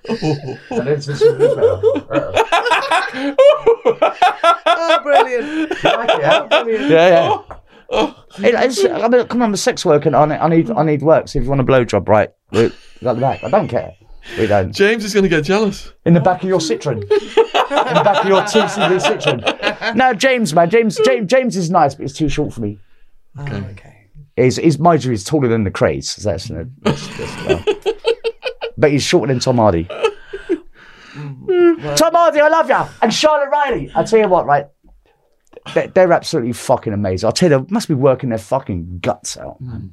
Oh, oh, brilliant. yeah, yeah. Oh. Hey, it's- I mean, come on, I'm a sex worker. and I need, I need, I need work. So if you want a blowjob, right? Look, at the back. I don't care. We don't. James is going to get jealous. In the back of your Citroen. In the back of your TCV Citroen. No, James, man. James, James, James is nice, but he's too short for me. Oh, okay. Okay. He's, he's mind you, he's taller than the Krays. So that's, that's, that's well. But he's shorter than Tom Hardy. Tom Hardy, I love you. And Charlotte Riley. I tell you what, right? They're, they're absolutely fucking amazing. I'll tell you, they must be working their fucking guts out, man. Mm.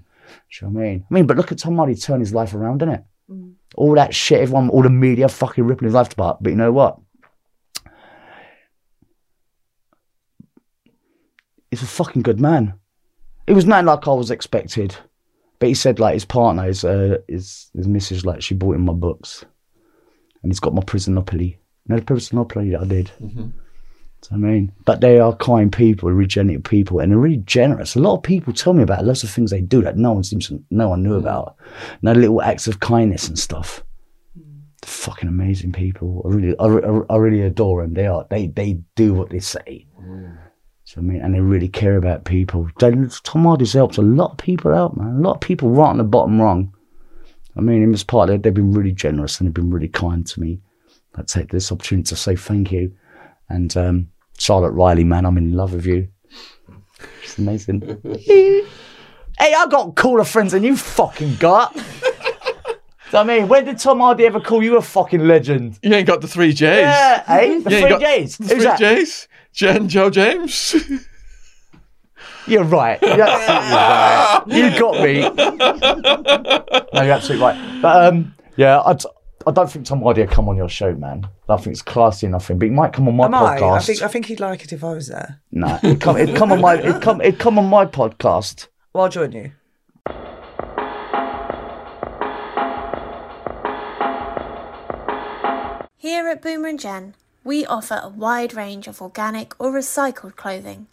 Do you know what I mean? I mean, but look at Tom Hardy turn his life around, didn't it? Mm. All that shit, everyone, all the media fucking ripping his life apart. But you know what? He's a fucking good man. It was nothing like I was expected. But he said like his partner, his uh, his his missus, like she bought him my books, and he's got my Prisonopoly. You know the Prisonopoly that I did. Mm-hmm. So, I mean, but they are kind people, regenerative people, and they're really generous. A lot of people tell me about lots of things they do that no one seems to, no one knew mm. about. No little acts of kindness and stuff. Mm. They're fucking amazing people. I really, I, re- I really adore them. They are. They they do what they say. Mm. So I mean, and they really care about people. They, Tom Hardy's helped a lot of people out, man. A lot of people right on the bottom rung. I mean, in this part, they, they've been really generous and they've been really kind to me. I take this opportunity to say thank you. And um, Charlotte Riley, man, I'm in love with you. It's amazing. hey, I got cooler friends than you fucking got. I mean, when did Tom Hardy ever call you a fucking legend? You ain't got the three J's. Yeah, eh? The three J's. The Who's three that? J's. Jen, Joe James. You're right. You're absolutely right. You got me. No, you're absolutely right. But um, yeah, I, d- I don't think Tom Hardy will come on your show, man. I think it's classy enough. But he might come on my Am I? podcast. I think I think he'd like it if I was there. No, it'd come, it'd come on my it'd come it'd come on my podcast. Well, I'll join you. Here at Boomer and Jen, we offer a wide range of organic or recycled clothing.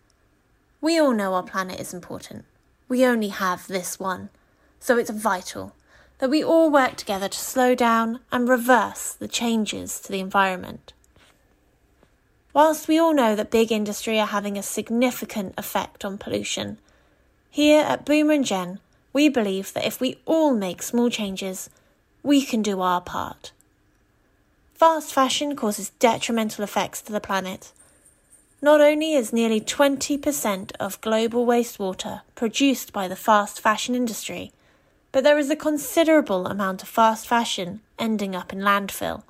We all know our planet is important. We only have this one, so it's vital that we all work together to slow down and reverse the changes to the environment. Whilst we all know that big industry are having a significant effect on pollution, here at Boomer and Jen, we believe that if we all make small changes, we can do our part. Fast fashion causes detrimental effects to the planet. Not only is nearly 20% of global wastewater produced by the fast fashion industry, but there is a considerable amount of fast fashion ending up in landfill.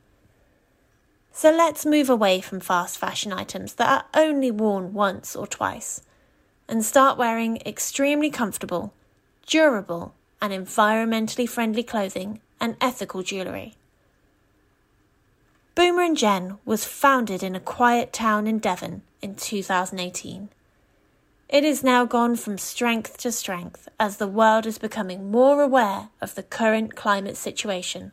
So let's move away from fast fashion items that are only worn once or twice and start wearing extremely comfortable, durable, and environmentally friendly clothing and ethical jewellery. Boomer and Jen was founded in a quiet town in Devon in 2018. It has now gone from strength to strength as the world is becoming more aware of the current climate situation,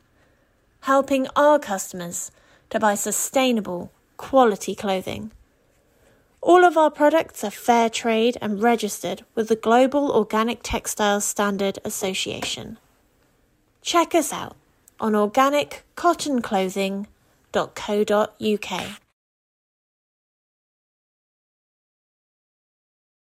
helping our customers to buy sustainable, quality clothing. All of our products are fair trade and registered with the Global Organic Textiles Standard Association. Check us out on organiccottonclothing.co.uk.